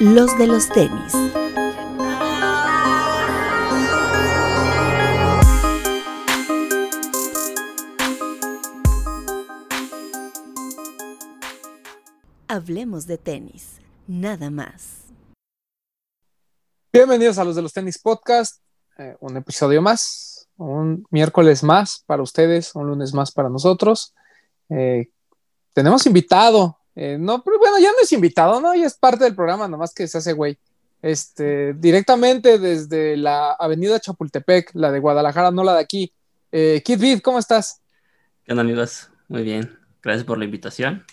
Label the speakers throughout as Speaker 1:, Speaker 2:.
Speaker 1: Los de los tenis. Hablemos de tenis, nada más.
Speaker 2: Bienvenidos a los de los tenis podcast, eh, un episodio más, un miércoles más para ustedes, un lunes más para nosotros. Eh, tenemos invitado, eh, no, pero bueno, ya no es invitado, ¿no? Ya es parte del programa, nomás que se hace güey. Este, directamente desde la avenida Chapultepec, la de Guadalajara, no la de aquí. Eh, Kid Vid, ¿cómo estás?
Speaker 3: ¿Qué onda, amigos? Muy bien. Gracias por la invitación.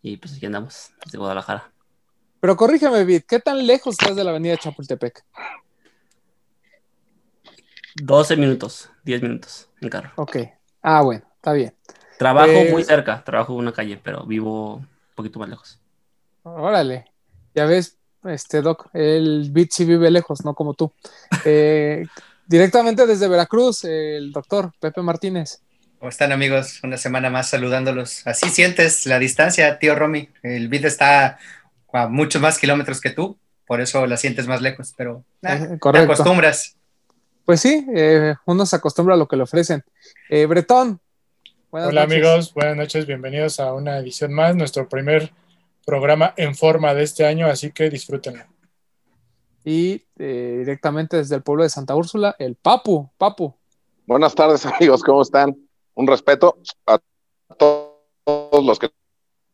Speaker 3: Y pues aquí andamos, desde Guadalajara.
Speaker 2: Pero corrígeme, Vid, ¿qué tan lejos estás de la avenida Chapultepec?
Speaker 3: 12 minutos, 10 minutos en carro.
Speaker 2: Ok. Ah, bueno, está bien.
Speaker 3: Trabajo
Speaker 2: Eh,
Speaker 3: muy cerca, trabajo en una calle, pero vivo un poquito más lejos.
Speaker 2: Órale. Ya ves, este Doc, el Vid sí vive lejos, no como tú. Eh, directamente desde Veracruz, el doctor Pepe Martínez.
Speaker 4: ¿Cómo están amigos? Una semana más saludándolos. Así sientes la distancia, tío Romy. El vid está a muchos más kilómetros que tú, por eso la sientes más lejos, pero ah,
Speaker 2: Eh,
Speaker 4: te
Speaker 2: correcto.
Speaker 4: acostumbras.
Speaker 2: Pues sí, eh, uno se acostumbra a lo que le ofrecen. Eh, Bretón. Buenas
Speaker 5: Hola
Speaker 2: noches.
Speaker 5: amigos, buenas noches, bienvenidos a una edición más, nuestro primer programa en forma de este año, así que disfrútenlo.
Speaker 2: Y eh, directamente desde el pueblo de Santa Úrsula, el Papu. Papu.
Speaker 6: Buenas tardes, amigos, ¿cómo están? Un respeto a to- todos los que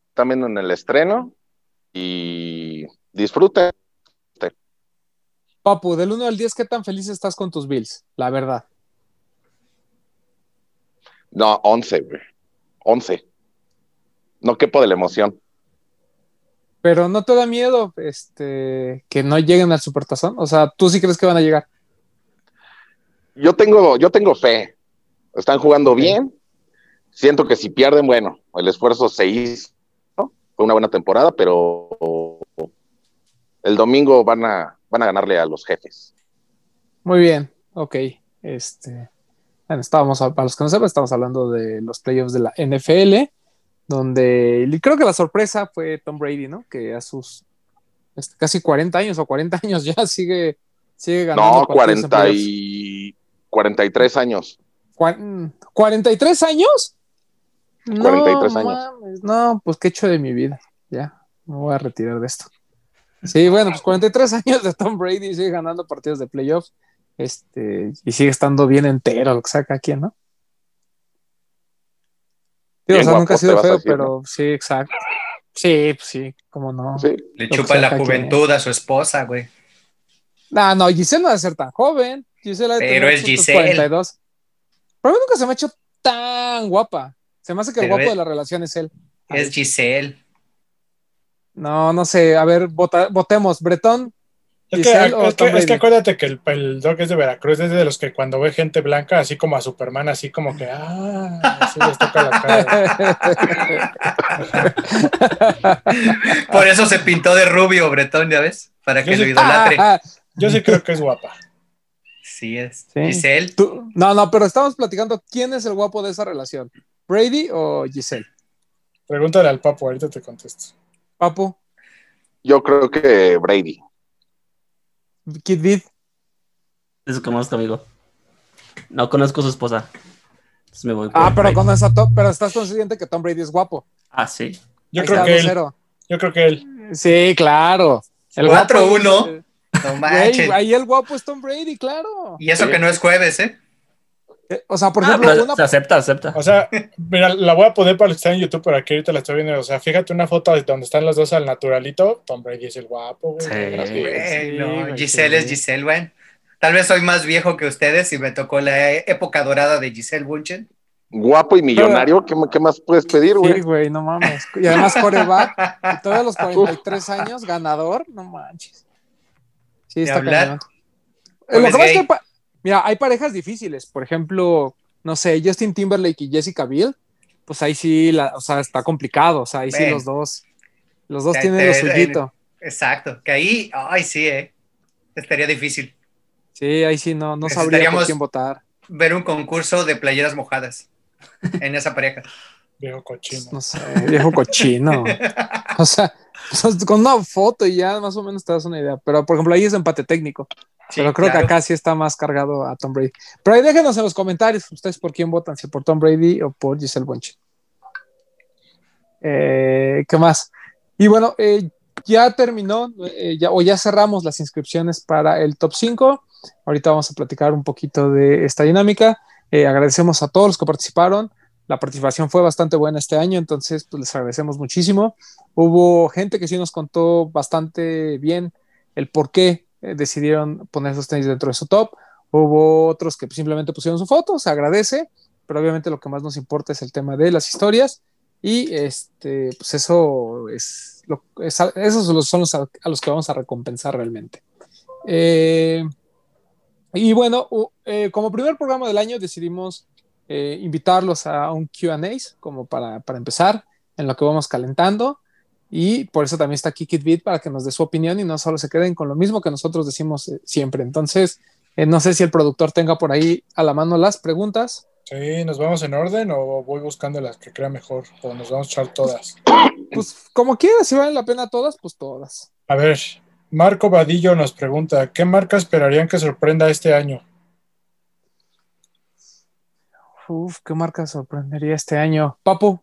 Speaker 6: están viendo en el estreno y disfruten.
Speaker 2: Papu, del 1 al 10, ¿qué tan feliz estás con tus Bills? La verdad.
Speaker 6: No, 11, güey. 11. No quepo de la emoción.
Speaker 2: Pero no te da miedo este, que no lleguen al Supertazón. O sea, ¿tú sí crees que van a llegar?
Speaker 6: Yo tengo, yo tengo fe. Están jugando bien. Siento que si pierden, bueno, el esfuerzo se hizo. ¿no? Fue una buena temporada, pero el domingo van a, van a ganarle a los jefes.
Speaker 2: Muy bien, ok. Este, bueno, estábamos, para los que no sepan, estamos hablando de los playoffs de la NFL, donde creo que la sorpresa fue Tom Brady, ¿no? Que a sus este, casi 40 años o 40 años ya sigue, sigue ganando.
Speaker 6: No,
Speaker 2: partidos en
Speaker 6: 40
Speaker 2: playoffs.
Speaker 6: y 43 años.
Speaker 2: Cuan- ¿43 años? No,
Speaker 6: 43 años.
Speaker 2: mames, no, pues qué hecho de mi vida. Ya, me voy a retirar de esto. Sí, bueno, pues 43 años de Tom Brady sigue ganando partidos de playoffs. Este, y sigue estando bien entero lo que saca aquí, ¿no? Digo, o sea, nunca ha sido feo,
Speaker 6: decir,
Speaker 2: pero sí, exacto. Sí, pues sí, cómo no.
Speaker 6: Sí.
Speaker 4: Le chupa la juventud a su esposa, güey.
Speaker 2: No, no, Giselle no debe ser tan joven. Giselle
Speaker 4: Pero es Giselle.
Speaker 2: 42. Pero a mí nunca se me ha hecho tan guapa. Se me hace que el guapo
Speaker 4: es-
Speaker 2: de la relación es él.
Speaker 4: Es Giselle.
Speaker 2: No, no sé. A ver, vota- votemos. Bretón.
Speaker 5: Es que,
Speaker 2: Giselle o
Speaker 5: es,
Speaker 2: Tom
Speaker 5: que, es que
Speaker 2: Brady.
Speaker 5: acuérdate que el, el Doc es de Veracruz, es de los que cuando ve gente blanca, así como a Superman, así como que, ah, así les toca la cara.
Speaker 4: Por eso se pintó de rubio, Bretón, ¿ya ves? Para que
Speaker 5: Yo
Speaker 4: lo
Speaker 5: sí-
Speaker 4: idolatre.
Speaker 2: Ah, ah,
Speaker 5: Yo sí creo que es guapa.
Speaker 4: Sí es.
Speaker 2: Sí.
Speaker 4: Giselle.
Speaker 2: tú- no, no, pero estamos platicando quién es el guapo de esa relación. ¿Brady o Giselle?
Speaker 5: Pregúntale al papo, ahorita te contesto.
Speaker 2: Papu,
Speaker 6: Yo creo que Brady.
Speaker 2: Kid Vid.
Speaker 3: Eso conozco, amigo. No conozco a su esposa. Entonces me voy por
Speaker 2: Ah, pero
Speaker 3: Brady.
Speaker 2: con esa top, pero estás consciente que Tom Brady es guapo.
Speaker 3: Ah, sí.
Speaker 5: Yo
Speaker 2: Ahí
Speaker 5: creo que él,
Speaker 2: 2-0.
Speaker 5: yo creo que él.
Speaker 2: Sí, claro. El
Speaker 4: 4-1.
Speaker 2: guapo es-
Speaker 4: No manches.
Speaker 2: ahí el guapo es Tom Brady, claro.
Speaker 4: Y eso que no es jueves, ¿eh?
Speaker 2: Eh, O sea, por
Speaker 3: Ah,
Speaker 2: ejemplo, una
Speaker 3: se acepta, acepta.
Speaker 5: O sea, mira, la voy a poner para los que están en YouTube, pero aquí ahorita la estoy viendo. O sea, fíjate una foto de donde están los dos al naturalito. Tom Brady es el guapo, güey.
Speaker 3: Sí.
Speaker 4: Güey,
Speaker 2: sí,
Speaker 4: no,
Speaker 2: güey,
Speaker 4: Giselle
Speaker 2: sí.
Speaker 4: es Giselle, güey. Tal vez soy más viejo que ustedes y me tocó la época dorada de Giselle Bunchen.
Speaker 6: Guapo y millonario, ¿qué, qué más puedes pedir,
Speaker 2: Sí,
Speaker 6: güey?
Speaker 2: güey, no mames. Y además coreback, y todos los 43 años, ganador, no manches. Sí, está cañón.
Speaker 4: Pues
Speaker 2: Lo que
Speaker 4: es
Speaker 2: pasa es
Speaker 4: gay.
Speaker 2: que, mira, hay parejas difíciles. Por ejemplo, no sé, Justin Timberlake y Jessica Biel, pues ahí sí, la, o sea, está complicado. O sea, ahí sí los dos, los dos
Speaker 4: Te-
Speaker 2: tienen
Speaker 4: te-
Speaker 2: lo suyito.
Speaker 4: Exacto, que ahí, ay, sí, eh. Estaría difícil
Speaker 2: Sí, ahí sí no, no sabría por quién votar.
Speaker 4: ver un concurso de playeras mojadas en esa pareja.
Speaker 5: Viejo cochino.
Speaker 2: No sé, viejo cochino. O sea, con una foto y ya más o menos te das una idea. Pero por ejemplo, ahí es empate técnico.
Speaker 4: Sí,
Speaker 2: pero creo
Speaker 4: claro.
Speaker 2: que acá sí está más cargado a Tom Brady. Pero ahí déjenos en los comentarios ustedes por quién votan, si por Tom Brady o por Giselle Bonche. Eh, ¿Qué más? Y bueno, eh, ya terminó, eh, ya, o ya cerramos las inscripciones para el top 5. Ahorita vamos a platicar un poquito de esta dinámica. Eh, agradecemos a todos los que participaron. La participación fue bastante buena este año, entonces pues, les agradecemos muchísimo. Hubo gente que sí nos contó bastante bien el por qué eh, decidieron poner esos tenis dentro de su top. Hubo otros que simplemente pusieron su foto, se agradece, pero obviamente lo que más nos importa es el tema de las historias y este, pues eso es, lo, es esos son los a, los que vamos a recompensar realmente. Eh, y bueno, eh, como primer programa del año decidimos eh, invitarlos a un QA como para, para, empezar, en lo que vamos calentando. Y por eso también está aquí KitBit para que nos dé su opinión y no solo se queden con lo mismo que nosotros decimos eh, siempre. Entonces, eh, no sé si el productor tenga por ahí a la mano las preguntas.
Speaker 5: Sí, ¿nos vamos en orden o voy buscando las que crea mejor? O nos vamos a echar todas.
Speaker 2: Pues como quieras, si valen la pena todas, pues todas.
Speaker 5: A ver, Marco Vadillo nos pregunta, ¿qué marca esperarían que sorprenda este año?
Speaker 2: Uf, ¿qué marca sorprendería este año? Papu.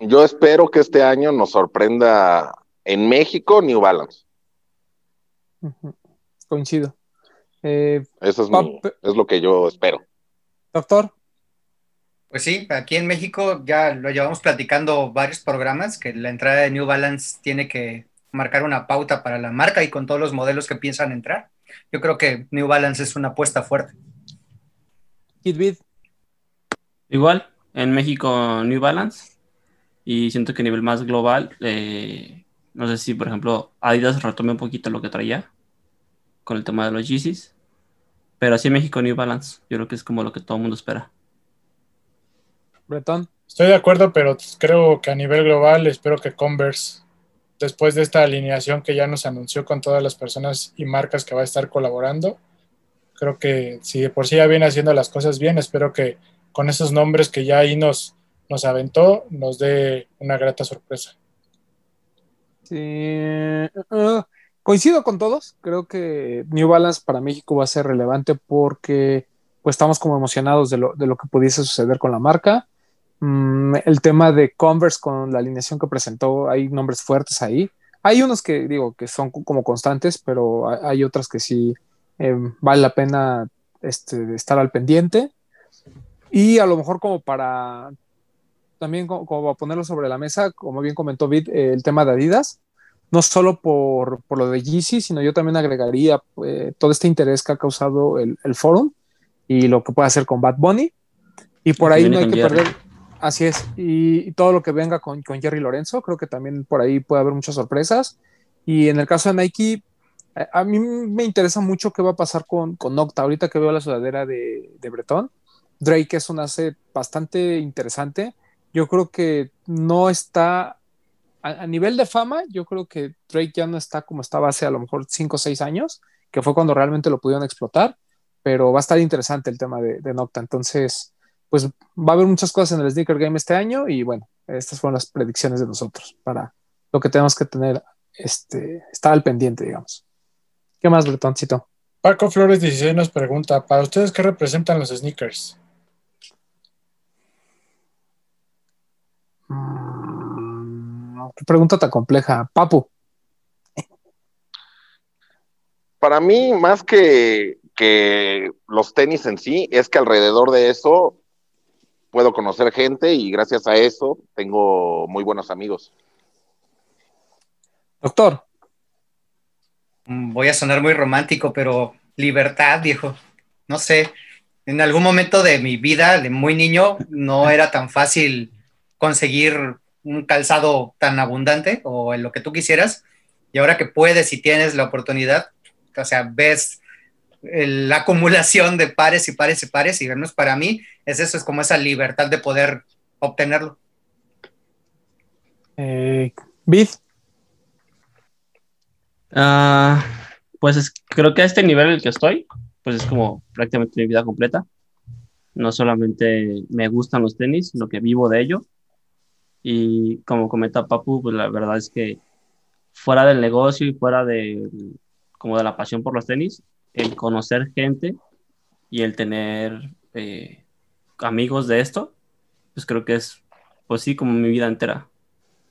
Speaker 6: Yo espero que este año nos sorprenda en México New Balance.
Speaker 2: Uh -huh. Coincido. Eh,
Speaker 6: Eso es, mi, es lo que yo espero.
Speaker 2: Doctor.
Speaker 4: Pues sí, aquí en México ya lo llevamos platicando varios programas, que la entrada de New Balance tiene que marcar una pauta para la marca y con todos los modelos que piensan entrar. Yo creo que New Balance es una apuesta fuerte.
Speaker 2: Kitbit.
Speaker 3: Igual, en México New Balance. Y siento que a nivel más global, eh, no sé si, por ejemplo, Adidas retome un poquito lo que traía con el tema de los Yeezys. Pero así en México New Balance, yo creo que es como lo que todo el mundo espera.
Speaker 2: Bretón.
Speaker 5: Estoy de acuerdo, pero creo que a nivel global espero que Converse, después de esta alineación que ya nos anunció con todas las personas y marcas que va a estar colaborando, creo que si de por sí ya viene haciendo las cosas bien, espero que con esos nombres que ya ahí nos, nos aventó, nos dé una grata sorpresa.
Speaker 2: Sí, uh, coincido con todos, creo que New Balance para México va a ser relevante porque pues estamos como emocionados de lo, de lo que pudiese suceder con la marca. Mm, el tema de Converse con la alineación que presentó, hay nombres fuertes ahí. Hay unos que digo que son como constantes, pero hay otras que sí eh, vale la pena este, estar al pendiente. Y a lo mejor como para también como, como ponerlo sobre la mesa, como bien comentó Vid, eh, el tema de Adidas, no solo por, por lo de Yeezy, sino yo también agregaría eh, todo este interés que ha causado el, el forum y lo que puede hacer con Bad Bunny. Y por ahí no hay que Jerry. perder, así es, y, y, todo lo que venga con, con Jerry Lorenzo, creo que también por ahí puede haber muchas sorpresas. Y en el caso de Nike, a, a mí me interesa mucho qué va a pasar con, con Octa, ahorita que veo la sudadera de, de Breton. Drake es un aset bastante interesante. Yo creo que no está a, a, nivel de fama. Yo creo que Drake ya no está como estaba hace a lo mejor 5 o 6 años, que fue cuando realmente lo pudieron explotar. Pero va a estar interesante el tema de, de Nocta. Entonces, pues va a haber muchas cosas en el Sneaker Game este año. Y bueno, estas fueron las predicciones de nosotros para lo que tenemos que tener, este, estar al pendiente, digamos. ¿Qué más, Bretoncito?
Speaker 5: Paco Flores 16 nos pregunta: ¿Para ustedes qué representan los sneakers?
Speaker 2: Qué pregunta tan compleja. Papu.
Speaker 6: Para mí, más que, que los tenis en sí, es que alrededor de eso puedo conocer gente y gracias a eso tengo muy buenos amigos.
Speaker 2: Doctor.
Speaker 4: Mm, Voy a sonar muy romántico, pero libertad, viejo. No sé, en algún momento de mi vida, de muy niño, no era tan fácil conseguir un calzado tan abundante o en lo que tú quisieras. Y ahora que puedes y tienes la oportunidad, o sea, ves la acumulación de pares y pares y pares, y menos para mí es eso, es como esa libertad de poder obtenerlo.
Speaker 2: Eh, Bid.
Speaker 3: Uh, pues es, creo que a este nivel en el que estoy, pues es como prácticamente mi vida completa. No solamente me gustan los tenis, sino que vivo de ello. Y como comenta Papu, pues la verdad es que fuera del negocio y fuera de como de la pasión por los tenis, el conocer gente y el tener eh, amigos de esto, pues creo que es, pues sí, como mi vida entera.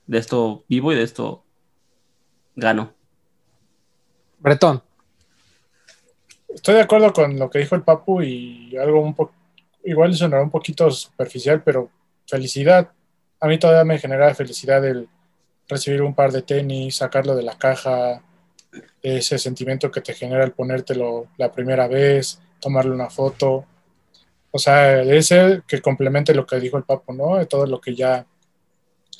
Speaker 3: De esto vivo y de esto gano.
Speaker 2: Bretón.
Speaker 5: Estoy de acuerdo con lo que dijo el Papu y algo un poco, igual sonará un poquito superficial, pero felicidad. A mí todavía me genera felicidad el recibir un par de tenis, sacarlo de la caja, ese sentimiento que te genera el ponértelo la primera vez, tomarle una foto. O sea, ese que complemente lo que dijo el Papu, ¿no? Todo lo que ya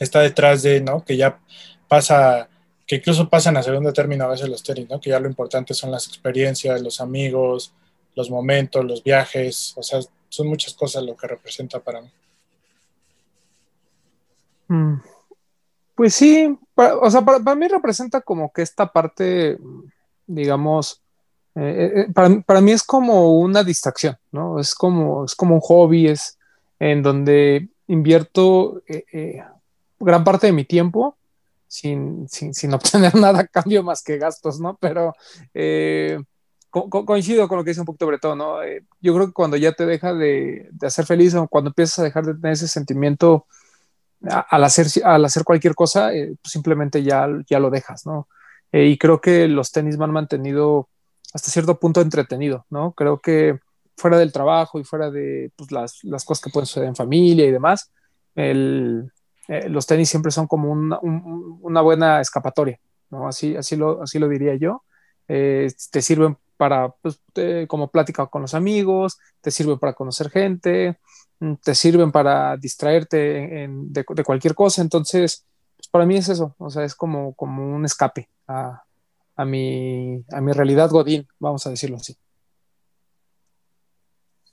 Speaker 5: está detrás de, ¿no? Que ya pasa que incluso pasan a segundo término a veces los tenis, ¿no? Que ya lo importante son las experiencias, los amigos, los momentos, los viajes, o sea, son muchas cosas lo que representa para mí.
Speaker 2: Mm. Pues sí, o sea, para, mí representa como que esta parte, digamos, eh, eh, para, para, mí es como una distracción, ¿no? Es como, es como un hobby, es en donde invierto eh, gran parte de mi tiempo sin, sin, obtener nada a cambio más que gastos, ¿no? Pero eh, coincido con lo que dice un poquito Bretón, ¿no? Eh, yo creo que cuando ya te deja de, de, hacer feliz o cuando empiezas a dejar de tener ese sentimiento al, hacer, al hacer cualquier cosa, eh, pues simplemente ya, ya lo dejas, ¿no? y creo que los tenis me han mantenido hasta cierto punto entretenido, ¿no? Creo que fuera del trabajo y fuera de pues, las, las cosas que pueden suceder en familia y demás, el, eh, los tenis siempre son como una, buena escapatoria, ¿no? Así, así, lo, así lo diría yo. Eh, te sirven para, pues, como plática con los amigos, te sirven para conocer gente, te sirven para distraerte de, cualquier cosa. Entonces, pues para mí es eso, o sea, es como, como un escape a, a, mi, a mi realidad godín, vamos a decirlo así.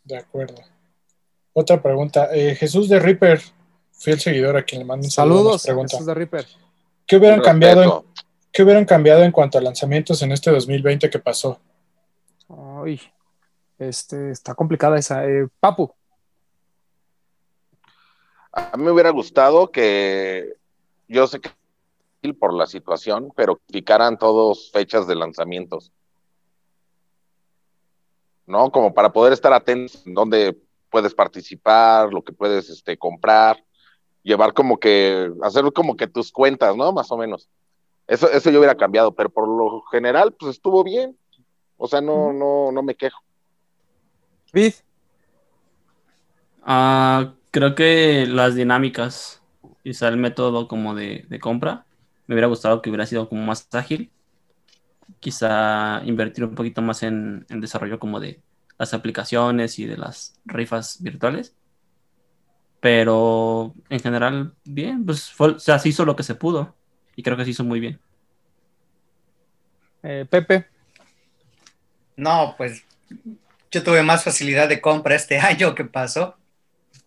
Speaker 5: De acuerdo. Otra pregunta. Eh, Jesús de Ripper fiel seguidor a quien le mando un
Speaker 2: saludo. Saludos, de Ripper.
Speaker 5: ¿Qué hubieran, cambiado en, ¿Qué hubieran cambiado en cuanto a lanzamientos en este 2020 que pasó?
Speaker 2: Ay, este, está complicada esa. Eh, Papu.
Speaker 6: A mí me hubiera gustado que, yo sé que por la situación, pero picaran todos fechas de lanzamientos. ¿No? Como para poder estar atentos en dónde puedes participar, lo que puedes este, comprar llevar como que, hacer como que tus cuentas, ¿no? Más o menos. Eso, eso yo hubiera cambiado, pero por lo general, pues estuvo bien. O sea, no, no, no me quejo.
Speaker 2: ¿Vid?
Speaker 3: Ah, creo que las dinámicas, quizá el método como de, compra, me hubiera gustado que hubiera sido como más ágil. Quizá invertir un poquito más en, en desarrollo como de las aplicaciones y de las rifas virtuales pero en general, bien, pues fue, o sea, se hizo lo que se pudo y creo que se hizo muy bien.
Speaker 2: Eh, Pepe.
Speaker 4: No, pues yo tuve más facilidad de compra este año que pasó.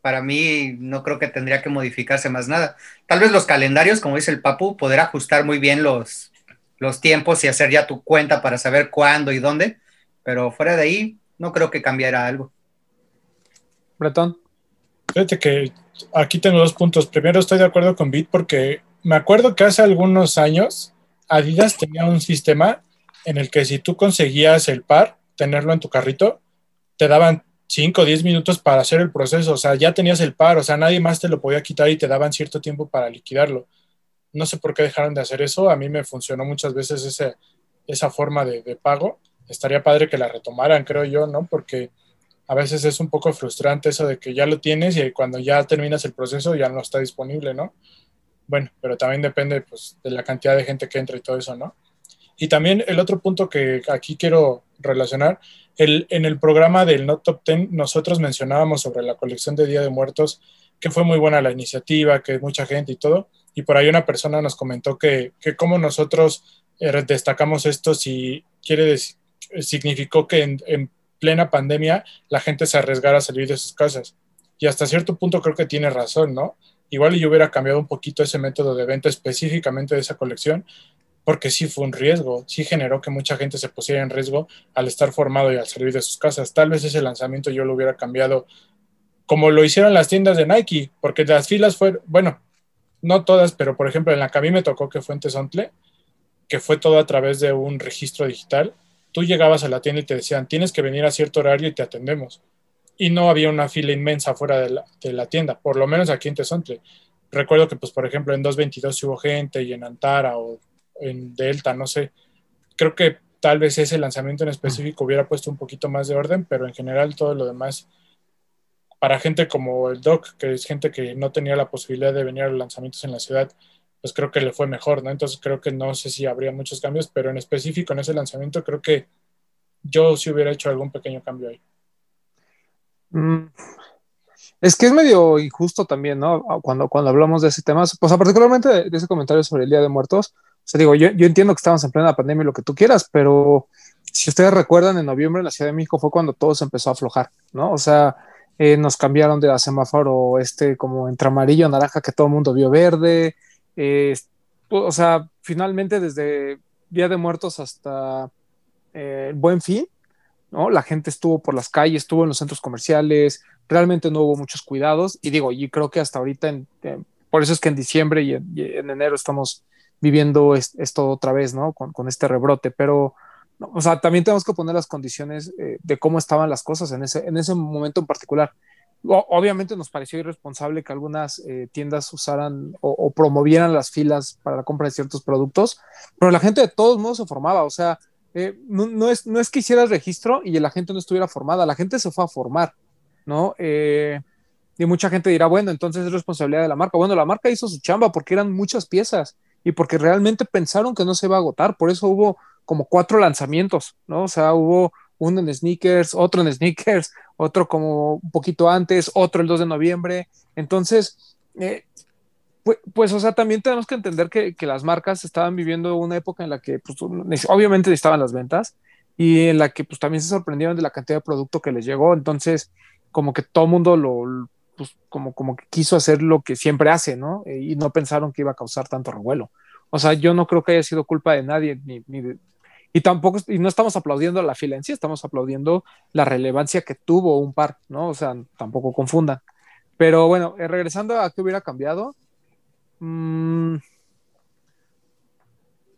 Speaker 4: Para mí no creo que tendría que modificarse más nada. Tal vez los calendarios, como dice el Papu, poder ajustar muy bien los, los tiempos y hacer ya tu cuenta para saber cuándo y dónde, pero fuera de ahí no creo que cambiara algo.
Speaker 2: Bretón.
Speaker 5: Fíjate que aquí tengo dos puntos. Primero, estoy de acuerdo con Bit porque me acuerdo que hace algunos años Adidas tenía un sistema en el que si tú conseguías el par, tenerlo en tu carrito, te daban 5 o 10 minutos para hacer el proceso. O sea, ya tenías el par, o sea, nadie más te lo podía quitar y te daban cierto tiempo para liquidarlo. No sé por qué dejaron de hacer eso. A mí me funcionó muchas veces ese, esa forma de, pago. Estaría padre que la retomaran, creo yo, ¿no? Porque a veces es un poco frustrante eso de que ya lo tienes y cuando ya terminas el proceso ya no está disponible, ¿no? Bueno, pero también depende pues, de la cantidad de gente que entra y todo eso, ¿no? Y también el otro punto que aquí quiero relacionar, en el programa del Not Top Ten nosotros mencionábamos sobre la colección de Día de Muertos, que fue muy buena la iniciativa, que mucha gente y todo, y por ahí una persona nos comentó que, que como nosotros eh, destacamos esto, si quiere significó que en, en plena pandemia la gente se arriesgara a salir de sus casas. Y hasta cierto punto creo que tiene razón, ¿no? Igual yo hubiera cambiado un poquito ese método de venta específicamente de esa colección, porque sí fue un riesgo, sí generó que mucha gente se pusiera en riesgo al estar formado y al salir de sus casas. Tal vez ese lanzamiento yo lo hubiera cambiado como lo hicieron las tiendas de Nike, porque las filas fueron, bueno, no todas, pero por ejemplo, en la que a mí me tocó que fue en Tezontle, que fue todo a través de un registro digital, tú llegabas a la tienda y te decían, tienes que venir a cierto horario y te atendemos. Y no había una fila inmensa fuera de la, tienda, por lo menos aquí en Tezontle. Recuerdo que, pues, por ejemplo, en 222 hubo gente y en Antara o en Delta, no sé. Creo que tal vez ese lanzamiento en específico hubiera puesto un poquito más de orden, pero en general todo lo demás, para gente como el Doc, que es gente que no tenía la posibilidad de venir a los lanzamientos en la ciudad, pues creo que le fue mejor, ¿no? Entonces creo que no sé si habría muchos cambios, pero en específico en ese lanzamiento creo que yo sí hubiera hecho algún pequeño cambio ahí.
Speaker 2: Mm. Es que es medio injusto también, ¿no? Cuando, cuando hablamos de ese tema, pues particularmente de, ese comentario sobre el Día de Muertos, o sea, digo, yo, yo entiendo que estamos en plena pandemia y lo que tú quieras, pero si ustedes recuerdan, en noviembre en la Ciudad de México fue cuando todo se empezó a aflojar, ¿no? O sea, eh, nos cambiaron de la semáforo este como entre amarillo naranja que todo el mundo vio verde, o sea, finalmente desde Día de Muertos hasta eh, Buen Fin, ¿no? La gente estuvo por las calles, estuvo en los centros comerciales, realmente no hubo muchos cuidados y digo, y creo que hasta ahorita, por eso es que en diciembre y en enero estamos viviendo es, esto otra vez, ¿no? Con, con este rebrote, pero, o sea, también tenemos que poner las condiciones eh, de cómo estaban las cosas en ese, en ese momento en particular. Obviamente nos pareció irresponsable que algunas eh, tiendas usaran o, promovieran las filas para la compra de ciertos productos, pero la gente de todos modos se formaba, o sea, eh, no, es, no es que hicieras registro y la gente no estuviera formada, la gente se fue a formar, ¿no? Y mucha gente dirá, bueno, entonces es responsabilidad de la marca. Bueno, la marca hizo su chamba porque eran muchas piezas y porque realmente pensaron que no se iba a agotar, por eso hubo como cuatro lanzamientos, ¿no? O sea, hubo uno en sneakers, otro en sneakers, otro como un poquito antes, otro el 2 de noviembre. Entonces, eh, pues, pues, o sea, también tenemos que entender que, que, las marcas estaban viviendo una época en la que, pues, obviamente necesitaban las ventas y en la que, pues, también se sorprendieron de la cantidad de producto que les llegó. Entonces, como que todo mundo lo, pues, como, como que quiso hacer lo que siempre hace, ¿no? Y no pensaron que iba a causar tanto revuelo. O sea, yo no creo que haya sido culpa de nadie, ni, ni de, y tampoco, y no estamos aplaudiendo la fila en sí, estamos aplaudiendo la relevancia que tuvo un par, ¿no? O sea, tampoco confundan. Pero bueno, eh, regresando a qué hubiera cambiado, mmm,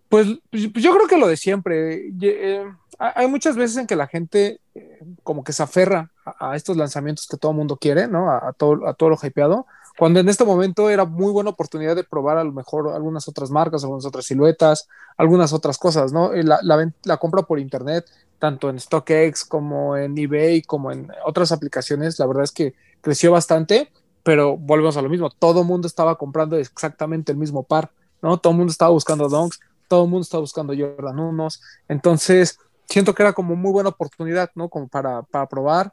Speaker 2: pues, pues, yo creo que lo de siempre. Eh, hay muchas veces en que la gente eh, como que se aferra a, estos lanzamientos que todo el mundo quiere, ¿no? A, a, todo, a todo lo hypeado, cuando en este momento era muy buena oportunidad de probar a lo mejor algunas otras marcas, algunas otras siluetas, algunas otras cosas, ¿no? La, la, la compra por internet, tanto en StockX como en eBay, como en otras aplicaciones, la verdad es que creció bastante, pero volvemos a lo mismo, todo el mundo estaba comprando exactamente el mismo par, ¿no? Todo el mundo estaba buscando donks, todo el mundo estaba buscando Jordan unos, entonces siento que era como muy buena oportunidad, ¿no? Como para, para probar.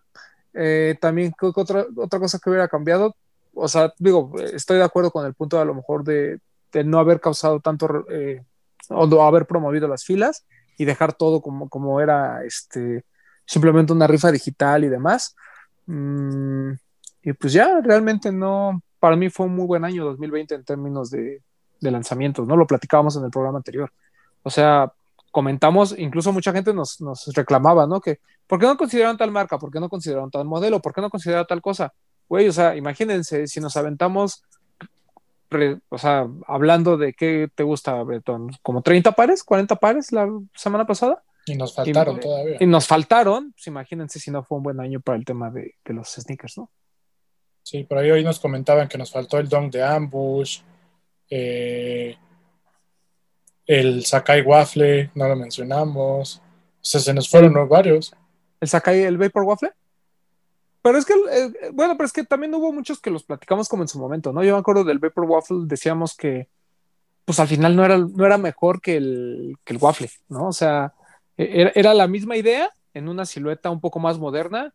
Speaker 2: Eh, también otra, otra cosa que hubiera cambiado, o sea, digo, estoy de acuerdo con el punto de a lo mejor de, no haber causado tanto eh, o no haber promovido las filas y dejar todo como, como era este, simplemente una rifa digital y demás. Mm, y pues ya, realmente no, para mí fue un muy buen año 2020 en términos de, lanzamientos, ¿no? Lo platicábamos en el programa anterior. O sea, comentamos, incluso mucha gente nos, nos, reclamaba, ¿no? Que, ¿por qué no consideraron tal marca? ¿Por qué no consideraron tal modelo? ¿Por qué no consideraron tal cosa? Güey, o sea, imagínense, si nos aventamos, re, o sea, hablando de qué te gusta, Betón, como 30 pares, 40 pares la semana pasada.
Speaker 5: Y nos faltaron y, todavía.
Speaker 2: Y nos faltaron, pues imagínense si no fue un buen año para el tema de, de los sneakers, ¿no?
Speaker 5: Sí, por ahí hoy nos comentaban que nos faltó el don de Ambush, eh, el Sakai Waffle, no lo mencionamos. O sea, se nos fueron ¿El, varios.
Speaker 2: ¿El Sakai, el Vapor Waffle? Pero es que, eh, bueno, pero es que también hubo muchos que los platicamos como en su momento, ¿no? Yo me acuerdo del Vapor Waffle, decíamos que, pues al final no era, no era mejor que el, que el waffle, ¿no? O sea, e, era, era, la misma idea en una silueta un poco más moderna,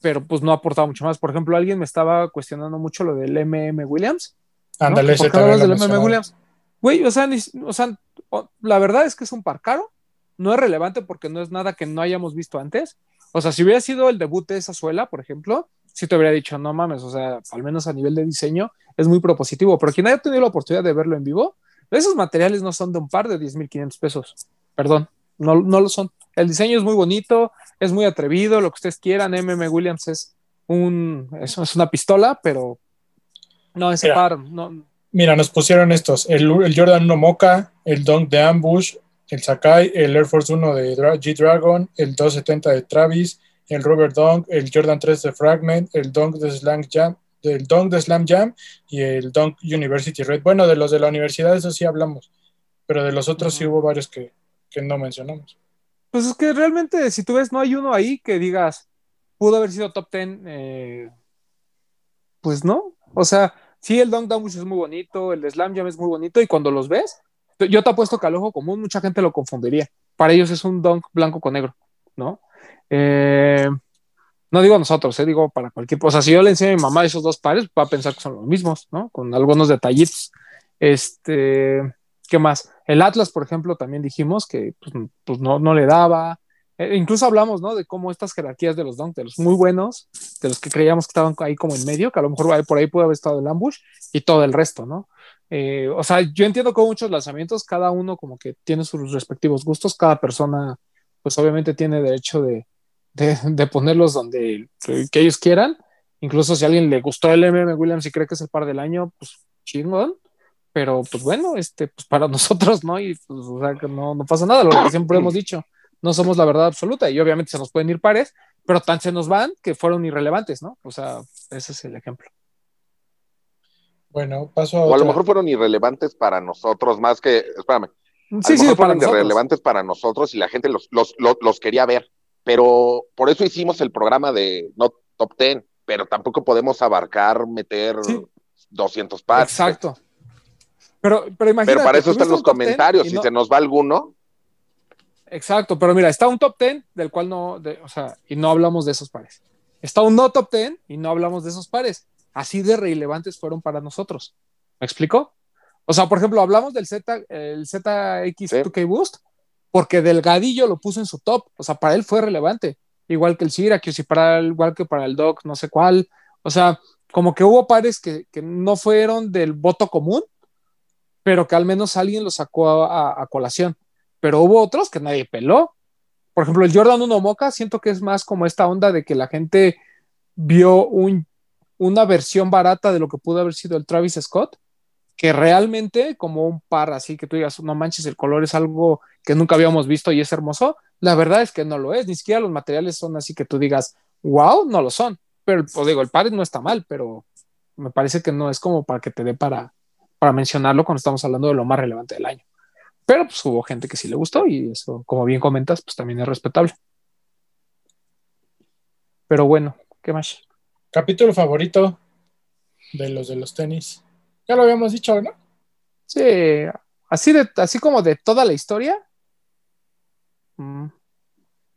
Speaker 2: pero pues no aportaba mucho más. Por ejemplo, alguien me estaba cuestionando mucho lo del MM Williams.
Speaker 5: Ándale,
Speaker 2: ¿no? ¿Por qué hablas del MM Williams? Güey, o sea, ni, o sea, la verdad es que es un par caro, no es relevante porque no es nada que no hayamos visto antes. O sea, si hubiera sido el debut de esa suela, por ejemplo, sí te habría dicho, no mames, o sea, al menos a nivel de diseño es muy propositivo, pero quien haya tenido la oportunidad de verlo en vivo, esos materiales no son de un par de 10.500 pesos, perdón, no, no lo son. El diseño es muy bonito, es muy atrevido, lo que ustedes quieran, MM Williams es, un, es, es una pistola, pero no, ese Mira, par, no,
Speaker 5: Mira, nos pusieron estos: el, el Jordan 1 Mocha, el Dunk de Ambush, el Sakai, el Air Force 1 de Dra- G-Dragon, el 270 de Travis, el Robert Dunk, el Jordan 3 de Fragment, el Dunk de Slam Jam, el Dunk de Slam Jam y el Dunk University Red. Bueno, de los de la universidad, eso sí hablamos, pero de los otros sí hubo varios que, que no mencionamos.
Speaker 2: Pues es que realmente, si tú ves, no hay uno ahí que digas, pudo haber sido top 10. eh, pues no. O sea, sí, el Dunk Dambush es muy bonito, el de Slam Jam es muy bonito, y cuando los ves, yo te apuesto que al ojo común mucha gente lo confundiría. Para ellos es un Dunk blanco con negro, ¿no? Eh, no digo nosotros, eh, digo para cualquier. O sea, si yo le enseño a mi mamá esos dos pares, va a pensar que son los mismos, ¿no? Con algunos detallitos. Este, ¿qué más? El Atlas, por ejemplo, también dijimos que pues, pues no, no le daba. Eh, incluso hablamos, ¿no? De cómo estas jerarquías de los dunk, de los muy buenos, de los que creíamos que estaban ahí como en medio, que a lo mejor por ahí puede haber estado el ambush y todo el resto, ¿no? Eh, o sea, yo entiendo hubo muchos lanzamientos, cada uno como que tiene sus respectivos gustos, cada persona, pues obviamente tiene derecho de, ponerlos donde que ellos quieran. Incluso si a alguien le gustó el MM Williams y cree que es el par del año, pues chingón. Pero pues bueno, este, pues para nosotros, ¿no? Y pues, o sea, que no pasa nada, lo que siempre hemos dicho, no somos la verdad absoluta y obviamente se nos pueden ir pares, pero tan se nos van que fueron irrelevantes, ¿no? O sea, ese es el ejemplo.
Speaker 5: Bueno, paso a
Speaker 6: O a lo mejor fueron irrelevantes para nosotros, más que, espérame, a
Speaker 2: Sí,
Speaker 6: lo
Speaker 2: sí,
Speaker 6: mejor
Speaker 2: para
Speaker 6: fueron
Speaker 2: nosotros.
Speaker 6: irrelevantes para nosotros y la gente los, los, los, los quería ver. Pero por eso hicimos el programa de no top 10, pero tampoco podemos abarcar, meter
Speaker 2: Sí.
Speaker 6: 200 pares.
Speaker 2: Exacto. Pero, pero imagínate.
Speaker 6: Pero para eso están los
Speaker 2: un top 10
Speaker 6: comentarios. Si
Speaker 2: no-
Speaker 6: se nos va alguno,
Speaker 2: Exacto, pero mira, está un top 10 del cual no, de- o sea, y no hablamos de esos pares. Está un no top 10 y no hablamos de esos pares. Así de relevantes fueron para nosotros. ¿Me explico? O sea, por ejemplo, hablamos del Z, el ZX2K Boost porque Delgadillo lo puso en su top. O sea, para él fue relevante. Igual que el Syracuse y para el- igual que para el Doc, no sé cuál. O sea, como que hubo pares que, que no fueron del voto común, pero que al menos alguien lo sacó a, a- a colación. Pero hubo otros que nadie peló. Por ejemplo, el Jordan 1 Moca, siento que es más como esta onda de que la gente vio un- una versión barata de lo que pudo haber sido el Travis Scott, que realmente como un par así que tú digas, no manches, el color es algo que nunca habíamos visto y es hermoso. La verdad es que no lo es, ni siquiera los materiales son así que tú digas, wow, no lo son. Pero, os digo, el par no está mal, pero me parece que no es como para que te dé para, para mencionarlo cuando estamos hablando de lo más relevante del año. Pero pues hubo gente que sí le gustó y eso, como bien comentas, pues también es respetable. Pero bueno, ¿qué más?
Speaker 5: Capítulo favorito de los de los tenis. Ya lo habíamos dicho, ¿no?
Speaker 2: Sí, así, de, así como de toda la historia, mm,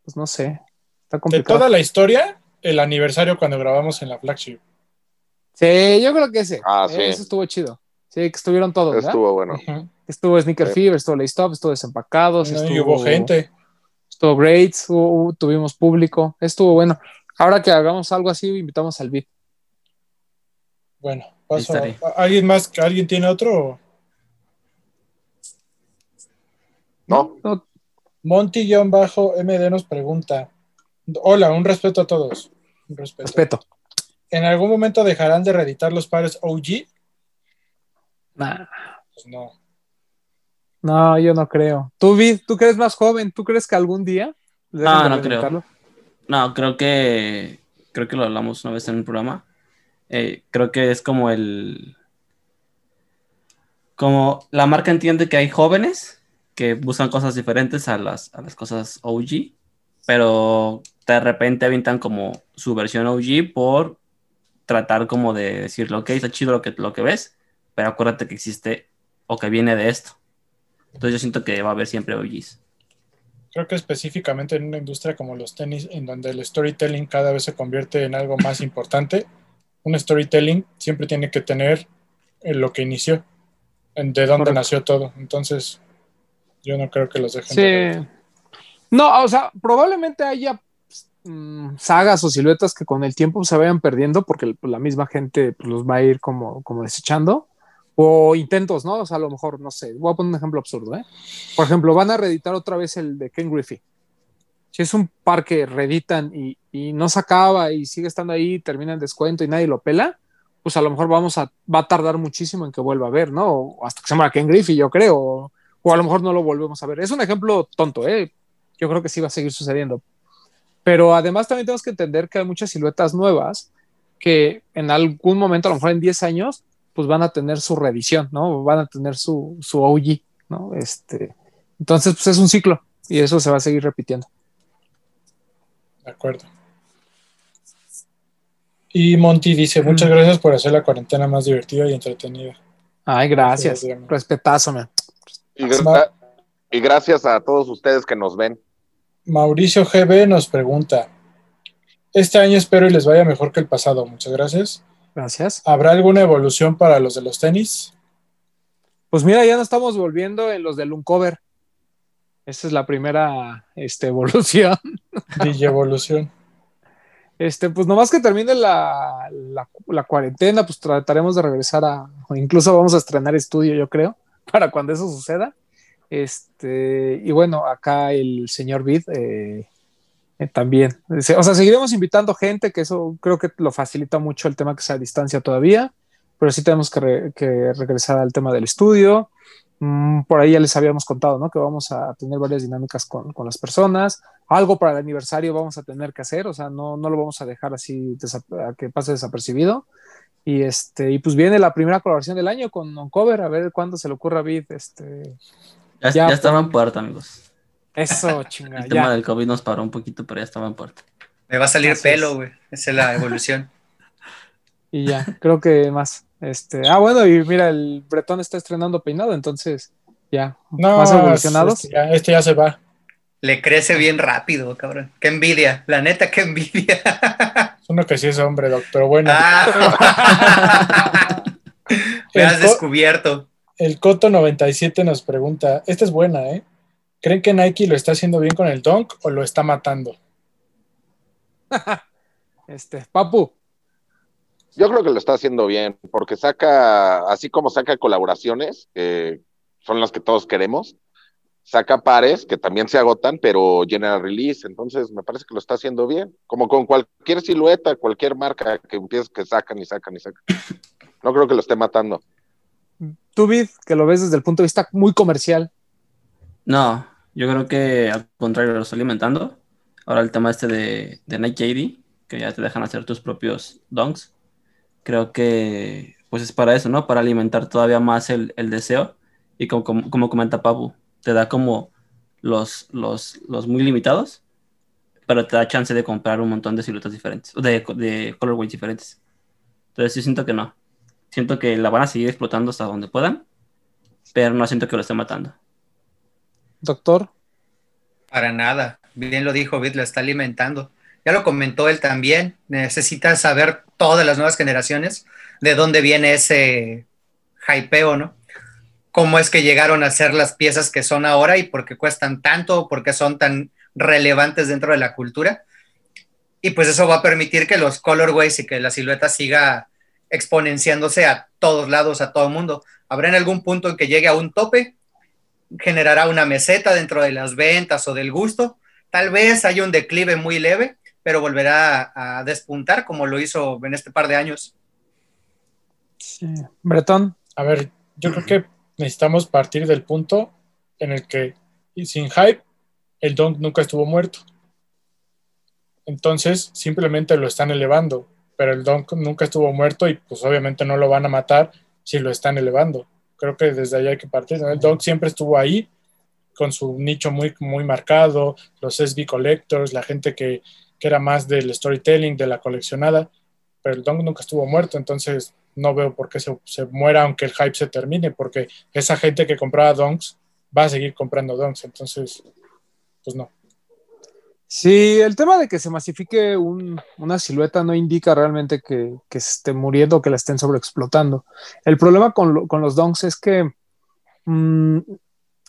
Speaker 2: pues no sé, está
Speaker 5: De toda la historia, el aniversario cuando grabamos en la flagship.
Speaker 2: Sí, yo creo que ese.
Speaker 6: Ah,
Speaker 2: eh,
Speaker 6: sí.
Speaker 2: Eso estuvo chido. Sí, que estuvieron todos, ¿verdad?
Speaker 6: estuvo bueno.
Speaker 2: Estuvo Sneaker
Speaker 6: Sí.
Speaker 2: Fever, estuvo Stop, estuvo Desempacados,
Speaker 5: No,
Speaker 2: estuvo,
Speaker 5: y hubo gente.
Speaker 2: estuvo hubo- tuvimos público, estuvo bueno. Ahora que hagamos algo así, invitamos al beat.
Speaker 5: Bueno, paso.
Speaker 3: Ahí estaré.
Speaker 5: ¿a- ¿Alguien más? ¿Alguien tiene otro?
Speaker 6: ¿No?
Speaker 2: No,
Speaker 5: Monty-MD nos pregunta. Hola, un respeto a todos. Un respeto.
Speaker 2: respeto.
Speaker 5: ¿En algún momento dejarán de reeditar los pares OG?
Speaker 2: Nah.
Speaker 5: Pues no.
Speaker 2: No, yo no creo. Tú, Vid, tú que eres más joven, ¿tú crees que algún día?
Speaker 3: No,
Speaker 2: de
Speaker 3: no creo. No, creo que creo que lo hablamos una vez en el programa. Eh, creo que es como el como la marca entiende que hay jóvenes que buscan cosas diferentes a las, a las cosas OG, pero de repente avientan como su versión OG por tratar como de decirle, ok, está chido lo que, lo que ves, pero acuérdate que existe o que viene de esto. Entonces yo siento que va a haber siempre OGs.
Speaker 5: Creo que específicamente en una industria como los tenis, en donde el storytelling cada vez se convierte en algo más importante, un storytelling siempre tiene que tener eh, lo que inició, en- de dónde
Speaker 2: Correcto.
Speaker 5: nació todo. Entonces, yo no creo que los dejen. de
Speaker 2: Sí. No, o sea, probablemente haya mm, sagas o siluetas que con el tiempo se vayan perdiendo porque pues, la misma gente pues, los va a ir como, como desechando. O intentos, ¿no? O sea, a lo mejor, no sé, voy a poner un ejemplo absurdo, ¿eh? Por ejemplo, van a reeditar otra vez el de Ken Griffey. Si es un par que reeditan y, y no se acaba y sigue estando ahí, termina en descuento y nadie lo pela, pues a lo mejor vamos a, va a tardar muchísimo en que vuelva a ver, ¿no? O hasta que se muera Ken Griffey, yo creo, o a lo mejor no lo volvemos a ver. Es un ejemplo tonto, ¿eh? Yo creo que sí va a seguir sucediendo. Pero además también tenemos que entender que hay muchas siluetas nuevas que en algún momento, a lo mejor en 10 años, pues van a tener su reedición, ¿no? Van a tener su, su OG, ¿no? Este, entonces, pues es un ciclo y eso se va a seguir repitiendo.
Speaker 5: De acuerdo. Y Monty dice, muchas gracias por hacer la cuarentena más divertida y entretenida.
Speaker 2: Ay, gracias. Respetazo, man.
Speaker 6: Y, gra- y gracias a todos ustedes que nos ven.
Speaker 5: Mauricio GB nos pregunta, este año espero y les vaya mejor que el pasado. Muchas gracias.
Speaker 2: Gracias.
Speaker 5: ¿Habrá alguna evolución para los de los tenis?
Speaker 2: Pues mira, ya nos estamos volviendo en los del Uncover. Esa es la primera este, evolución.
Speaker 5: DJ evolución.
Speaker 2: Este, pues nomás que termine la, la, la cuarentena, pues trataremos de regresar a, o incluso vamos a estrenar estudio, yo creo, para cuando eso suceda. Este, y bueno, acá el señor Vid eh, eh, también. O sea, seguiremos invitando gente, que eso creo que lo facilita mucho el tema que sea a distancia todavía, pero sí tenemos que, re- que regresar al tema del estudio. Mm, por ahí ya les habíamos contado, ¿no? Que vamos a tener varias dinámicas con, con las personas. Algo para el aniversario vamos a tener que hacer, o sea, no, no lo vamos a dejar así a que pase desapercibido. Y este, y pues viene la primera colaboración del año con Uncover, a ver cuándo se le ocurra a Vid, este,
Speaker 3: Ya,
Speaker 2: Ya,
Speaker 3: ya estaba en puerta, amigos.
Speaker 2: Eso, chinga,
Speaker 3: El tema del COVID nos paró un poquito, pero ya estaba en puerta.
Speaker 4: Me va a salir
Speaker 2: Así
Speaker 4: pelo,
Speaker 2: es.
Speaker 4: güey. Esa es la evolución.
Speaker 2: Y ya, creo que más. Este, ah, bueno, y mira, el Bretón está estrenando peinado, entonces ya,
Speaker 5: No,
Speaker 2: más evolucionados.
Speaker 5: Este ya, este ya se va.
Speaker 4: Le crece bien rápido, cabrón. Qué envidia. La neta, qué envidia.
Speaker 5: Es uno que sí es hombre, doc, pero bueno.
Speaker 4: Ah. Me has descubierto.
Speaker 5: El Coto97 nos pregunta, esta es buena, ¿eh? ¿Creen que Nike lo está haciendo bien con el Dunk o lo está matando?
Speaker 2: Este, Papu,
Speaker 6: Yo creo que lo está haciendo bien, porque saca, así como saca colaboraciones, que son las que todos queremos, saca pares que también se agotan, pero general release, entonces me parece que lo está haciendo bien, como con cualquier silueta, cualquier marca que empieces que sacan y sacan y sacan. No creo que lo esté matando.
Speaker 2: tú Vid, que lo ves desde el punto de vista muy comercial.
Speaker 3: No, yo creo que al contrario lo está alimentando. Ahora el tema este de, de Nike AD, que ya te dejan hacer tus propios donks. Creo que pues es para eso, ¿no? Para alimentar todavía más el, deseo. Y como, como, comenta Papu, te da como los, los, los muy limitados, pero te da chance de comprar un montón de siluetas diferentes, de, colorways diferentes. Entonces yo siento que no. Siento que la van a seguir explotando hasta donde puedan, pero no siento que lo esté matando.
Speaker 2: Doctor,
Speaker 4: Para nada. Bien lo dijo Vid, lo está alimentando. Ya lo comentó él también. Necesita saber todas las nuevas generaciones de dónde viene ese hypeo, ¿no? Cómo es que llegaron a ser las piezas que son ahora y por qué cuestan tanto, por qué son tan relevantes dentro de la cultura. Y pues eso va a permitir que los colorways y que la silueta siga exponenciándose a todos lados, a todo mundo. Habrá en algún punto en que llegue a un tope, generará una meseta dentro de las ventas o del gusto. Tal vez haya un declive muy leve, pero volverá a, despuntar como lo hizo en este par de años.
Speaker 2: sí. Bretón,
Speaker 5: A ver, yo creo que necesitamos partir del punto en el que sin hype el Dunk nunca estuvo muerto. Entonces simplemente lo están elevando, pero el Dunk nunca estuvo muerto y pues obviamente no lo van a matar si lo están elevando. Creo que desde ahí hay que partir. ¿no? El Dunk siempre estuvo ahí con su nicho muy, muy marcado, los SB collectors, la gente que, que era más del storytelling, de la coleccionada, pero el Dunk nunca estuvo muerto, entonces no veo por qué se, se, muera aunque el hype se termine, porque esa gente que compraba donks va a seguir comprando donks, entonces, pues no.
Speaker 2: Sí, el tema de que se masifique un, una silueta no indica realmente que, que, esté muriendo o que la estén sobreexplotando. El problema con los donks es que mmm,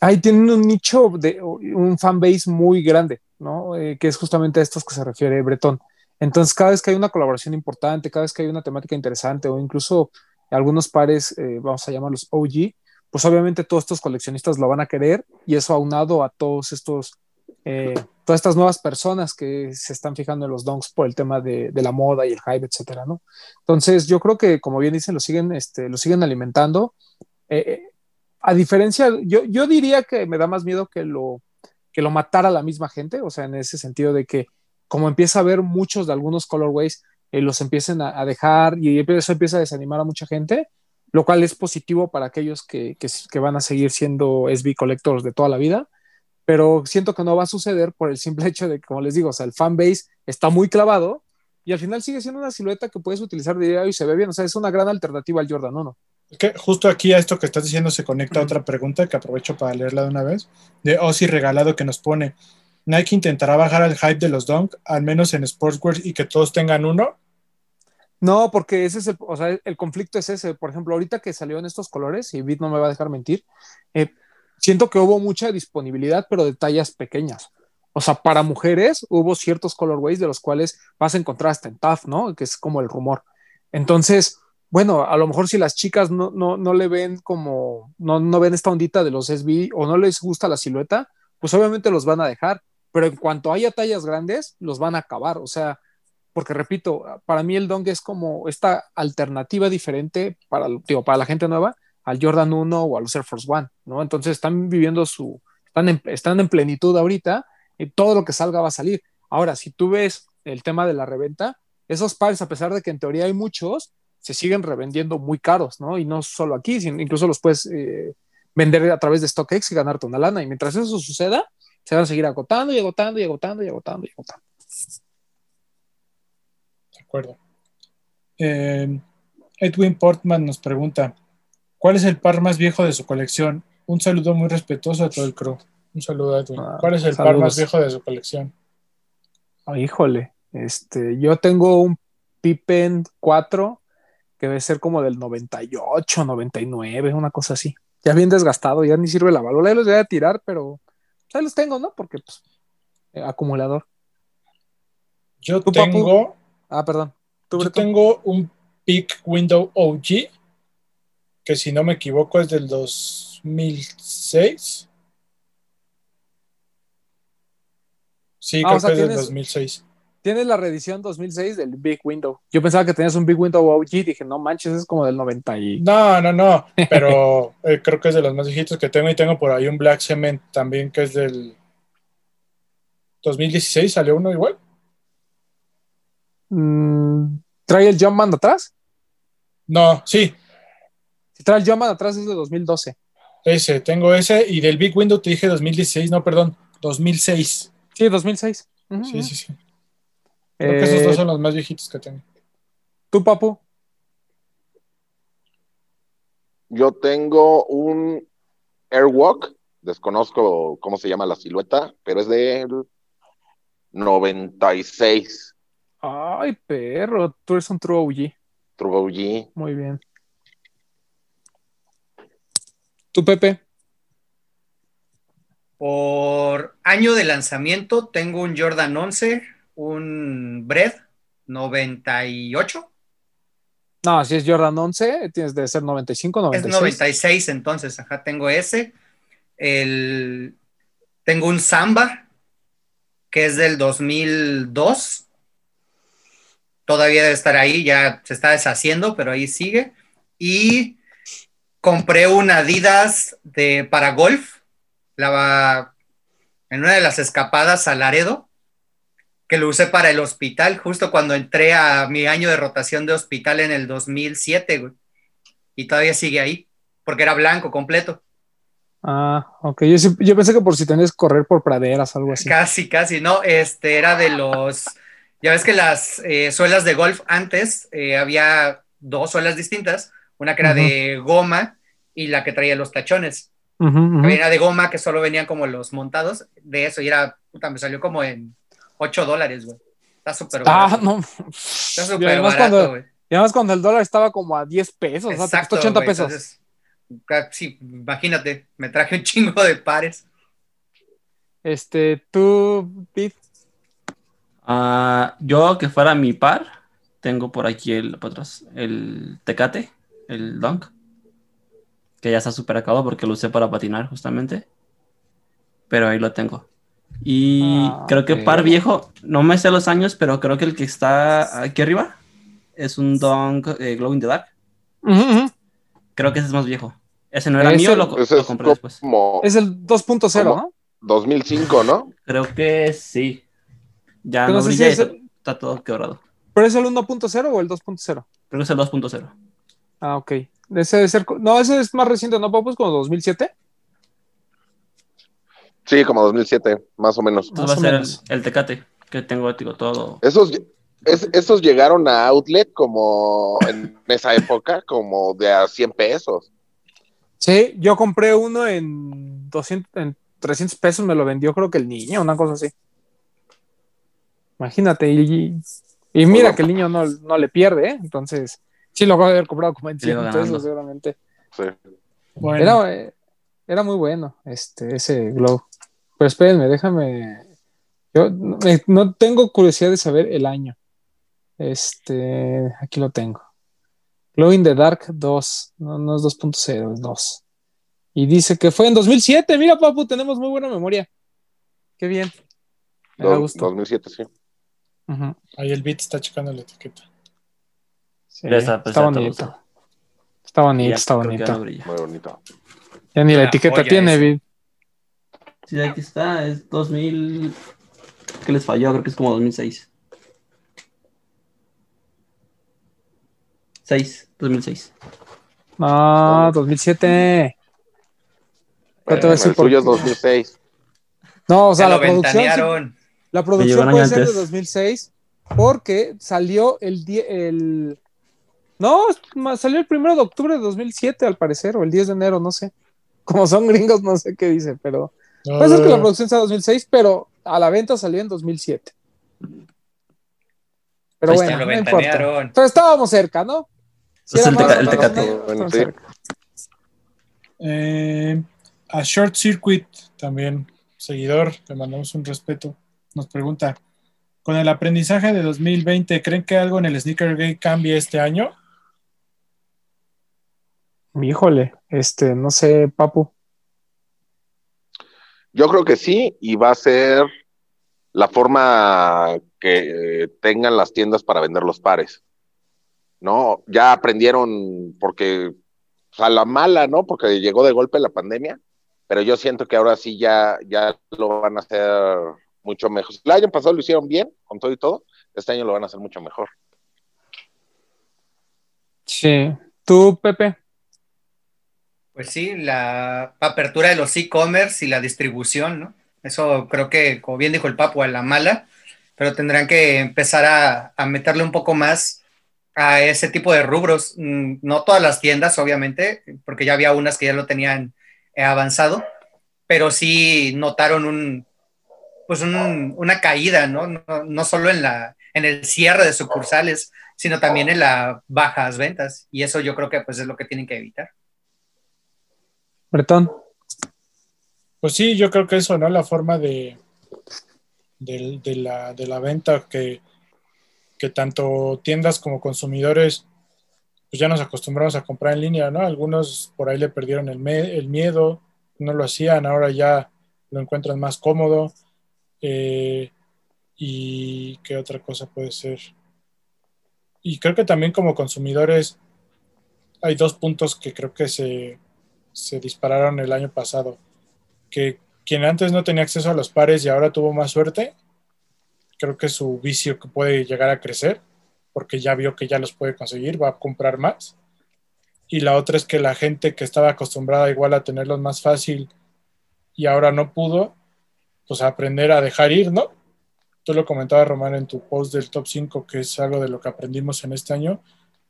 Speaker 2: ahí tienen un nicho de un fanbase muy grande, ¿no? Eh, que es justamente a estos que se refiere Bretón. Entonces, cada vez que hay una colaboración importante, cada vez que hay una temática interesante o incluso algunos pares, eh, vamos a llamarlos OG, pues obviamente todos estos coleccionistas lo van a querer y eso aunado a todos estos, eh, todas estas nuevas personas que se están fijando en los donks por el tema de, de, la moda y el hype, etcétera, ¿no? Entonces, yo creo que, como bien dicen, lo siguen, este, lo siguen alimentando. Eh, a diferencia, yo, yo diría que me da más miedo que lo, que lo matara la misma gente, o sea, en ese sentido de que como empieza a haber muchos de algunos colorways, eh, los empiecen a, a, dejar y eso empieza a desanimar a mucha gente, lo cual es positivo para aquellos que, que, que van a seguir siendo SB collectors de toda la vida pero siento que no va a suceder por el simple hecho de que, como les digo, o sea, el fanbase está muy clavado y al final sigue siendo una silueta que puedes utilizar de día y se ve bien, o sea, es una gran alternativa al Jordan 1.
Speaker 5: Es que justo aquí a esto que estás diciendo se conecta otra pregunta que aprovecho para leerla de una vez, de Ozzy Regalado que nos pone, Nike intentará bajar el hype de los Dunk, al menos en Sportswear y que todos tengan uno.
Speaker 2: No, porque ese es el, o sea, el conflicto es ese. Por ejemplo, ahorita que salió en estos colores, y Bit no me va a dejar mentir, eh, siento que hubo mucha disponibilidad, pero de tallas pequeñas. O sea, para mujeres hubo ciertos colorways de los cuales vas a encontrar hasta en TAF, ¿no? Que es como el rumor. Entonces, bueno, a lo mejor si las chicas no, no, no le ven como, no, no ven esta ondita de los SB o no les gusta la silueta, pues obviamente los van a dejar. Pero en cuanto haya tallas grandes, los van a acabar. O sea, porque repito, para mí el dong es como esta alternativa diferente para, digo, para la gente nueva al Jordan 1 o a los Air Force One, ¿no? Entonces están viviendo su, están en, están en plenitud ahorita y todo lo que salga va a salir. Ahora, si tú ves el tema de la reventa, esos pares, a pesar de que en teoría hay muchos, se siguen revendiendo muy caros, ¿no? Y no solo aquí, sino incluso los puedes eh, vender a través de StockX y ganarte una lana. Y mientras eso suceda, se van a seguir agotando y agotando y agotando y agotando y agotando.
Speaker 5: De acuerdo. Eh, Edwin Portman nos pregunta, ¿Cuál es el par más viejo de su colección? Un saludo muy respetuoso a todo el crew. Un saludo a. Ah, ¿Cuál es el saludos. par más viejo de su colección?
Speaker 2: Oh, híjole, este, yo tengo un Pippen 4 que debe ser como del 98, 99, una cosa así. Ya bien desgastado, ya ni sirve la válvula. los voy a tirar, pero ya los tengo, ¿no? Porque, pues, eh, acumulador.
Speaker 5: Yo tengo.
Speaker 2: Papu? Ah, perdón.
Speaker 5: yo tengo un Peak Window OG que si no me equivoco es del 2006. Sí, ah, creo o sea, que es del 2006.
Speaker 2: Tienes la reedición 2006 del Big Window. Yo pensaba que tenías un Big Window OG, dije, no manches, es como del 90 y...
Speaker 5: No, no, no, pero eh, creo que es de los más viejitos que tengo y tengo por ahí un Black Cement también que es del 2016, salió uno igual.
Speaker 2: Mm, ¿Trae el Jumpman atrás?
Speaker 5: No, sí,
Speaker 2: el Jumpman atrás es de 2012.
Speaker 5: Ese, tengo ese. Y del Big Window te dije 2016, no, perdón, 2006.
Speaker 2: Sí, 2006.
Speaker 5: Uh -huh. Sí, sí, sí. Creo eh, que esos dos son los más viejitos que tengo.
Speaker 2: ¿Tú, Papu?
Speaker 6: Yo tengo un Airwalk, desconozco cómo se llama la silueta, pero es del 96.
Speaker 2: Ay, perro, tú eres un True OG.
Speaker 6: True OG.
Speaker 2: Muy bien. ¿Tú, Pepe?
Speaker 4: Por año de lanzamiento tengo un Jordan 11, un Bread 98.
Speaker 2: No, si es Jordan 11, tienes de ser 95, 96.
Speaker 4: Es 96, entonces, ajá, tengo ese. El, tengo un Samba, que es del 2002. Todavía debe estar ahí, ya se está deshaciendo, pero ahí sigue. Y compré una Adidas de, para golf, la, en una de las escapadas a Laredo, que lo usé para el hospital, justo cuando entré a mi año de rotación de hospital en el 2007, güey. Y todavía sigue ahí, porque era blanco completo.
Speaker 2: Ah, ok. Yo, yo pensé que por si tenías que correr por praderas, algo así.
Speaker 4: Casi, casi, no. Este era de los. Ya ves que las eh, suelas de golf antes eh, había dos suelas distintas una que era uh -huh. de goma y la que traía los tachones. Uh -huh. Era de goma que solo venían como los montados de eso y era, puta, me salió como en 8 dólares, güey. Está súper
Speaker 2: ah, barato. Ah, no. Está súper barato, güey. Y además cuando el dólar estaba como a 10 pesos, Exacto, o sea, 80 wey, pesos. Entonces,
Speaker 4: sí, imagínate, me traje un chingo de pares.
Speaker 2: Este, tú, Pete.
Speaker 3: Uh, yo que fuera mi par, tengo por aquí el, por atrás, el Tecate el Dunk, que ya está súper acabado porque lo usé para patinar justamente. Pero ahí lo tengo. Y
Speaker 2: Ah,
Speaker 3: creo que par viejo, no me sé los años, pero creo que el que está aquí arriba es un Dunk eh, Glow in the Dark. Creo que ese es más viejo. Ese no era
Speaker 2: Ese-
Speaker 3: mío, lo, co-
Speaker 6: Ese
Speaker 3: lo
Speaker 6: es
Speaker 3: compré después.
Speaker 6: como
Speaker 2: Es el 2.0,
Speaker 6: ¿Cómo?
Speaker 2: ¿no?
Speaker 6: 2005, ¿no?
Speaker 3: Creo que sí. Ya
Speaker 2: Pero
Speaker 3: no
Speaker 2: no sé si
Speaker 3: brilla y
Speaker 2: es el-
Speaker 3: está todo quebrado.
Speaker 2: ¿Pero es el 1.0 o el 2.0?
Speaker 3: Creo que es el 2.0.
Speaker 2: Ah, ok. Ese debe ser. No, ese es más reciente, ¿no, Papu? Es como 2007.
Speaker 6: Sí, como 2007, más o menos.
Speaker 2: Más
Speaker 3: va a
Speaker 2: o
Speaker 3: ser el,
Speaker 2: menos.
Speaker 3: el Tecate, que tengo, digo, todo.
Speaker 6: Esos, es- esos llegaron a Outlet como en esa época, como de a 100 pesos.
Speaker 2: Sí, yo compré uno en 200, en 300 pesos, me lo vendió creo que el niño, una cosa así. Imagínate, y, y mira
Speaker 6: Bueno.
Speaker 2: que el niño no, no le pierde, ¿eh? Entonces, sí lo voy a haber comprado como en
Speaker 3: Sí, le
Speaker 2: 100
Speaker 3: va
Speaker 2: pesos seguramente.
Speaker 6: Sí.
Speaker 5: Bueno,
Speaker 2: Era, era muy bueno este, ese glow. Pero espérenme, déjame. Yo me- no tengo curiosidad de saber el año. Este, aquí lo tengo. Glow in the Dark 2. No, no es 2.0, es 2. Y dice que fue en 2007. Mira, papu, tenemos muy buena memoria. Qué bien. Me da
Speaker 6: Dos-
Speaker 2: gusto.
Speaker 6: 2007, sí.
Speaker 2: Ujú.
Speaker 5: ahí el beat está checando la etiqueta.
Speaker 2: Sí,
Speaker 3: Ya está, pues,
Speaker 2: está bonito.
Speaker 3: usado.
Speaker 2: Está bonito,
Speaker 3: Ya,
Speaker 2: está
Speaker 3: ya no
Speaker 2: bonito.
Speaker 6: Muy bonito.
Speaker 2: Ya ni la
Speaker 4: Una
Speaker 2: etiqueta tiene. Vid.
Speaker 3: Sí, aquí está, es 2000. ¿Qué les falló? Creo que es como 2006. 6, 2006.
Speaker 2: No, 2007. Ya te voy a
Speaker 6: Bueno,
Speaker 2: decir
Speaker 6: el
Speaker 2: por
Speaker 6: suyo es
Speaker 2: qué.
Speaker 6: 2006.
Speaker 2: No, o sea,
Speaker 4: Se
Speaker 2: la producción. La producción puede ser de
Speaker 3: antes.
Speaker 2: 2006 porque salió el, die- el... No, salió el primero de octubre de 2007 al parecer, o el 10 de enero, no sé. Como son gringos, no sé qué dice, pero...
Speaker 5: No,
Speaker 2: Puede ser que la producción sea 2006, pero a la venta salió en 2007. Pero bueno, no importa.
Speaker 4: ventanearon.
Speaker 2: Pero estábamos cerca, ¿no? Si
Speaker 3: Es
Speaker 2: era
Speaker 3: el teca- el
Speaker 6: Bueno,
Speaker 2: estábamos
Speaker 6: sí.
Speaker 2: cerca.
Speaker 5: Eh, a Short Circuit, también seguidor, le mandamos un respeto. Nos pregunta: Con el aprendizaje de 2020, ¿creen que algo en el Sneaker Gate cambie este año?
Speaker 2: Híjole, este, no sé, Papu.
Speaker 6: Yo creo que sí, y va a ser la forma que eh, tengan las tiendas para vender los pares. ¿No? Ya aprendieron porque o sea, la mala, ¿no? Porque llegó de golpe la pandemia, pero yo siento que ahora sí ya, ya lo van a hacer mucho mejor. El año pasado lo hicieron bien, con todo y todo, este año lo van a hacer mucho mejor.
Speaker 2: Sí. ¿Tú, Pepe?
Speaker 4: Pues sí, la apertura de los e-commerce y la distribución, ¿no? Eso creo que, como bien dijo el Papu, a la mala, pero tendrán que empezar a, meterle un poco más a ese tipo de rubros. Mm, No todas las tiendas, obviamente, porque ya había unas que ya lo tenían eh, avanzado, pero sí notaron un, pues un- una caída, ¿no? ¿no? Solo en, en el cierre de sucursales, sino también en las bajas ventas. Y eso yo creo que pues es lo que tienen que evitar.
Speaker 2: Bretón.
Speaker 5: Pues sí, yo creo que eso, ¿no? La forma de, de, la, de la venta que, que tanto tiendas como consumidores pues ya nos acostumbramos a comprar en línea, ¿no? Algunos por ahí le perdieron el, el miedo, no lo hacían, ahora ya lo encuentran más cómodo. Eh, y qué otra cosa puede ser. Y creo que también como consumidores hay dos puntos que creo que se, se dispararon el año pasado. Que quien antes no tenía acceso a los pares y ahora tuvo más suerte, creo que su vicio que puede llegar a crecer, porque ya vio que ya los puede conseguir, va a comprar más. Y la otra es que la gente que estaba acostumbrada igual a tenerlos más fácil y ahora no pudo, pues aprender a dejar ir, ¿no? Tú lo comentabas, Román, en tu post del top 5, que es algo de lo que aprendimos en este año,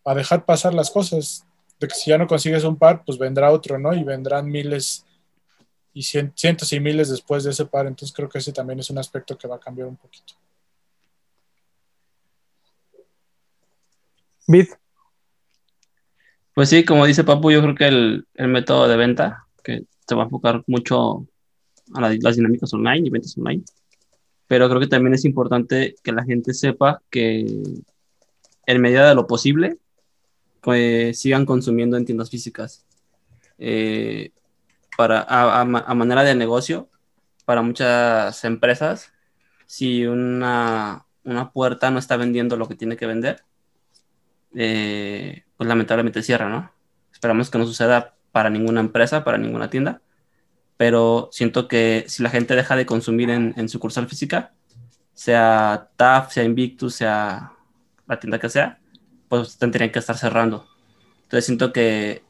Speaker 5: a dejar pasar las cosas, de que si ya no consigues un par, pues vendrá otro, ¿no? Y vendrán miles y cien- cientos y miles después de ese par, entonces creo que ese también es un aspecto que va a cambiar un poquito.
Speaker 2: Vid.
Speaker 3: Pues sí, como dice Papu, yo creo que el, el método de venta, que se va a enfocar mucho a la- las dinámicas online y ventas online, pero creo que también es importante que la gente sepa que en medida de lo posible, pues, sigan consumiendo en tiendas físicas. Eh, para, a manera de negocio, para muchas empresas, si una, una puerta no está vendiendo lo que tiene que vender, eh, pues lamentablemente cierra, ¿no? Esperamos que no suceda para ninguna empresa, para ninguna tienda, pero siento que si la gente deja de consumir en, en sucursal física, sea TAF, sea Invictus, sea la tienda que sea, pues tendrían que estar cerrando. Entonces siento que,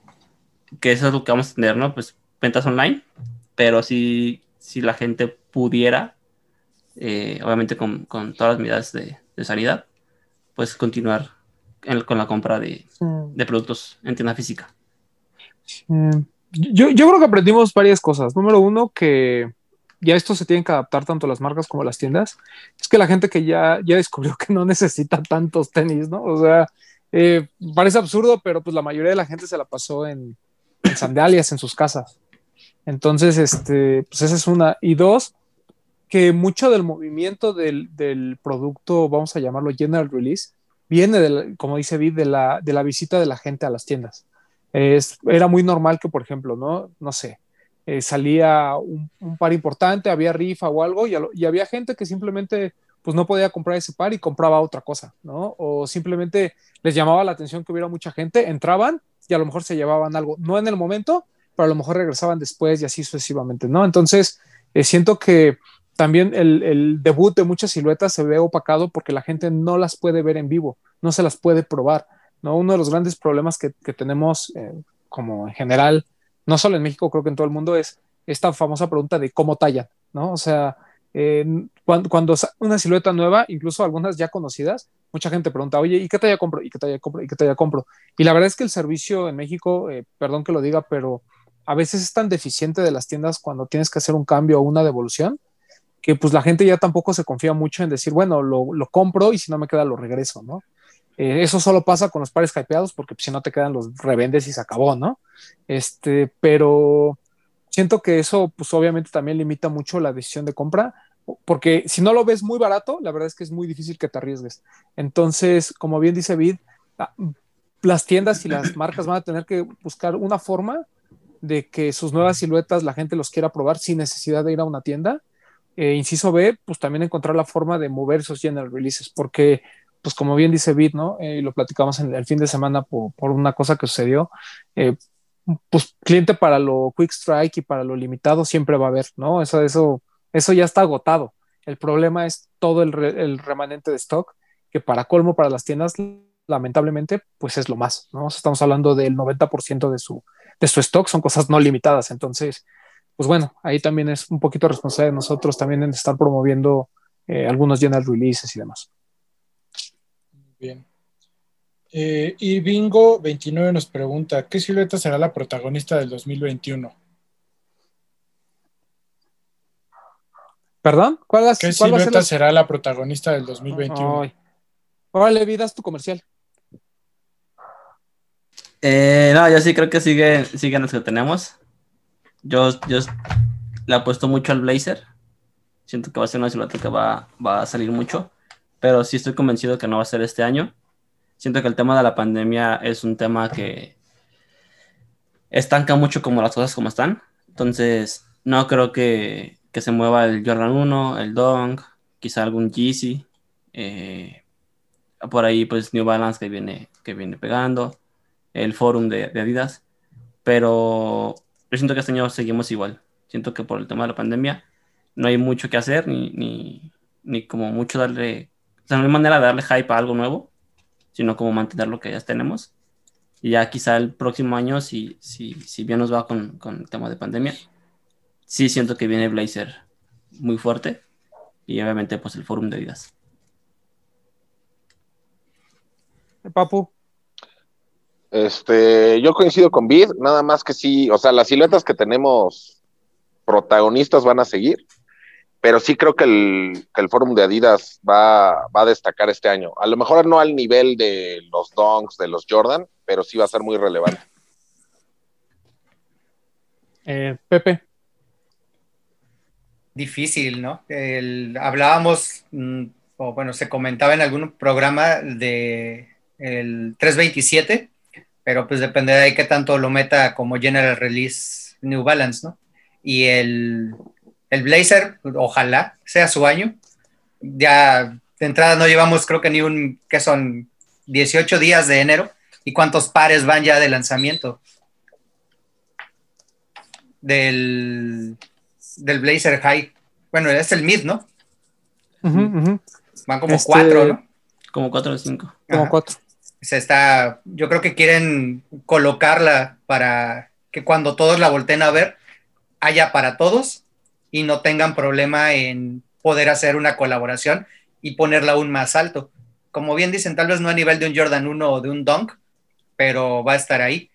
Speaker 3: que eso es lo que vamos a tener, ¿no? Pues ventas online, pero si, si la gente pudiera, eh, obviamente con, con, todas las medidas de, de sanidad, pues continuar en, con la compra de, de, productos en tienda física.
Speaker 2: Yo, yo creo que aprendimos varias cosas. Número uno, que ya esto se tienen que adaptar tanto las marcas como las tiendas, es que la gente que ya, ya descubrió que no necesita tantos tenis, ¿no? O sea, eh, parece absurdo, pero pues la mayoría de la gente se la pasó en, sandalias en sus casas. Entonces, este, pues esa es una. Y dos, que mucho del movimiento del, producto, vamos a llamarlo general release, viene, como dice Vid, de la, de la visita de la gente a las tiendas. Era muy normal que, por ejemplo, no, no sé, eh, salía un, par importante, había rifa o algo, y, había gente que simplemente pues no podía comprar ese par y compraba otra cosa, ¿no? O simplemente les llamaba la atención que hubiera mucha gente, entraban y a lo mejor se llevaban algo, no en el momento, pero a lo mejor regresaban después y así sucesivamente, ¿no? Entonces, eh, siento que también el, debut de muchas siluetas se ve opacado porque la gente no las puede ver en vivo, no se las puede probar, ¿no? Uno de los grandes problemas que, que tenemos eh, como en general no solo en México, creo que en todo el mundo, es esta famosa pregunta de cómo tallan, ¿no? O sea, eh, cuando, cuando, una silueta nueva, incluso algunas ya conocidas, mucha gente pregunta, oye, ¿y qué talla compro? ¿Y qué talla compro? ¿Y qué talla compro? Y la verdad es que el servicio en México, eh, perdón que lo diga, pero a veces es tan deficiente de las tiendas cuando tienes que hacer un cambio o una devolución, que pues la gente ya tampoco se confía mucho en decir, bueno, lo, lo compro y si no me queda lo regreso, ¿no? Eh, eso solo pasa con los pares hypeados porque pues, si no te quedan los revendes y se acabó, ¿no? Este, pero siento que eso pues obviamente también limita mucho la decisión de compra porque si no lo ves muy barato, la verdad es que es muy difícil que te arriesgues. Entonces, como bien dice Vid, ah, las tiendas y las marcas van a tener que buscar una forma de que sus nuevas siluetas la gente los quiera probar sin necesidad de ir a una tienda. Eh, inciso B, pues también encontrar la forma de mover esos general releases, porque pues como bien dice Bit, ¿no? Eh, lo platicamos en el fin de semana por, una cosa que sucedió. Eh, pues cliente para lo quick strike y para lo limitado siempre va a haber, ¿no? Eso, eso, eso ya está agotado. El problema es todo el, re, el remanente de stock, que para colmo para las tiendas, lamentablemente, pues es lo más. Estamos hablando del 90% de su, de su stock, son cosas no limitadas. Entonces, pues bueno, ahí también es un poquito responsable de nosotros también en estar promoviendo eh, algunos general releases y demás.
Speaker 5: Bien. Eh, y Bingo 29 nos pregunta, ¿qué silueta será la protagonista del 2021?
Speaker 2: ¿Perdón? ¿Cuál es,
Speaker 5: ¿Qué
Speaker 2: cuál
Speaker 5: silueta
Speaker 2: la...
Speaker 5: será la protagonista del 2021?
Speaker 2: Ay. Órale, vidas tu comercial.
Speaker 3: Eh, no, yo sí creo que siguen sigue los que tenemos. Yo, yo le apuesto mucho al Blazer. Siento que va a ser una silueta que va, va a salir mucho pero sí estoy convencido que no va a ser este año. Siento que el tema de la pandemia es un tema que estanca mucho como las cosas como están. Entonces, no creo que, que se mueva el Jordan 1, el Dong, quizá algún Yeezy. Eh, por ahí, pues New Balance que viene, que viene pegando, el Forum de, de Adidas. Pero yo siento que este año seguimos igual. Siento que por el tema de la pandemia no hay mucho que hacer ni, ni, ni como mucho darle o sea, no hay manera de darle hype a algo nuevo, sino como mantener lo que ya tenemos. Y ya quizá el próximo año, si, si, si bien nos va con, con el tema de pandemia, sí siento que viene Blazer muy fuerte y obviamente pues el forum de vidas.
Speaker 2: Papu.
Speaker 6: Este, yo coincido con Bid, nada más que sí, o sea, las siluetas que tenemos protagonistas van a seguir, pero sí creo que el, que el Fórum de Adidas va, va, a destacar este año. A lo mejor no al nivel de los Donks, de los Jordan, pero sí va a ser muy relevante.
Speaker 2: Eh, Pepe.
Speaker 4: Difícil, ¿no? Hablábamos, mm, o bueno, se comentaba en algún programa de el 327, pero pues dependerá de qué tanto lo meta como general release New Balance, ¿no? Y el el Blazer, ojalá sea su año. Ya de entrada no llevamos, creo que ni un, que son 18 días de enero. ¿Y cuántos pares van ya de lanzamiento? Del, del Blazer High. Bueno, es el mid, ¿no? Van como
Speaker 2: Este,
Speaker 4: cuatro, ¿no?
Speaker 3: Como 4 o 5.
Speaker 2: Como cuatro.
Speaker 4: se está, yo creo que quieren colocarla para que cuando todos la volteen a ver, haya para todos y no tengan problema en poder hacer una colaboración y ponerla aún más alto. Como bien dicen, tal vez no a nivel de un Jordan 1 o de un Dunk, pero va a estar ahí.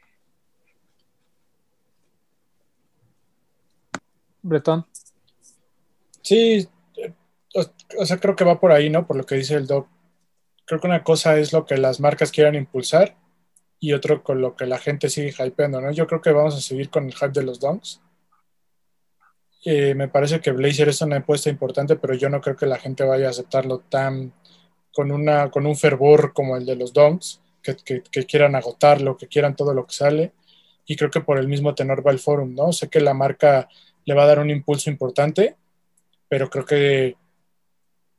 Speaker 2: Bretón.
Speaker 5: Sí, o, o sea, creo que va por ahí, ¿no? Por lo que dice el doc. Creo que una cosa es lo que las marcas quieran impulsar y otro con lo que la gente sigue hypeando, ¿no? Yo creo que vamos a seguir con el hype de los donks. Eh, me parece que Blazer es una apuesta importante, pero yo no creo que la gente vaya a aceptarlo tan con, una, con un fervor como el de los donks, que, que- que quieran agotarlo, que quieran todo lo que sale. Y creo que por el mismo tenor va el forum, ¿no? Sé que la marca le va a dar un impulso importante, pero creo que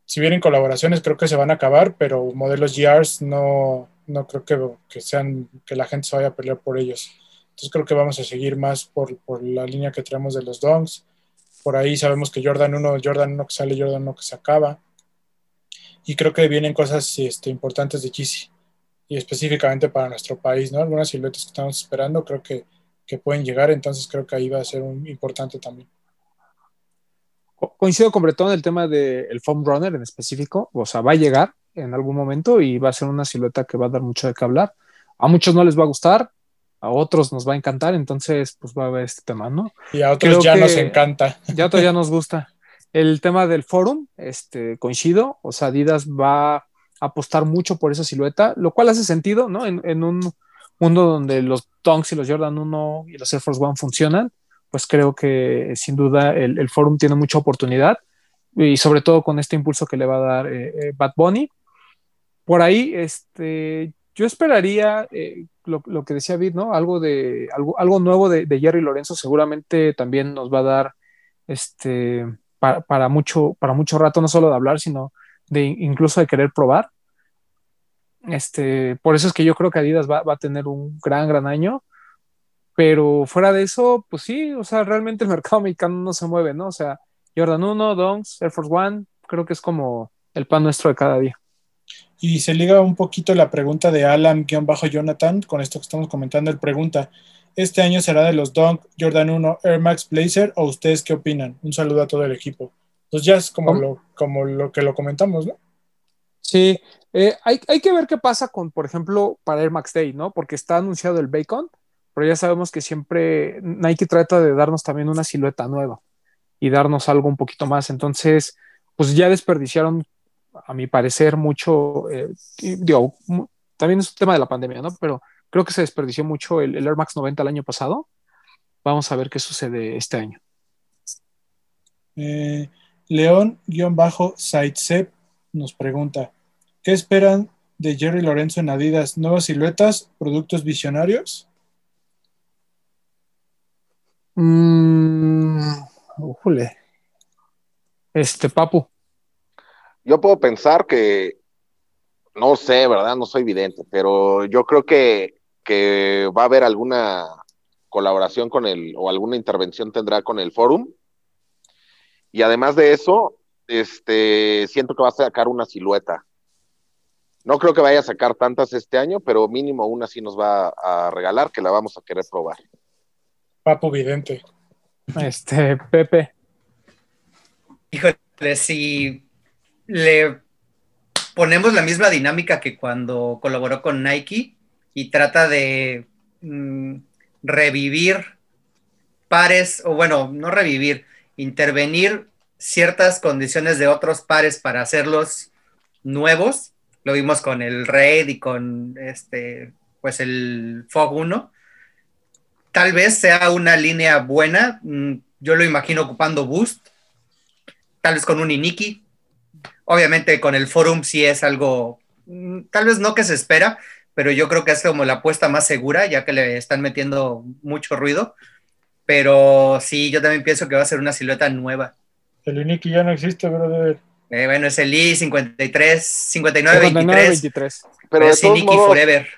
Speaker 5: si vienen colaboraciones, creo que se van a acabar, pero modelos GRs no, no creo que, que sean que la gente se vaya a pelear por ellos. Entonces creo que vamos a seguir más por, por la línea que traemos de los donks. Por ahí sabemos que Jordan 1, Jordan 1 que sale, Jordan 1 que se acaba. Y creo que vienen cosas este, importantes de Yeezy. Y específicamente para nuestro país, ¿no? Algunas siluetas que estamos esperando creo que, que pueden llegar, entonces creo que ahí va a ser un importante también.
Speaker 2: Co- Coincido con Bretón el tema del foam runner en específico, o sea, va a llegar en algún momento y va a ser una silueta que va a dar mucho de qué hablar. A muchos no les va a gustar, a otros nos va a encantar, entonces pues va a haber este tema, ¿no?
Speaker 5: Y a otros
Speaker 2: Creo
Speaker 5: ya nos encanta.
Speaker 2: Ya a otros ya nos gusta. El tema del forum, este, coincido, o sea, Adidas va a apostar mucho por esa silueta, lo cual hace sentido, ¿no? En, en un mundo donde los Dunks y los Jordan 1 y los Air Force One funcionan, pues creo que sin duda el, el forum tiene mucha oportunidad y sobre todo con este impulso que le va a dar eh, eh, Bad Bunny. Por ahí, este, yo esperaría eh, lo, lo que decía Vid, ¿no? Algo de algo, algo nuevo de, de Jerry Lorenzo seguramente también nos va a dar este para, para mucho para mucho rato no solo de hablar sino de incluso de querer probar este por eso es que yo creo que Adidas va, va a tener un gran gran año pero fuera de eso pues sí o sea realmente el mercado mexicano no se mueve no o sea Jordan 1 Dunks Air Force One creo que es como el pan nuestro de cada día
Speaker 5: Y se liga un poquito la pregunta de Alan-Jonathan con esto que estamos comentando. Él pregunta: ¿Este año será de los Dunk Jordan 1 Air Max Blazer o ustedes qué opinan? Un saludo a todo el equipo. Pues ya es como,
Speaker 2: ¿Cómo?
Speaker 5: lo, como lo que lo comentamos, ¿no?
Speaker 2: Sí, eh, hay, hay, que ver qué pasa con, por ejemplo, para Air Max Day, ¿no? Porque está anunciado el Bacon, pero ya sabemos que siempre Nike trata de darnos también una silueta nueva y darnos algo un poquito más. Entonces, pues ya desperdiciaron, a mi parecer, mucho, eh, también es un tema de la pandemia, ¿no? Pero creo que se desperdició mucho el, el Air Max 90 el año pasado. Vamos a ver qué sucede este año.
Speaker 5: Eh, León-Sidesep nos pregunta, ¿qué esperan de Jerry Lorenzo en Adidas? ¿Nuevas siluetas? ¿Productos visionarios?
Speaker 2: Mm, ujule. Este, Papu.
Speaker 6: Yo puedo pensar que, no sé, ¿verdad? No soy vidente, pero yo creo que, que va a haber alguna colaboración con el, o alguna intervención tendrá con el forum. Y además de eso, este, siento que va a sacar una silueta. No creo que vaya a sacar tantas este año, pero mínimo una sí nos va a regalar que la vamos a querer probar.
Speaker 5: Papu Vidente.
Speaker 2: Este, Pepe.
Speaker 4: Híjole, si le ponemos la misma dinámica que cuando colaboró con Nike y trata de mm, revivir pares, o bueno, no revivir, intervenir ciertas condiciones de otros pares para hacerlos nuevos. Lo vimos con el Raid y con este, pues el Fog 1. Tal vez sea una línea buena. mm, Yo lo imagino ocupando Boost. Tal vez con un Iniki. Obviamente con el Forum sí es algo, mm, tal vez no que se espera, pero yo creo que es como la apuesta más segura, ya que le están metiendo mucho ruido. Pero sí, yo también pienso que va a ser una silueta nueva.
Speaker 5: El Iniki ya no existe, brother.
Speaker 4: Eh, bueno, es el I 53, 59,
Speaker 2: 59,
Speaker 4: 23.
Speaker 2: 23.
Speaker 6: Pero de todos modos,
Speaker 4: Forever.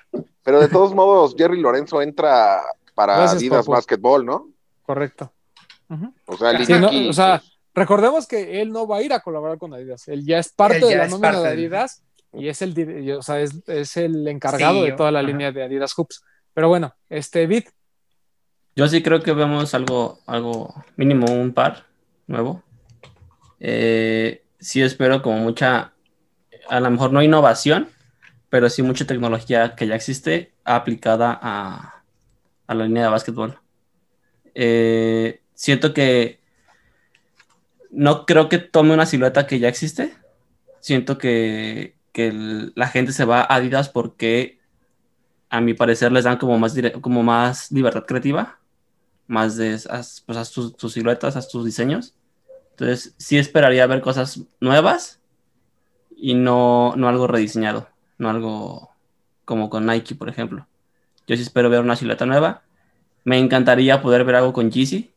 Speaker 6: pero de todos modos, Jerry Lorenzo entra para
Speaker 2: Gracias,
Speaker 6: Adidas. Basketball, ¿no?
Speaker 2: Correcto.
Speaker 6: O sea, el
Speaker 2: Sí, ¿no? O sea, recordemos que él no va a ir a colaborar con Adidas. Él ya es parte
Speaker 4: ya
Speaker 2: de la nómina
Speaker 4: parte
Speaker 2: de Adidas y es el, o sea, es, es el encargado
Speaker 4: Sí,
Speaker 2: de toda la línea de Adidas Hoops. Pero bueno, este Vid,
Speaker 3: Yo sí creo que vemos algo, algo mínimo un par nuevo. Eh, sí espero como mucha, a lo mejor no innovación, pero sí mucha tecnología que ya existe aplicada a, a la línea de básquetbol. Eh, siento que no creo que tome una silueta que ya existe. Siento que, que la gente se va a Adidas porque a mi parecer les dan como más, como más libertad creativa, más de haz, pues, tus, tus siluetas, haz tus diseños. Entonces sí esperaría ver cosas nuevas y no, no algo rediseñado, no algo como con Nike, por ejemplo. Yo sí espero ver una silueta nueva. Me encantaría poder ver algo con Yeezy.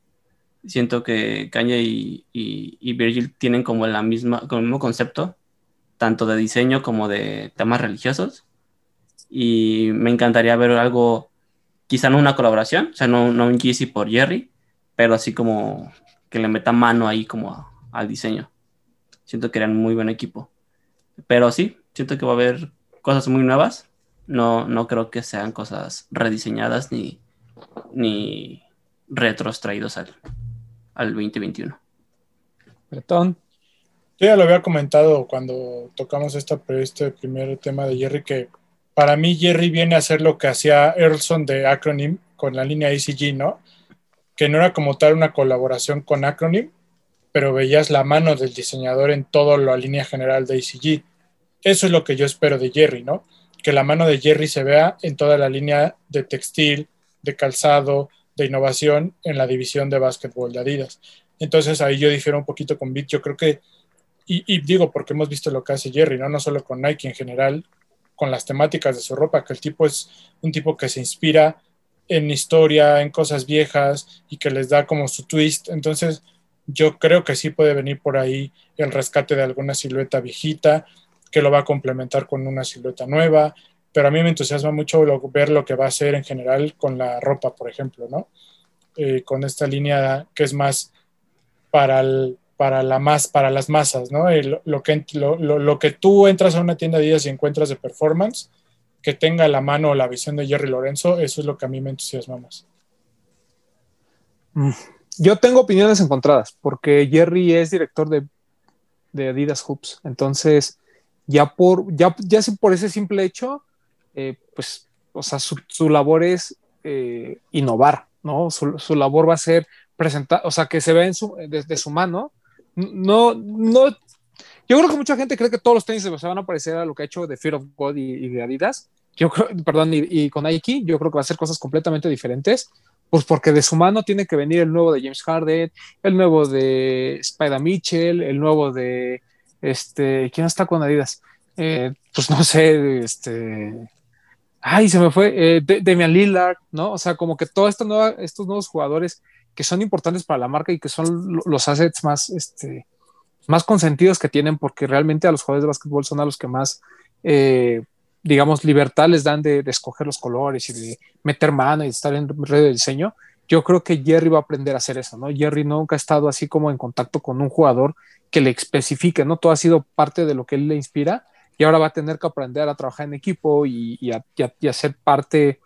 Speaker 3: Siento que Kanye y, Virgil tienen como la misma, como el mismo concepto, tanto de diseño como de temas religiosos. Y me encantaría ver algo, quizá no una colaboración, o sea, no, no un Yeezy por Jerry, pero así como que le meta mano ahí como a- al diseño. Siento que eran muy buen equipo. Pero sí, siento que va a haber cosas muy nuevas. No, no creo que sean cosas rediseñadas ni, ni retros traídos al, al 2021.
Speaker 2: Bretón,
Speaker 5: Yo ya lo había comentado cuando tocamos esta, este primer tema de Jerry, que para mí Jerry viene a hacer lo que hacía Earlson de Acronym con la línea ACG, ¿no? Que no era como tal una colaboración con Acronym, pero veías la mano del diseñador en toda la línea general de ACG. Eso es lo que yo espero de Jerry, ¿no? Que la mano de Jerry se vea en toda la línea de textil, de calzado, de innovación en la división de básquetbol de Adidas. Entonces ahí yo difiero un poquito con Vic. Yo creo que y, y digo porque hemos visto lo que hace Jerry, ¿no? No solo con Nike en general, con las temáticas de su ropa, que el tipo es un tipo que se inspira en historia, en cosas viejas y que les da como su twist. Entonces, yo creo que sí puede venir por ahí el rescate de alguna silueta viejita, que lo va a complementar con una silueta nueva, pero a mí me entusiasma mucho ver lo que va a hacer en general con la ropa, por ejemplo, ¿no? Eh, con esta línea que es más para para la más para las masas, ¿no? Lo, que, lo, lo- lo que tú entras a una tienda de Adidas y encuentras de performance, que tenga la mano la visión de Jerry Lorenzo, eso es lo que a mí me entusiasma más.
Speaker 2: Mm. yo tengo opiniones encontradas porque Jerry es director de, Adidas Hoops. Entonces, ya por, ya, ya por ese simple hecho, eh, pues, o sea, su, su labor es eh, innovar, ¿no? Su, su labor va a ser presentar, o sea, que se vea en su, desde su mano. No, no, yo creo que mucha gente cree que todos los tenis se van a parecer a lo que ha hecho de Fear of God y, de Adidas. Yo creo, perdón, y, con Nike, yo creo que va a ser cosas completamente diferentes. Pues porque de su mano tiene que venir el nuevo de James Harden, el nuevo de Spider Mitchell, el nuevo de este, ¿quién está con Adidas? Eh, pues no sé, este, ay, se me fue, eh, Damian Lillard, ¿no? O sea, como que todos nueva- estos nuevos jugadores que son importantes para la marca y que son lo- los assets más, este, más consentidos que tienen, porque realmente a los jugadores de básquetbol son a los que más, eh, digamos, libertad les dan de, de escoger los colores y de meter mano y estar en red de diseño. Yo creo que Jerry va a aprender a hacer eso, ¿no? Jerry nunca ha estado así como en contacto con un jugador que le especifique, ¿no? Todo ha sido parte de lo que él le inspira y ahora va a tener que aprender a trabajar en equipo y, a, y parte,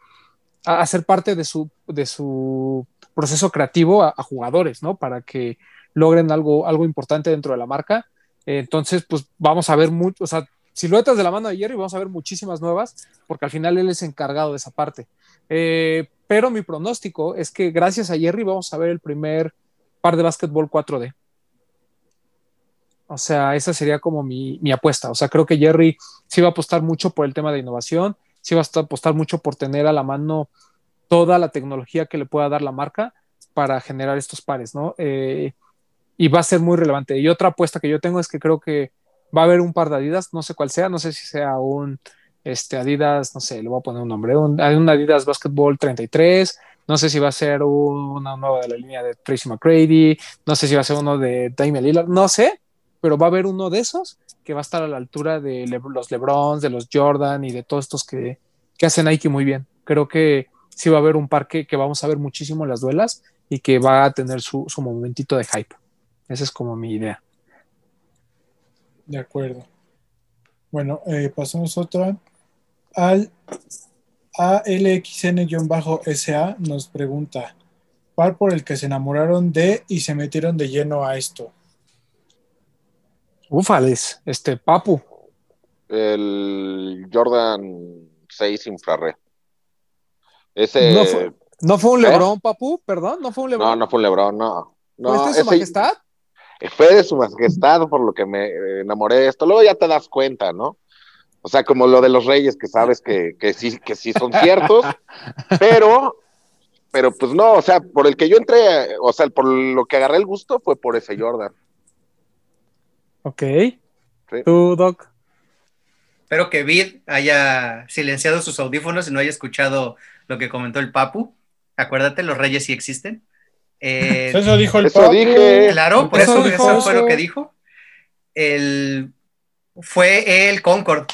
Speaker 2: a, ser parte de su, de su proceso creativo a, a jugadores, ¿no? Para que logren algo, algo importante dentro de la marca. Entonces, pues vamos a ver mucho, o sea, siluetas de la mano de Jerry, vamos a ver muchísimas nuevas, porque al final él es encargado de esa parte. Eh, pero mi pronóstico es que gracias a Jerry vamos a ver el primer par de básquetbol 4D. O sea, esa sería como mi, mi apuesta. O sea, creo que Jerry sí va a apostar mucho por el tema de innovación, sí va a apostar mucho por tener a la mano toda la tecnología que le pueda dar la marca para generar estos pares, ¿no? Eh, y va a ser muy relevante. Y otra apuesta que yo tengo es que creo que va a haber un par de Adidas, no sé cuál sea, no sé si sea un este, Adidas, no sé, le voy a poner un nombre, un, un Adidas Basketball 33, no sé si va a ser una nueva de la línea de Tracy McGrady, no sé si va a ser uno de Damian Lillard, no sé, pero va a haber uno de esos que va a estar a la altura de los LeBrons, de los Jordan y de todos estos que, que hacen Nike muy bien. Creo que sí va a haber un parque que vamos a ver muchísimo en las duelas y que va a tener su momentito de hype. Esa es como mi idea.
Speaker 5: De acuerdo. Bueno, eh, pasamos otra. Al ALXN-SA nos pregunta, ¿cuál por el que se enamoraron de y se metieron de lleno a esto?
Speaker 2: Ufales, este Papu.
Speaker 6: El Jordan 6 infrarred. Ese...
Speaker 2: ¿No fue, ¿no fue un ¿Eh? Lebron, Papu? Perdón, ¿no fue un Lebron?
Speaker 6: No, no fue un Lebron, no. no
Speaker 2: ¿Fuiste de su majestad?
Speaker 6: Fue de su majestad por lo que me enamoré de esto. Luego ya te das cuenta, ¿no? O sea, como lo de los reyes, que sabes que, que sí, que sí son ciertos, pero, pero pues no, o sea, por el que yo entré, o sea, por lo que agarré el gusto fue por ese Jordan.
Speaker 2: Ok. ¿Tú, Doc?
Speaker 4: Espero que Vid haya silenciado sus audífonos y no haya escuchado lo que comentó el Papu. Acuérdate, los reyes sí existen.
Speaker 5: Eh, eso dijo el
Speaker 6: eso. Dije.
Speaker 4: Claro, por eso, eso, fue lo que dijo. El, fue el Concord.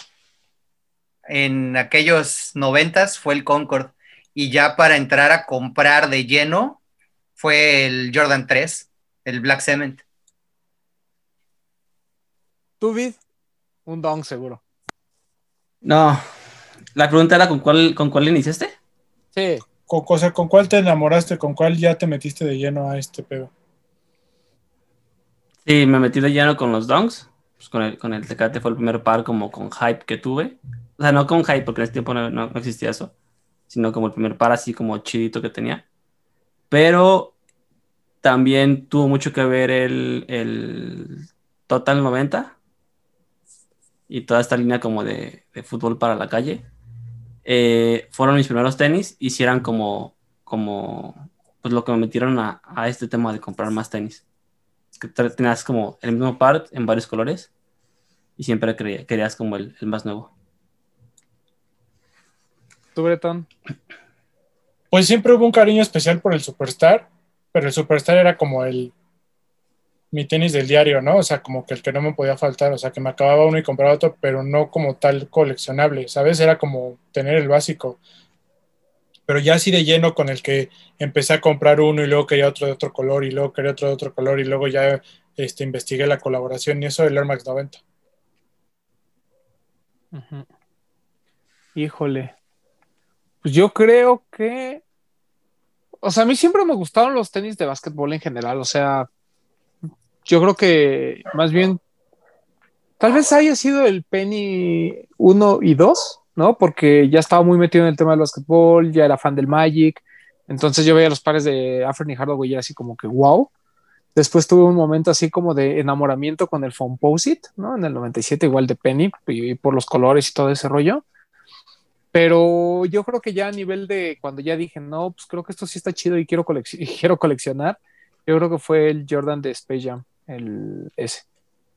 Speaker 4: En aquellos noventas fue el Concord. Y ya para entrar a comprar de lleno fue el Jordan 3, el Black Cement.
Speaker 2: ¿Tú, Vid? Un dong seguro.
Speaker 3: No. La pregunta era con cuál, con cuál iniciaste.
Speaker 2: Sí.
Speaker 5: Con, o sea, ¿con cuál te enamoraste? ¿Con cuál ya te metiste de lleno a este pedo?
Speaker 3: Sí, me metí de lleno con los donks. Pues con el, con el Tecate fue el primer par como con hype que tuve. O sea, no con hype, porque en ese tiempo no, existía eso. Sino como el primer par así como chidito que tenía. Pero también tuvo mucho que ver el, el Total 90 y toda esta línea como de fútbol para la calle. Eh, fueron mis primeros tenis y si eran como, como pues lo que me metieron a, a este tema de comprar más tenis. Que tenías como el mismo par en varios colores y siempre querías como el, el más nuevo.
Speaker 2: ¿Tú, Bretón?
Speaker 5: Pues siempre hubo un cariño especial por el Superstar, pero el Superstar era como el mi tenis del diario, ¿no? O sea, como que el que no me podía faltar, o sea, que me acababa uno y compraba otro, pero no como tal coleccionable, ¿sabes? Era como tener el básico. Pero ya así de lleno con el que empecé a comprar uno y luego quería otro de otro color y luego quería otro de otro color y luego ya este, investigué la colaboración y eso del Air Max 90.
Speaker 2: Uh -huh. Híjole. Pues yo creo que. O sea, a mí siempre me gustaron los tenis de básquetbol en general. O sea, yo creo que más bien. Tal vez haya sido el Penny 1 y 2, ¿no? Porque ya estaba muy metido en el tema del básquetbol, ya era fan del Magic. Entonces yo veía los pares de Afrin y Hardaway y así como que wow. Después tuve un momento así como de enamoramiento con el Fomposite, ¿no? En el 97, igual de Penny, y por los colores y todo ese rollo. Pero yo creo que ya a nivel de cuando ya dije, no, pues creo que esto sí está chido y quiero, colec y quiero coleccionar, yo creo que fue el Jordan de Space Jam, el ese.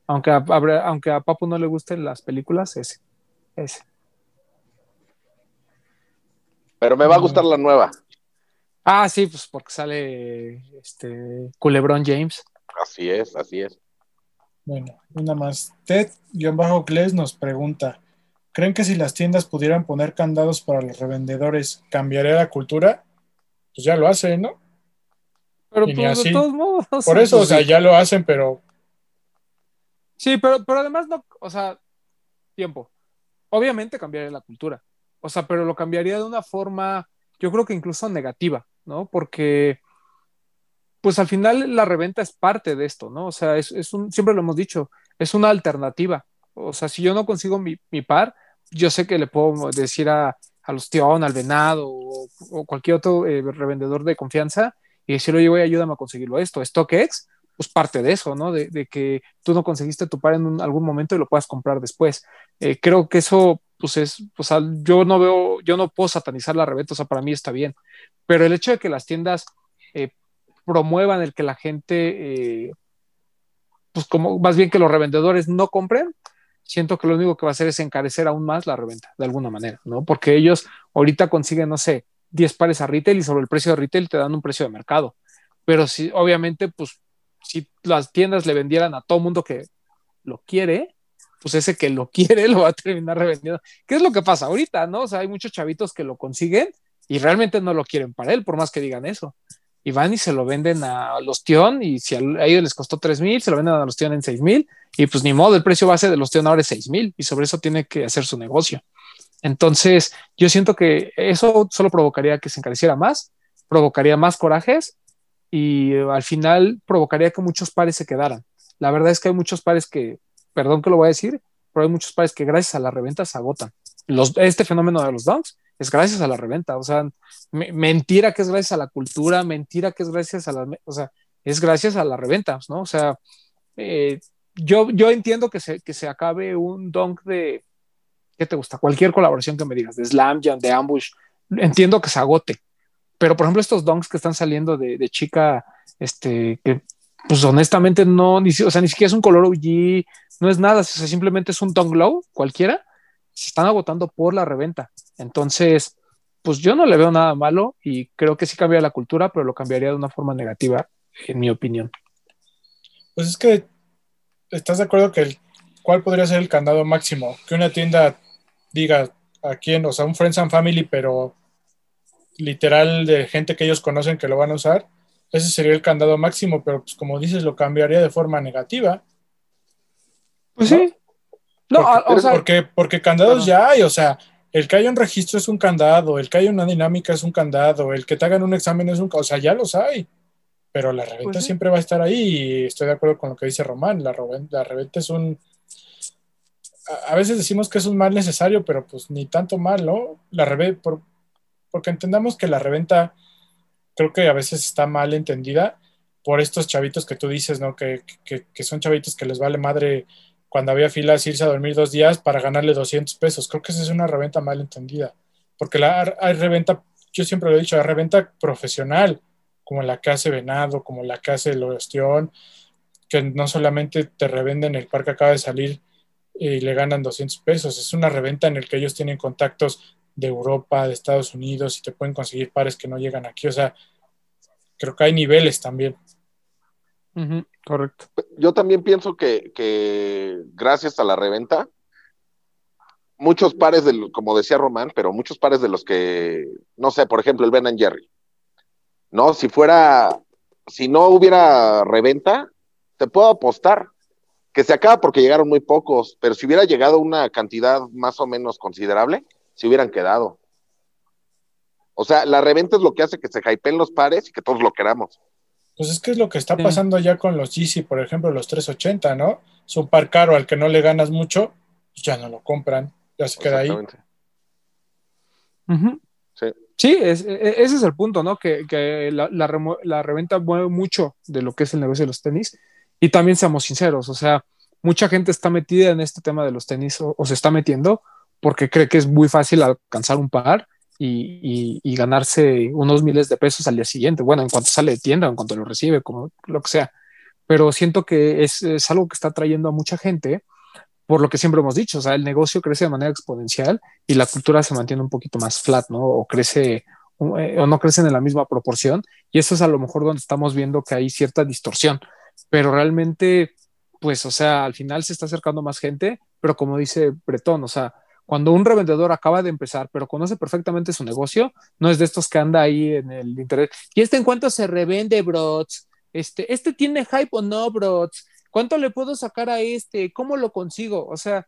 Speaker 2: Aunque a, aunque a Papu no le gusten las películas, ese. Ese.
Speaker 6: Pero me va a gustar la nueva.
Speaker 2: Ah, sí, pues porque sale este Culebrón James.
Speaker 6: Así es, así es.
Speaker 5: Bueno, una más. Ted-Gles nos pregunta: ¿Creen que si las tiendas pudieran poner candados para los revendedores, cambiaría la cultura? Pues ya lo hacen, ¿no?
Speaker 2: Pero pues, de todos modos.
Speaker 5: Por eso,
Speaker 2: pues,
Speaker 5: o sea, ya lo hacen, pero.
Speaker 2: Sí, pero, pero además no, o sea, tiempo. Obviamente cambiaría la cultura. O sea, pero lo cambiaría de una forma, yo creo que incluso negativa, ¿no? Porque, pues al final la reventa es parte de esto, ¿no? O sea, es, es un, siempre lo hemos dicho, es una alternativa. O sea, si yo no consigo mi, mi par, yo sé que le puedo decir a, a los Tion, al Venado o, o cualquier otro eh, revendedor de confianza y decirle, oye, güey, ayúdame a conseguirlo esto. StockX, pues parte de eso, ¿no? De, que tú no conseguiste tu par en algún momento y lo puedas comprar después. Eh, creo que eso, pues es, pues yo no veo, yo no puedo satanizar la reventa, o sea, para mí está bien. Pero el hecho de que las tiendas eh, promuevan el que la gente, eh, pues como más bien que los revendedores no compren, siento que lo único que va a hacer es encarecer aún más la reventa, de alguna manera, ¿no? Porque ellos ahorita consiguen, no sé, 10 pares a retail y sobre el precio de retail te dan un precio de mercado. Pero si, obviamente, pues, si las tiendas le vendieran a todo mundo que lo quiere, pues ese que lo quiere lo va a terminar revendiendo. ¿Qué es lo que pasa ahorita, no? O sea, hay muchos chavitos que lo consiguen y realmente no lo quieren para él, por más que digan eso. Y van y se lo venden a los Tion y si a ellos les costó 3 mil, se lo venden a los Tion en 6 mil y pues ni modo, el precio base de los Tion ahora es 6 mil y sobre eso tiene que hacer su negocio. Entonces, yo siento que eso solo provocaría que se encareciera más, provocaría más corajes y al final provocaría que muchos pares se quedaran. La verdad es que hay muchos pares que, perdón que lo voy a decir, pero hay muchos pares que gracias a la reventa se agotan. Los, este fenómeno de los dunks es gracias a la reventa. O sea, mentira que es gracias a la cultura, mentira que es gracias a la, o sea, es gracias a la reventa, ¿no? O sea, eh, yo, yo entiendo que se, que se acabe un dunk de, ¿qué te gusta? Cualquier colaboración que me digas, de Slam Jam, de Ambush, entiendo que se agote. Pero, por ejemplo, estos donks que están saliendo de, chica, este, que pues honestamente no, ni, o sea, ni siquiera es un color OG, no es nada, simplemente es un dunk low, cualquiera, se están agotando por la reventa. Entonces, pues yo no le veo nada malo y creo que sí cambia la cultura, pero lo cambiaría de una forma negativa, en mi opinión.
Speaker 5: Pues es que, ¿estás de acuerdo que el, cuál podría ser el candado máximo? Que una tienda diga a quién, o sea, un Friends and Family, pero literal de gente que ellos conocen que lo van a usar, ese sería el candado máximo, pero pues como dices, lo cambiaría de forma negativa.
Speaker 2: Pues sí.
Speaker 5: No, porque, o sea, porque, porque candados ya hay, o sea, el que haya un registro es un candado, el que haya una dinámica es un candado, el que te hagan un examen es un, o sea, ya los hay, pero la reventa pues siempre va a estar ahí y estoy de acuerdo con lo que dice Román, la, la reventa es un, a, veces decimos que es un mal necesario, pero pues ni tanto mal, ¿no? La reventa, por, porque entendamos que la reventa creo que a veces está mal entendida por estos chavitos que tú dices, ¿no? Que, que, son chavitos que les vale madre cuando había filas irse a dormir dos días para ganarle 200 pesos. Creo que esa es una reventa mal entendida, porque la, hay reventa, yo siempre lo he dicho, hay reventa profesional, como la que hace Venado, como la que hace Ostión, que no solamente te revenden el par que acaba de salir y le ganan 200 pesos, es una reventa en el que ellos tienen contactos de Europa, de Estados Unidos y te pueden conseguir pares que no llegan aquí. O sea, creo que hay niveles también
Speaker 2: correcto.
Speaker 6: Yo también pienso que, gracias a la reventa, muchos pares, de, como decía Román, pero muchos pares de los que, no sé, por ejemplo, el Ben and Jerry, ¿no? Si fuera, si no hubiera reventa, te puedo apostar que se acaba porque llegaron muy pocos, pero si hubiera llegado una cantidad más o menos considerable, se hubieran quedado. O sea, la reventa es lo que hace que se hypeen los pares y que todos lo queramos.
Speaker 5: Pues es que es lo que está pasando ya con los GC, por ejemplo, los 380, ¿no? Es un par caro al que no le ganas mucho, pues ya no lo compran, ya se queda ahí.
Speaker 2: Sí, e, ese es el punto, ¿no? Que, la, reventa mueve mucho de lo que es el negocio de los tenis. Y también seamos sinceros, o sea, mucha gente está metida en este tema de los tenis o se está metiendo porque cree que es muy fácil alcanzar un par y, ganarse unos miles de pesos al día siguiente. Bueno, en cuanto sale de tienda, en cuanto lo recibe, como lo que sea. Pero siento que es, algo que está trayendo a mucha gente, por lo que siempre hemos dicho, o sea, el negocio crece de manera exponencial y la cultura se mantiene un poquito más flat, ¿no? O crece eh, o no crecen en la misma proporción. Y eso es a lo mejor donde estamos viendo que hay cierta distorsión. Pero realmente, pues, o sea, al final se está acercando más gente, pero como dice Bretón, o sea, cuando un revendedor acaba de empezar, pero conoce perfectamente su negocio, no es de estos que anda ahí en el internet. ¿Y este en cuánto se revende, brots? Este, ¿este tiene hype o no, brots? ¿Cuánto le puedo sacar a este? ¿Cómo lo consigo? O sea,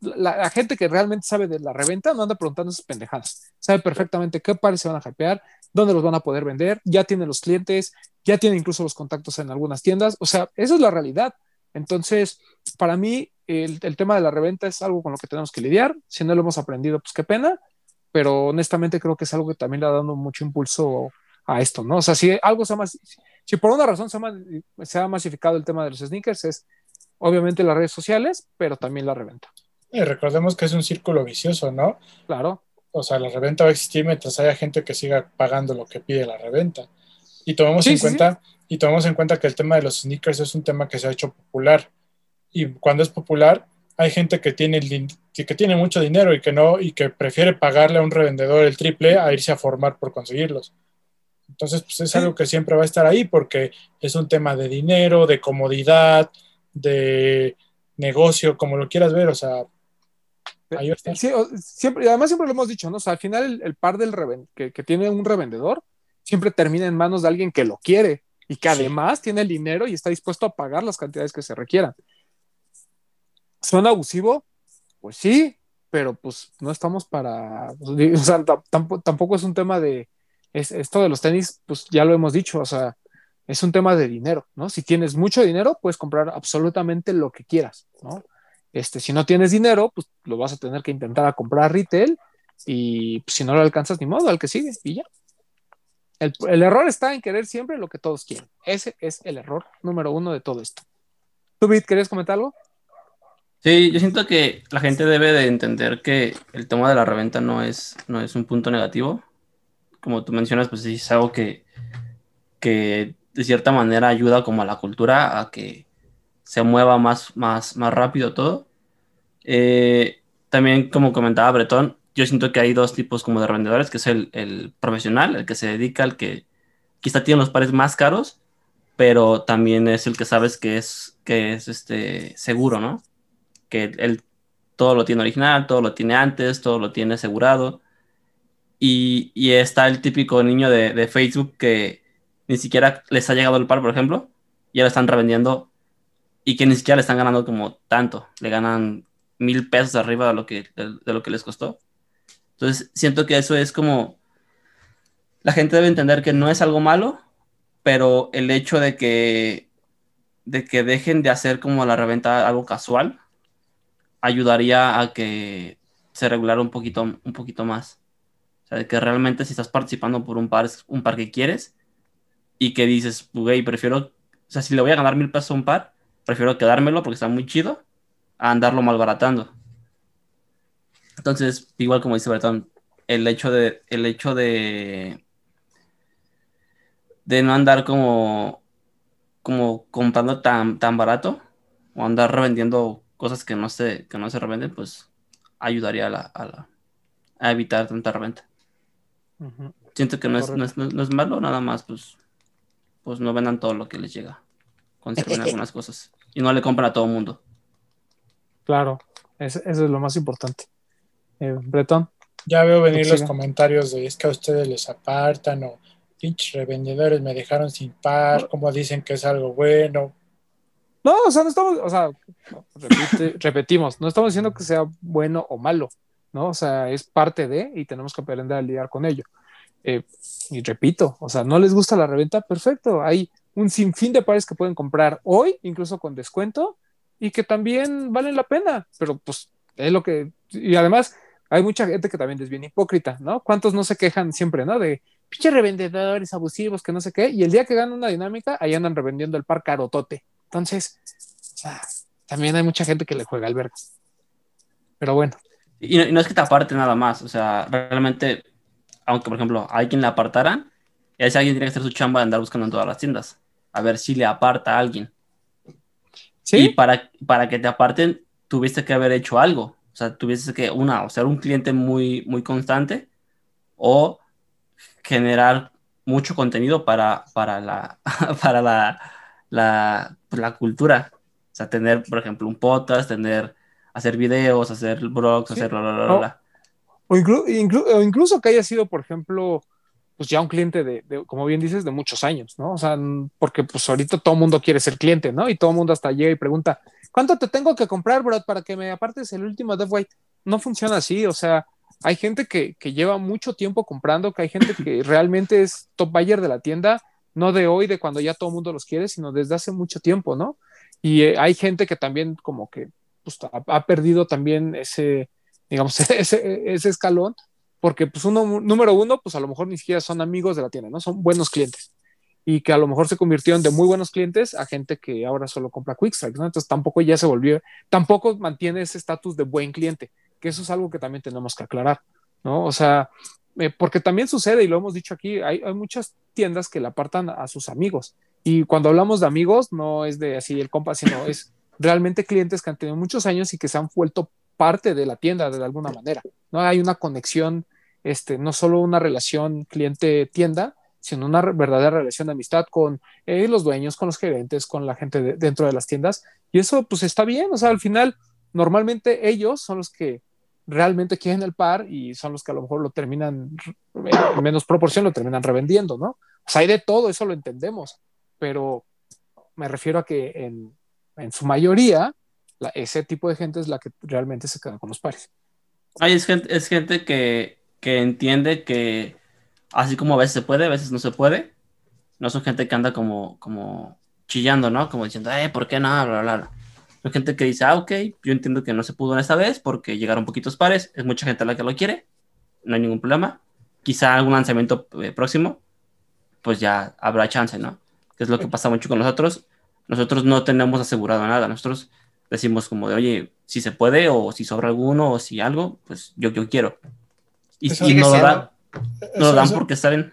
Speaker 2: la, gente que realmente sabe de la reventa no anda preguntando sus pendejadas. Sabe perfectamente qué pares se van a hypear, dónde los van a poder vender, ya tiene los clientes, ya tiene incluso los contactos en algunas tiendas. O sea, esa es la realidad. Entonces, para mí, el, tema de la reventa es algo con lo que tenemos que lidiar. Si no lo hemos aprendido, pues qué pena. Pero honestamente creo que es algo que también le ha dado mucho impulso a esto, ¿no? O sea, si algo se más, si por una razón se ha, masificado el tema de los sneakers, es obviamente las redes sociales, pero también la reventa.
Speaker 5: Y recordemos que es un círculo vicioso, ¿no?
Speaker 2: Claro.
Speaker 5: O sea, la reventa va a existir mientras haya gente que siga pagando lo que pide la reventa. Y tomemos en cuenta, y tomemos en cuenta que el tema de los sneakers es un tema que se ha hecho popular. Y cuando es popular, hay gente que tiene que, que tiene mucho dinero y que no, y que prefiere pagarle a un revendedor el triple a irse a formar por conseguirlos. Entonces, pues es algo que siempre va a estar ahí porque es un tema de dinero, de comodidad, de negocio, como lo quieras ver, o sea, ahí está.
Speaker 2: Sí, o- siempre, y además siempre lo hemos dicho, ¿no? O sea, al final el, el par del reven- que, que tiene un revendedor siempre termina en manos de alguien que lo quiere y que
Speaker 5: Sí.
Speaker 2: además tiene el dinero y está dispuesto a pagar las cantidades que se requieran. ¿Suena abusivo? Pues sí, pero pues no estamos para, o sea, tam- tampoco, tampoco es un tema de, es, esto de los tenis, pues ya lo hemos dicho, o sea, es un tema de dinero, ¿no? Si tienes mucho dinero, puedes comprar absolutamente lo que quieras, ¿no? Este, si no tienes dinero, pues lo vas a tener que intentar a comprar retail y pues, si no lo alcanzas ni modo, al que sigue y ya. El, error está en querer siempre lo que todos quieren. Ese es el error número uno de todo esto. ¿Tú, Bit, querías comentar algo?
Speaker 3: Sí, yo siento que la gente debe de entender que el tema de la reventa no es, no es un punto negativo. Como tú mencionas, pues sí es algo que, que de cierta manera ayuda como a la cultura a que se mueva más, más, más rápido todo. Eh, también, como comentaba Bretón, yo siento que hay dos tipos como de revendedores, que es el, el profesional, el que se dedica, al que quizá tiene los pares más caros, pero también es el que sabes que es, que es este, seguro, ¿no? que él todo lo tiene original, todo lo tiene antes, todo lo tiene asegurado. Y, y está el típico niño de, de, Facebook que ni siquiera les ha llegado el par, por ejemplo, y lo están revendiendo y que ni siquiera le están ganando como tanto, le ganan mil pesos arriba de lo que, de, de lo que les costó. Entonces, siento que eso es como, la gente debe entender que no es algo malo, pero el hecho de que, de que dejen de hacer como la reventa algo casual, ayudaría a que se regulara un poquito, un poquito más. O sea, de que realmente si estás participando por un par, un par que quieres y que dices, güey, prefiero, o sea, si le voy a ganar mil pesos a un par, prefiero quedármelo porque está muy chido a andarlo malbaratando. Entonces, igual como dice Bertón, el hecho de, el hecho de, de no andar como, como comprando tan, tan barato o andar revendiendo cosas que no se, que no se revenden, pues ayudaría a, la, a, la, a evitar tanta reventa. Uh -huh. Siento que no es, no es, no, es, malo, nada más, pues, pues no vendan todo lo que les llega. Conserven algunas cosas. Y no le compran a todo el mundo.
Speaker 2: Claro, eso, es lo más importante. Eh, Bretón.
Speaker 5: Ya veo venir los comentarios de es que a ustedes les apartan o pinches revendedores me dejaron sin par, como dicen que es algo bueno.
Speaker 2: No, o sea, no estamos, o sea, repite, repetimos, no estamos diciendo que sea bueno o malo, ¿no? O sea, es parte de y tenemos que aprender a lidiar con ello. Eh, y repito, o sea, no les gusta la reventa, perfecto. Hay un sinfín de pares que pueden comprar hoy, incluso con descuento, y que también valen la pena, pero pues es lo que, y además hay mucha gente que también es bien hipócrita, ¿no? ¿Cuántos no se quejan siempre, ¿no? De pinche revendedores abusivos, que no sé qué, y el día que ganan una dinámica, ahí andan revendiendo el par carotote. Entonces, también hay mucha gente que le juega al verga. Pero bueno.
Speaker 3: Y no, y no, es que te aparte nada más, o sea, realmente, aunque por ejemplo hay quien le apartaran, ese alguien tiene que hacer su chamba de andar buscando en todas las tiendas, a ver si le aparta a alguien.
Speaker 2: ¿Sí?
Speaker 3: Y para, para que te aparten, tuviste que haber hecho algo. O sea, tuviste que, una, o ser un cliente muy, muy constante, o generar mucho contenido para, para, la, para la, la, pues, la cultura. O sea, tener, por ejemplo, un podcast, tener, hacer videos, hacer blogs, sí. hacer bla, bla, bla, bla.
Speaker 2: O, inclu inclu o, incluso que haya sido, por ejemplo, pues ya un cliente de, de, como bien dices, de muchos años, ¿no? O sea, porque pues ahorita todo el mundo quiere ser cliente, ¿no? Y todo el mundo hasta llega y pregunta, ¿cuánto te tengo que comprar, bro, para que me apartes el último Death White? No funciona así, o sea, hay gente que, que lleva mucho tiempo comprando, que hay gente que realmente es top buyer de la tienda, no de hoy, de cuando ya todo el mundo los quiere, sino desde hace mucho tiempo, ¿no? Y eh, hay gente que también como que pues, ha, ha, perdido también ese, digamos, ese, ese escalón, porque pues uno, número uno, pues a lo mejor ni siquiera son amigos de la tienda, ¿no? Son buenos clientes. Y que a lo mejor se convirtieron de muy buenos clientes a gente que ahora solo compra Quick Strikes, ¿no? Entonces tampoco ya se volvió, tampoco mantiene ese estatus de buen cliente, que eso es algo que también tenemos que aclarar, ¿no? O sea, eh, porque también sucede, y lo hemos dicho aquí, hay, hay muchas tiendas que le apartan a sus amigos. Y cuando hablamos de amigos, no es de así el compa, sino es realmente clientes que han tenido muchos años y que se han vuelto parte de la tienda de alguna manera, ¿no? Hay una conexión, este, no solo una relación cliente-tienda, sino una verdadera relación de amistad con eh, los dueños, con los gerentes, con la gente dentro de las tiendas. Y eso pues está bien, o sea, al final normalmente ellos son los que realmente quieren el par y son los que a lo mejor lo terminan, en menos proporción, lo terminan revendiendo, ¿no? O sea, hay de todo, eso lo entendemos, pero me refiero a que en, en su mayoría, ese tipo de gente es la que realmente se queda con los pares.
Speaker 3: Ay, es gente, es gente que, que entiende que así como a veces se puede, a veces no se puede. No son gente que anda como, como chillando, ¿no? Como diciendo, eh, ¿por qué no? Bla, bla, bla. Son gente que dice, ah, ok, yo entiendo que no se pudo en esta vez porque llegaron poquitos pares, es mucha gente la que lo quiere, no hay ningún problema. Quizá algún lanzamiento eh, próximo, pues ya habrá chance, ¿no? Que es lo que pasa mucho con nosotros. Nosotros no tenemos asegurado nada, nosotros decimos como de, oye, si se puede o si sobra alguno o si algo, pues yo, yo quiero. Y, y no lo dan, no lo dan porque saben.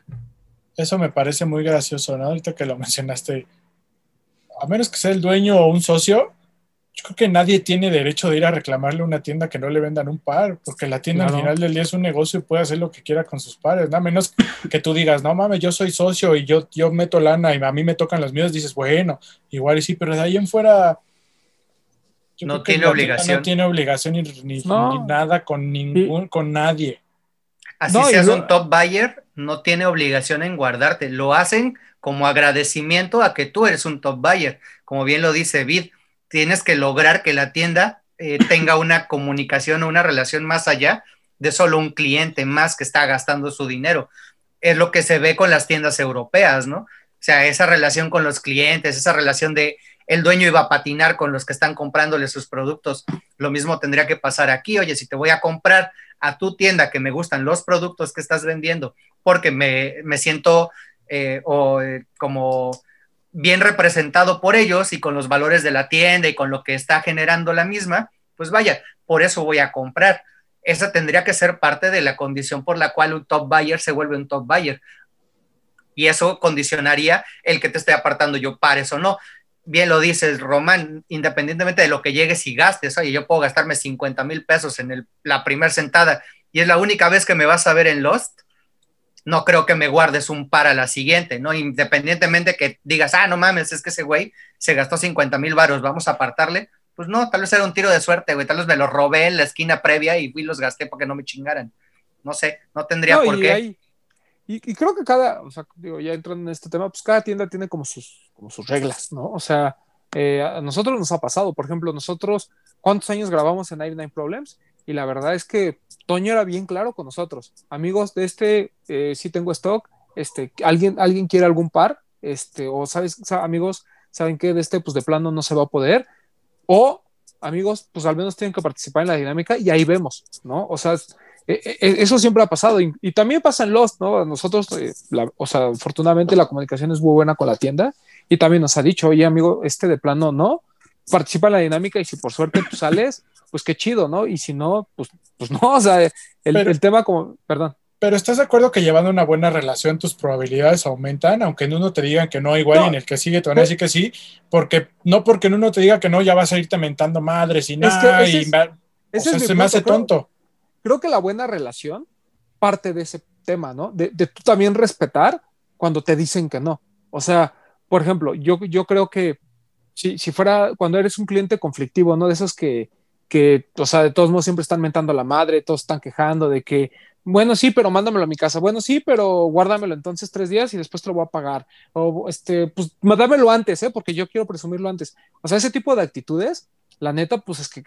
Speaker 5: Eso me parece muy gracioso, ¿no? Ahorita que lo mencionaste, a menos que sea el dueño o un socio, yo creo que nadie tiene derecho de ir a reclamarle a una tienda que no le vendan un par, porque la tienda al final del día es un negocio y puede hacer lo que quiera con sus pares, ¿no? a menos que tú digas, no mames, yo soy socio y yo, yo meto lana y a mí me tocan los míos, dices, bueno, igual y sí, pero de ahí en fuera,
Speaker 4: no tiene obligación.
Speaker 5: No tiene obligación ni, ni, nada con ningún, con nadie.
Speaker 4: Así seas un top buyer, no tiene obligación en guardarte. Lo hacen como agradecimiento a que tú eres un top buyer. Como bien lo dice Vid, tienes que lograr que la tienda eh, tenga una comunicación o una relación más allá de solo un cliente más que está gastando su dinero. Es lo que se ve con las tiendas europeas, ¿no? O sea, esa relación con los clientes, esa relación de el dueño iba a patinar con los que están comprándole sus productos. Lo mismo tendría que pasar aquí. Oye, si te voy a comprar a tu tienda que me gustan los productos que estás vendiendo porque me, siento eh, o, eh, como bien representado por ellos y con los valores de la tienda y con lo que está generando la misma, pues vaya, por eso voy a comprar. Esa tendría que ser parte de la condición por la cual un top buyer se vuelve un top buyer. Y eso condicionaría el que te esté apartando yo pares o no bien lo dices, Román, independientemente de lo que llegues y gastes, oye, yo puedo gastarme 50 mil pesos en la primera sentada y es la única vez que me vas a ver en Lost, no creo que me guardes un para la siguiente, ¿no? Independientemente que digas, ah, no mames, es que ese güey se gastó 50 mil varos, vamos a apartarle. Pues no, tal vez era un tiro de suerte, güey, tal vez me los robé en la esquina previa y fui los gasté porque no me chingaran. No sé, no tendría por qué.
Speaker 2: y, creo que cada, o sea, digo, ya entrando en este tema, pues cada tienda tiene como sus, como sus reglas, ¿no? O sea, eh, a nosotros nos ha pasado, por ejemplo, nosotros, ¿cuántos años grabamos en Nine Problems? Y la verdad es que Toño era bien claro con nosotros. Amigos, de este eh, sí tengo stock, este, ¿alguien, alguien quiere algún par, este, o sabes, amigos, saben que de este, pues de plano no se va a poder, o amigos, pues al menos tienen que participar en la dinámica y ahí vemos, ¿no? O sea, e, e, e, eso siempre ha pasado y, también pasa en Lost, ¿no? Nosotros, eh, o sea, afortunadamente la comunicación es muy buena con la tienda y también nos ha dicho, oye, amigo, este de plano no, participa en la dinámica y si por suerte tú sales, pues qué chido, ¿no? Y si no, pues, pues no, o sea, el, tema como, perdón.
Speaker 5: Pero ¿estás de acuerdo que llevando una buena relación tus probabilidades aumentan? Aunque en uno te digan que no, igual y en el que sigue te van a decir que sí, porque no porque en uno te diga que no, ya vas a irte mentando madres y nada, y se me hace tonto.
Speaker 2: Creo que la buena relación parte de ese tema, ¿no? De, de tú también respetar cuando te dicen que no. O sea, por ejemplo, yo, yo creo que si, si fuera cuando eres un cliente conflictivo, ¿no? De esos que, que, o sea, de todos modos siempre están mentando a la madre, todos están quejando de que, bueno, sí, pero mándamelo a mi casa, bueno, sí, pero guárdamelo entonces tres días y después te lo voy a pagar, o este, pues dámelo antes, ¿eh? Porque yo quiero presumirlo antes. O sea, ese tipo de actitudes, la neta, pues es que,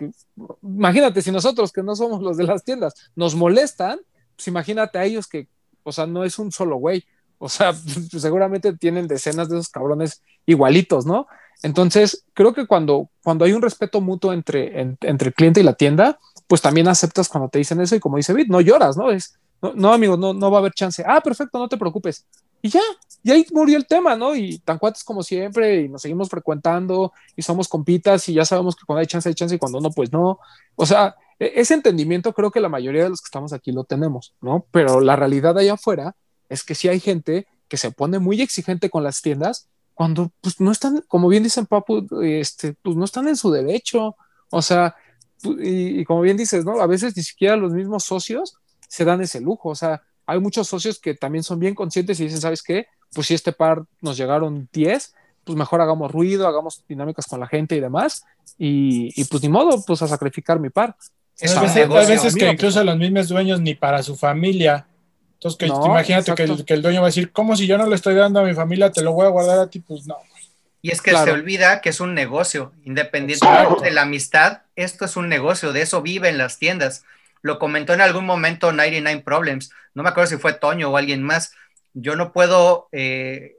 Speaker 2: imagínate, si nosotros que no somos los de las tiendas nos molestan, pues imagínate a ellos que, o sea, no es un solo güey, o sea, seguramente tienen decenas de esos cabrones igualitos, ¿no? Entonces, creo que cuando, cuando hay un respeto mutuo entre, entre el cliente y la tienda, pues también aceptas cuando te dicen eso y como dice Bit, no lloras, ¿no? Es, no, amigo, no, no va a haber chance. Ah, perfecto, no te preocupes. Y ya, y ahí murió el tema, ¿no? Y tan cuates como siempre, y nos seguimos frecuentando, y somos compitas, y ya sabemos que cuando hay chance, hay chance, y cuando no, pues no. O sea, e, ese entendimiento creo que la mayoría de los que estamos aquí lo tenemos, ¿no? Pero la realidad allá afuera es que sí hay gente que se pone muy exigente con las tiendas cuando pues no están, como bien dicen Papu, este, pues no están en su derecho. O sea, y, y como bien dices, ¿no? A veces ni siquiera los mismos socios se dan ese lujo. O sea, hay muchos socios que también son bien conscientes y dicen, ¿sabes qué? Pues si este par nos llegaron 10, pues mejor hagamos ruido, hagamos dinámicas con la gente y demás. Y, y pues ni modo, pues a sacrificar mi par.
Speaker 4: Es
Speaker 5: hay veces, hay
Speaker 4: negocio,
Speaker 5: veces que
Speaker 2: amigo.
Speaker 5: incluso los mismos dueños ni para su familia. Entonces, que
Speaker 2: No,
Speaker 5: imagínate que el,
Speaker 2: exacto.
Speaker 5: que el dueño va a decir, ¿cómo si yo no le estoy dando a mi familia, te lo voy a guardar a ti? Pues no.
Speaker 4: Y es que
Speaker 2: Claro.
Speaker 4: se olvida que es un negocio, independientemente de la amistad, esto es un negocio, de eso viven las tiendas. Lo comentó en algún momento 99 Problems, no me acuerdo si fue Toño o alguien más. Yo no puedo eh,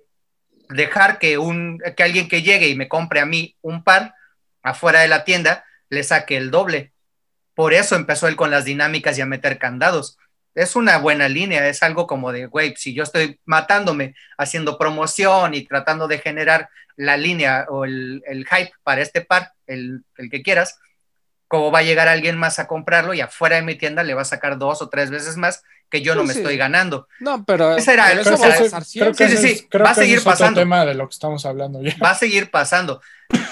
Speaker 4: dejar que, un, que alguien que llegue y me compre a mí un par afuera de la tienda le saque el doble. Por eso empezó él con las dinámicas y a meter candados. Es una buena línea, es algo como de, güey, si yo estoy matándome haciendo promoción y tratando de generar la línea o el, el hype para este par, el, el, que quieras, como va a llegar alguien más a comprarlo y afuera de mi tienda le va a sacar dos o tres veces más que yo no me
Speaker 2: sí.
Speaker 4: estoy ganando.
Speaker 2: No, pero,
Speaker 4: Ese era
Speaker 2: pero eso va a
Speaker 4: Sí, sí, sí,
Speaker 5: creo
Speaker 4: va a seguir pasando.
Speaker 5: tema de lo que estamos hablando ya.
Speaker 4: Va a seguir pasando.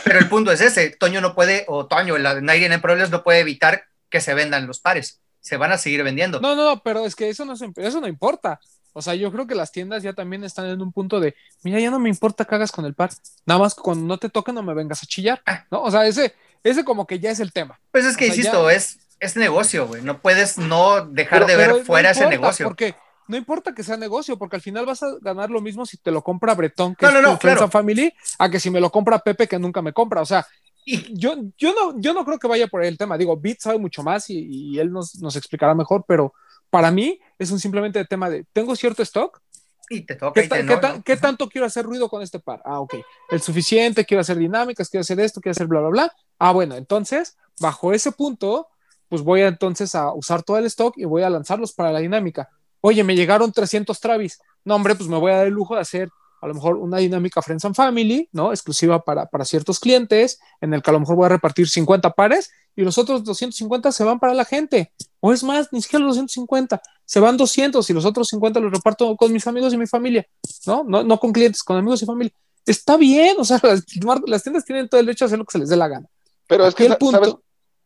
Speaker 4: Pero el punto es ese, Toño no puede, o Toño, la en Problems no puede evitar que se vendan los pares. Se van a seguir vendiendo.
Speaker 2: No, no, no, pero es que eso no, se- eso no importa. O sea, yo creo que las tiendas ya también están en un punto de, mira, ya no me importa que hagas con el par. Nada más cuando no te toque no me vengas a chillar. ¿No? O sea, ese, ese como que ya es el tema.
Speaker 4: Pues es que,
Speaker 2: O sea,
Speaker 4: insisto,
Speaker 2: ya-
Speaker 4: es, es negocio, güey. No puedes no dejar
Speaker 2: Pero-
Speaker 4: de ver
Speaker 2: no
Speaker 4: fuera ese negocio.
Speaker 2: Porque no importa que sea negocio, porque al final vas a ganar lo mismo si te lo compra Bretón, que
Speaker 4: No,
Speaker 2: es
Speaker 4: no,
Speaker 2: tu
Speaker 4: claro.
Speaker 2: Family, a que si me lo compra Pepe, que nunca me compra. O sea,
Speaker 4: Y
Speaker 2: yo, yo, no, yo no creo que vaya por ahí el tema. Digo, Beat sabe mucho más y, y él nos, nos explicará mejor, pero para mí es un simplemente tema de, tengo cierto stock,
Speaker 4: y te toca
Speaker 2: ¿Qué,
Speaker 4: y
Speaker 2: ta-
Speaker 4: te
Speaker 2: qué
Speaker 4: no,
Speaker 2: ta-
Speaker 4: ¿no?
Speaker 2: qué tanto quiero hacer ruido con este par? Ah, ok. El suficiente, quiero hacer dinámicas, quiero hacer esto, quiero hacer bla, bla, bla. Ah, bueno, entonces, bajo ese punto, pues voy a entonces a usar todo el stock y voy a lanzarlos para la dinámica. Oye, me llegaron 300 Travis. No, hombre, pues me voy a dar el lujo de hacer a lo mejor una dinámica Friends and Family, ¿no? Exclusiva para, para ciertos clientes, en el que a lo mejor voy a repartir 50 pares y los otros 250 se van para la gente. O es más, ni siquiera los 250, se van 200 y los otros 50 los reparto con mis amigos y mi familia, ¿no? No, no con clientes, con amigos y familia. Está bien, o sea, las, las tiendas tienen todo el derecho a hacer lo que se les dé la gana.
Speaker 6: Pero es que,
Speaker 2: punto-
Speaker 6: ¿sabes?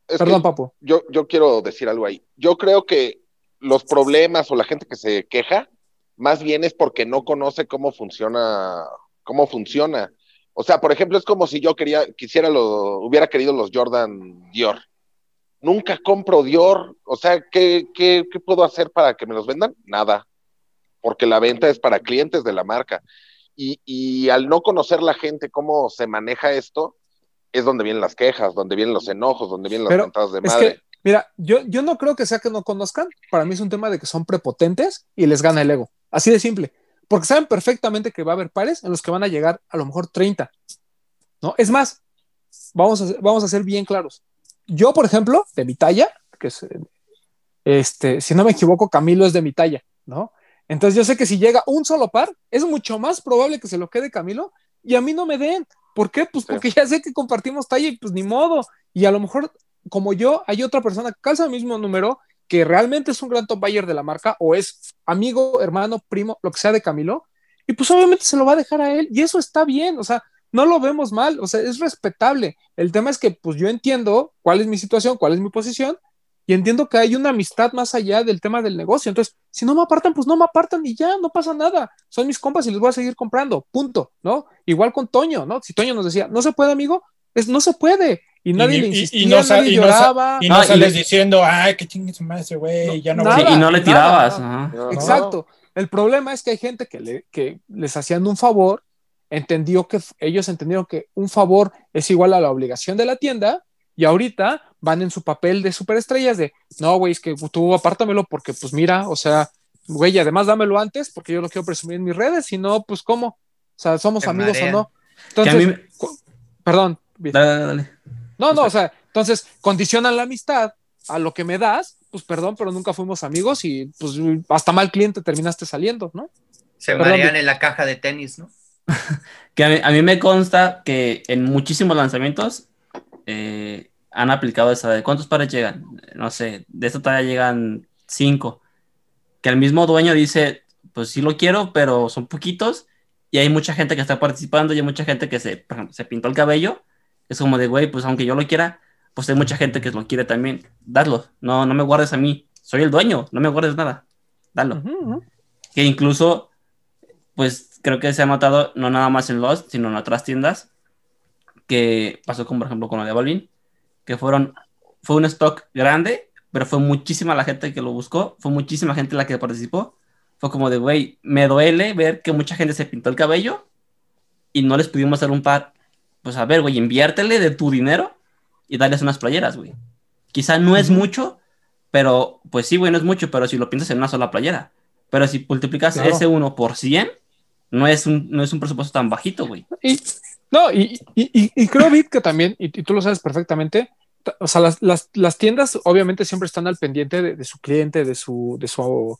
Speaker 6: Es que
Speaker 2: Perdón, papo.
Speaker 6: yo, yo quiero decir algo ahí. Yo creo que los problemas o la gente que se queja, más bien es porque no conoce cómo funciona, cómo funciona. O sea, por ejemplo, es como si yo quería, quisiera lo, hubiera querido los Jordan Dior. Nunca compro Dior. O sea, ¿qué, qué, qué puedo hacer para que me los vendan? Nada. Porque la venta es para clientes de la marca. Y, y al no conocer la gente cómo se maneja esto, es donde vienen las quejas, donde vienen los enojos, donde vienen las
Speaker 2: Pero
Speaker 6: mentadas de
Speaker 2: Es
Speaker 6: madre.
Speaker 2: que, mira, yo, yo no creo que sea que no conozcan. Para mí es un tema de que son prepotentes y les gana el ego. Así de simple. Porque saben perfectamente que va a haber pares en los que van a llegar a lo mejor 30. ¿No? Es más, vamos a, ser- vamos a ser bien claros. Yo, por ejemplo, de mi talla, que es, este, si no me equivoco, Camilo es de mi talla, ¿no? Entonces yo sé que si llega un solo par, es mucho más probable que se lo quede Camilo y a mí no me den. ¿Por qué? Pues
Speaker 6: Sí.
Speaker 2: porque ya sé que compartimos talla y pues ni modo. Y a lo mejor, como yo, hay otra persona que calza el mismo número, que realmente es un gran top buyer de la marca o es amigo, hermano, primo, lo que sea de Camilo, y pues obviamente se lo va a dejar a él y eso está bien, o sea, no lo vemos mal, o sea, es respetable. El tema es que pues yo entiendo cuál es mi situación, cuál es mi posición y entiendo que hay una amistad más allá del tema del negocio. Entonces, si no me apartan, pues no me apartan y ya, no pasa nada. Son mis compas y les voy a seguir comprando, punto, ¿no? Igual con Toño, ¿no? Si Toño nos decía, no se puede, amigo, es no se puede. Y nadie le
Speaker 5: y- y
Speaker 2: insistía,
Speaker 5: no
Speaker 2: nadie
Speaker 5: y no sa-
Speaker 2: lloraba.
Speaker 5: Y
Speaker 3: No,
Speaker 5: no,
Speaker 3: y
Speaker 5: sales
Speaker 3: le-
Speaker 5: diciendo, ay, que chingue su madre ese güey, ya no
Speaker 2: nada.
Speaker 5: voy
Speaker 3: y no le tirabas.
Speaker 2: nada.
Speaker 3: ajá.
Speaker 6: No.
Speaker 2: Exacto. El problema es que hay gente que, le- que les hacían un favor, entendió que ellos entendieron que un favor es igual a la obligación de la tienda y ahorita van en su papel de superestrellas de, no, güey, es que tú apártamelo porque pues mira, o sea, güey, y además dámelo antes porque yo lo quiero presumir en mis redes, si no, pues cómo, o sea, somos
Speaker 4: Te
Speaker 2: amigos o no. Entonces,
Speaker 3: mí
Speaker 2: perdón,
Speaker 3: dale, dale.
Speaker 2: No, no, o sea, entonces condicionan la amistad a lo que me das, pues perdón, pero nunca fuimos amigos y pues hasta mal cliente terminaste saliendo, ¿no?
Speaker 4: Se
Speaker 2: Perdón,
Speaker 4: marean en la caja de tenis, ¿no?
Speaker 3: Que a mí, a mí me consta que en muchísimos lanzamientos eh, han aplicado esa de cuántos pares llegan. No sé, de esta talla llegan cinco. Que el mismo dueño dice, pues sí lo quiero, pero son poquitos. Y hay mucha gente que está participando y hay mucha gente que se, por ejemplo, se pintó el cabello. Es como de, güey, pues aunque yo lo quiera, pues hay mucha gente que lo quiere también. Dadlo, no, no me guardes a mí, soy el dueño, no me guardes nada, dalo.
Speaker 2: Ujú, ujú.
Speaker 3: Que incluso, pues creo que se ha notado no nada más en Lost, sino en otras tiendas, que pasó con, por ejemplo, con lo de Balvin, que fueron, fue un stock grande, pero fue muchísima la gente que lo buscó, fue muchísima gente la que participó. Fue como de, güey, me duele ver que mucha gente se pintó el cabello y no les pudimos hacer un par. Pues a ver, güey, inviértele de tu dinero y darles unas playeras, güey. Quizá no es mucho, pero pues sí, güey, no es mucho, pero si lo piensas en una sola playera. Pero si multiplicas
Speaker 2: Claro.
Speaker 3: ese uno por 100, no es un, no es un presupuesto tan bajito, güey.
Speaker 2: Y, no, y, y, creo, Vic, que también, y, tú lo sabes perfectamente, o sea, las, las, las tiendas obviamente siempre están al pendiente de, de su cliente, de su, de su,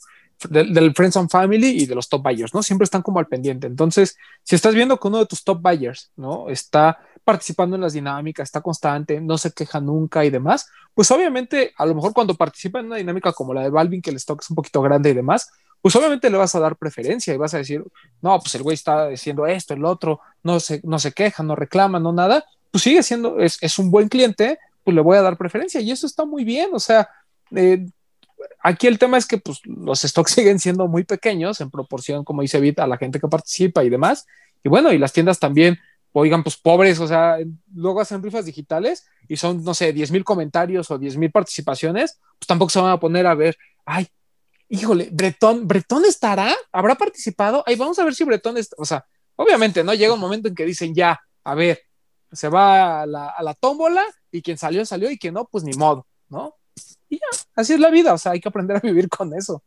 Speaker 2: del, del Friends and Family y de los top buyers, ¿no? Siempre están como al pendiente. Entonces, si estás viendo que uno de tus top buyers, ¿no? Está participando en las dinámicas, está constante, no se queja nunca y demás, pues obviamente, a lo mejor cuando participa en una dinámica como la de Balvin, que el stock es un poquito grande y demás, pues obviamente le vas a dar preferencia y vas a decir, no, pues el güey está diciendo esto, el otro, no se, no se queja, no reclama, no nada, pues sigue siendo, es, es un buen cliente, pues le voy a dar preferencia y eso está muy bien, o sea, eh, aquí el tema es que pues los stocks siguen siendo muy pequeños en proporción, como dice Vita, a la gente que participa y demás, y bueno, y las tiendas también, oigan, pues pobres, o sea, luego hacen rifas digitales y son, no sé, 10 mil comentarios o 10 mil participaciones, pues tampoco se van a poner a ver, ay, híjole, Bretón, Bretón estará, habrá participado, ahí vamos a ver si Bretón está, o sea, obviamente, ¿no? Llega un momento en que dicen, ya, a ver, se va a la, a la tómbola y quien salió, salió y quien no, pues ni modo, ¿no? Y ya, así es la vida, o sea, hay que aprender a vivir con eso.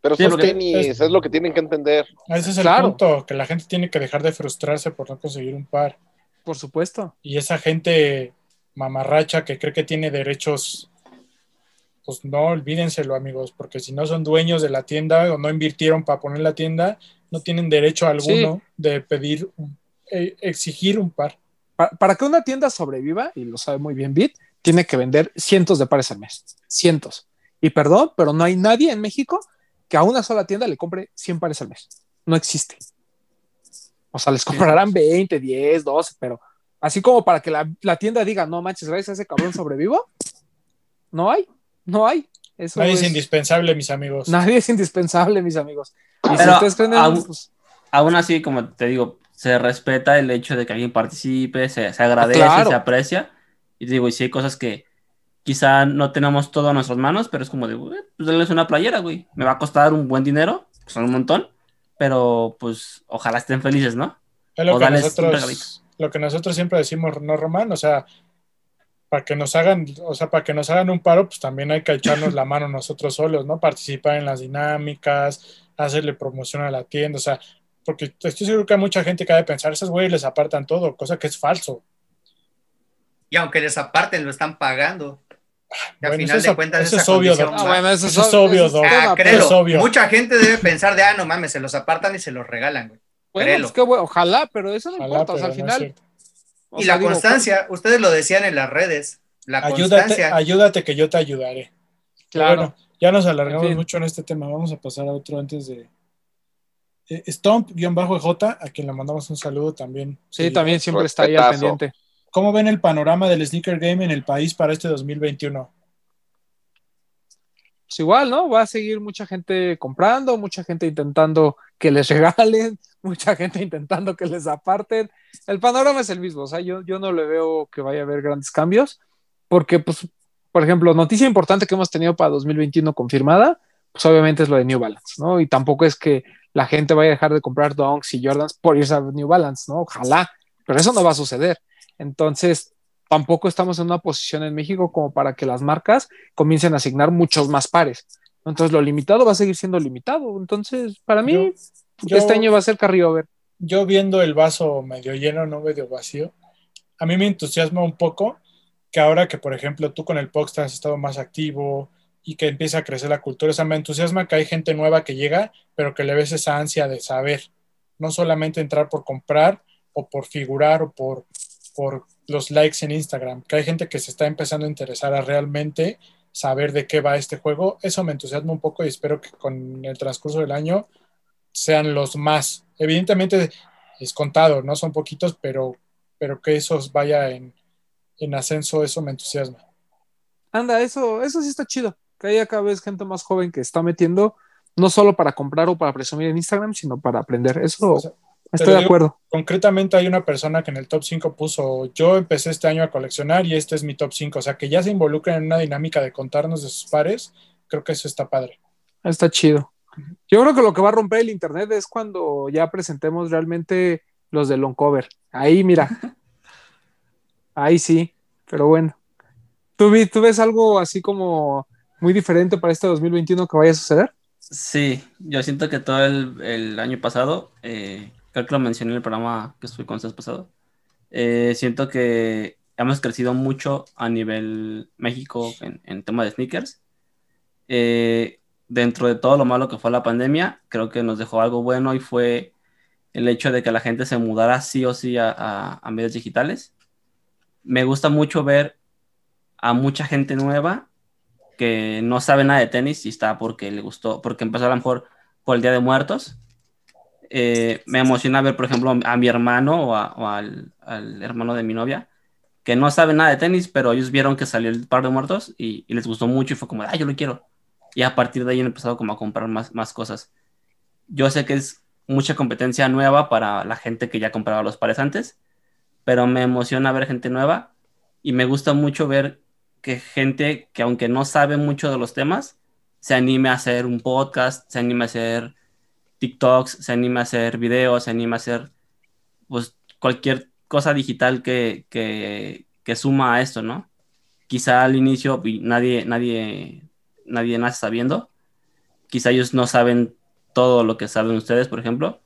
Speaker 6: Pero
Speaker 3: Sí,
Speaker 6: son
Speaker 3: porque-
Speaker 6: tenis, es lo que tienen que entender.
Speaker 5: Ese es el
Speaker 2: Claro.
Speaker 5: punto, que la gente tiene que dejar de frustrarse por no conseguir un par.
Speaker 2: Por supuesto.
Speaker 5: Y esa gente mamarracha que cree que tiene derechos, pues no, olvídenselo, amigos, porque si no son dueños de la tienda o no invirtieron para poner la tienda, no tienen derecho alguno de pedir, eh, exigir un par.
Speaker 2: Para, para que una tienda sobreviva, y lo sabe muy bien Bit, tiene que vender cientos de pares al mes. Cientos. Y perdón, pero no hay nadie en México que a una sola tienda le compre 100 pares al mes. No existe. O sea, les comprarán 20, 10, 12, pero así como para que la, la tienda diga, no manches, gracias a ese cabrón sobrevivo, no hay, no hay. Eso
Speaker 5: Nadie
Speaker 2: es-
Speaker 5: es indispensable, mis amigos.
Speaker 2: nadie es indispensable, mis amigos. Y si ustedes creen en-
Speaker 3: aún-
Speaker 2: pues,
Speaker 3: Aún así, como te digo, se respeta el hecho de que alguien participe, se, se agradece,
Speaker 2: Claro.
Speaker 3: se aprecia. Y te digo, y si hay cosas que quizá no tenemos todo a nuestras manos, pero es como de, pues denles una playera, güey. Me va a costar un buen dinero, que son un montón, pero pues ojalá estén felices, ¿no?
Speaker 5: Es lo
Speaker 3: o
Speaker 5: que,
Speaker 3: darles
Speaker 5: nosotros, lo que nosotros siempre decimos, ¿no, Román? O sea, para que nos hagan, o sea, para que nos hagan un paro, pues también hay que echarnos la mano nosotros solos, ¿no? Participar en las dinámicas, hacerle promoción a la tienda, o sea, porque estoy seguro que hay mucha gente que ha de pensar, esos güeyes les apartan todo, cosa que es falso.
Speaker 4: Y aunque les aparten, lo están pagando. Que a
Speaker 5: Bueno,
Speaker 4: final
Speaker 5: eso
Speaker 4: de
Speaker 5: es-
Speaker 4: cuentas,
Speaker 5: eso
Speaker 4: esa
Speaker 5: es obvio.
Speaker 2: Ah, bueno, eso,
Speaker 5: Eso es obvio,
Speaker 2: eso tema,
Speaker 4: Ah,
Speaker 5: es obvio.
Speaker 4: Mucha gente debe pensar de, ah, no mames, se los apartan y se los regalan, güey.
Speaker 2: Bueno, pues qué bueno, ojalá, pero eso no
Speaker 5: Ojalá,
Speaker 2: importa. O sea, al
Speaker 5: es
Speaker 2: final.
Speaker 4: Y
Speaker 2: sea,
Speaker 4: la
Speaker 2: digo,
Speaker 4: constancia, ustedes lo decían en las redes. La
Speaker 5: Ayúdate,
Speaker 4: constancia.
Speaker 5: ayúdate que yo te ayudaré.
Speaker 2: Claro.
Speaker 5: Bueno, ya nos alargamos
Speaker 2: En fin.
Speaker 5: mucho en este tema. Vamos a pasar a otro antes de. Eh, Stomp-J, a quien le mandamos un saludo también.
Speaker 2: Sí, también siempre está ahí al pendiente.
Speaker 5: ¿Cómo ven el panorama del sneaker game en el país para este 2021?
Speaker 2: Pues igual, ¿no? Va a seguir mucha gente comprando, mucha gente intentando que les regalen, mucha gente intentando que les aparten. El panorama es el mismo, o sea, yo, yo no le veo que vaya a haber grandes cambios, porque, pues, por ejemplo, noticia importante que hemos tenido para 2021 confirmada, pues obviamente es lo de New Balance, ¿no? Y tampoco es que la gente vaya a dejar de comprar Dunks y Jordans por irse a New Balance, ¿no? Ojalá, pero eso no va a suceder. Entonces, tampoco estamos en una posición en México como para que las marcas comiencen a asignar muchos más pares. Entonces, lo limitado va a seguir siendo limitado. Entonces, para mí,
Speaker 5: Yo- yo-
Speaker 2: este año va a ser carryover.
Speaker 5: Yo viendo el vaso medio lleno, no medio vacío, a mí me entusiasma un poco que ahora que, por ejemplo, tú con el Poxtra has estado más activo y que empieza a crecer la cultura, o sea, me entusiasma que hay gente nueva que llega, pero que le ves esa ansia de saber, no solamente entrar por comprar o por figurar o por, por los likes en Instagram, que hay gente que se está empezando a interesar a realmente saber de qué va este juego. Eso me entusiasma un poco y espero que con el transcurso del año sean los más. Evidentemente es contado, no son poquitos, pero, pero que esos vaya en, en ascenso, eso me entusiasma.
Speaker 2: Anda, eso, eso sí está chido. Que haya cada vez gente más joven que está metiendo, no solo para comprar o para presumir en Instagram, sino para aprender. Eso
Speaker 5: O sea,
Speaker 2: estoy de
Speaker 5: digo-
Speaker 2: acuerdo.
Speaker 5: Concretamente hay una persona que en el top 5 puso, yo empecé este año a coleccionar y este es mi top 5, o sea, que ya se involucran en una dinámica de contarnos de sus pares, creo que eso está padre.
Speaker 2: Está chido. Yo creo que lo que va a romper el internet es cuando ya presentemos realmente los de long cover. Ahí, mira. Ahí sí, pero bueno. ¿Tú, vi- ¿Tú ves algo así como muy diferente para este 2021 que vaya a suceder?
Speaker 3: Sí, yo siento que todo el, el año pasado, eh, creo que lo mencioné en el programa que estuve con ustedes pasado, eh, siento que hemos crecido mucho a nivel México en, en tema de sneakers. Eh, dentro de todo lo malo que fue la pandemia, creo que nos dejó algo bueno y fue el hecho de que la gente se mudara sí o sí a, a- a medios digitales. Me gusta mucho ver a mucha gente nueva que no sabe nada de tenis y está porque le gustó, porque empezó a lo mejor por el Día de Muertos. Eh, me emociona ver, por ejemplo, a mi hermano o, al, hermano de mi novia, que no sabe nada de tenis, pero ellos vieron que salió el par de muertos y, les gustó mucho y fue como, ah, yo lo quiero. Y a partir de ahí han empezado como a comprar más cosas. Yo sé que es mucha competencia nueva para la gente que ya compraba los pares antes, pero me emociona ver gente nueva y me gusta mucho ver que gente que aunque no sabe mucho de los temas, se anime a hacer un podcast, se anime a hacer TikToks, se anime a hacer videos, se anime a hacer pues cualquier cosa digital que, que, suma a esto, ¿no? Quizá al inicio nadie, nadie, nadie nace sabiendo, quizá ellos no saben todo lo que saben ustedes, por ejemplo,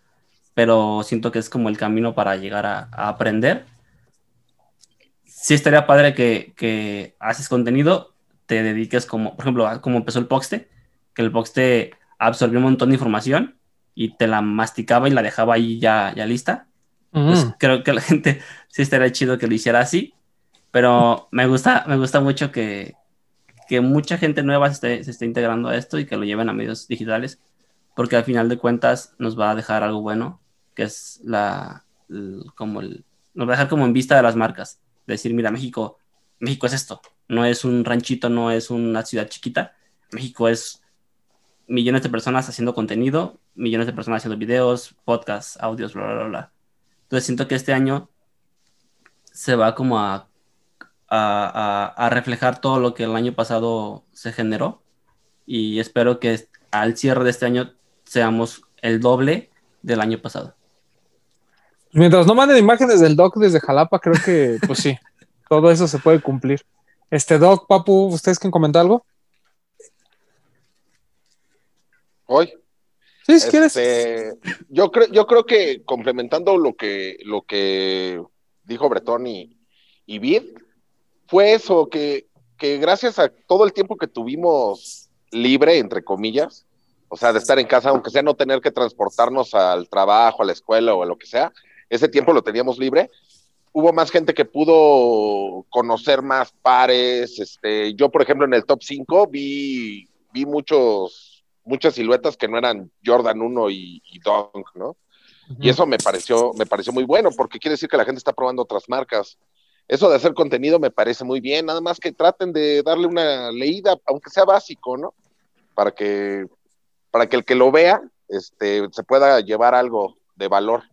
Speaker 3: pero siento que es como el camino para llegar a, aprender sí estaría padre que, que haces contenido, te dediques como, por ejemplo, como empezó el Poxte, que el Poxte absorbió un montón de información y te la masticaba y la dejaba ahí ya, ya lista. Pues
Speaker 2: Mm.
Speaker 3: creo que la gente sí estaría chido que lo hiciera así, pero me gusta, me gusta mucho que, que mucha gente nueva se esté, se esté integrando a esto y que lo lleven a medios digitales, porque al final de cuentas nos va a dejar algo bueno, que es la, el- como el, nos va a dejar como en vista de las marcas, decir, mira, México, México es esto, no es un ranchito, no es una ciudad chiquita, México es millones de personas haciendo contenido, millones de personas haciendo videos, podcasts, audios, bla, bla, bla, bla. Entonces siento que este año se va como a, a, a- a reflejar todo lo que el año pasado se generó y espero que al cierre de este año seamos el doble del año pasado.
Speaker 2: Mientras no manden imágenes del doc desde Jalapa, creo que, pues sí, todo eso se puede cumplir. Este doc, Papu, ¿ustedes quieren comentar algo?
Speaker 6: Hoy. Este, yo creo, yo creo que complementando lo que, lo que dijo Bretón y, y Vid, fue eso, que, que gracias a todo el tiempo que tuvimos libre, entre comillas, o sea, de estar en casa, aunque sea no tener que transportarnos al trabajo, a la escuela o a lo que sea, ese tiempo lo teníamos libre. Hubo más gente que pudo conocer más pares. Este, yo, por ejemplo, en el top 5 vi, vi muchos, muchas siluetas que no eran Jordan 1 y, y Dunk, ¿no? Y eso me pareció, me pareció muy bueno, porque quiere decir que la gente está probando otras marcas. Eso de hacer contenido me parece muy bien, nada más que traten de darle una leída, aunque sea básico, ¿no? Para que, para que el que lo vea este, se pueda llevar algo de valor.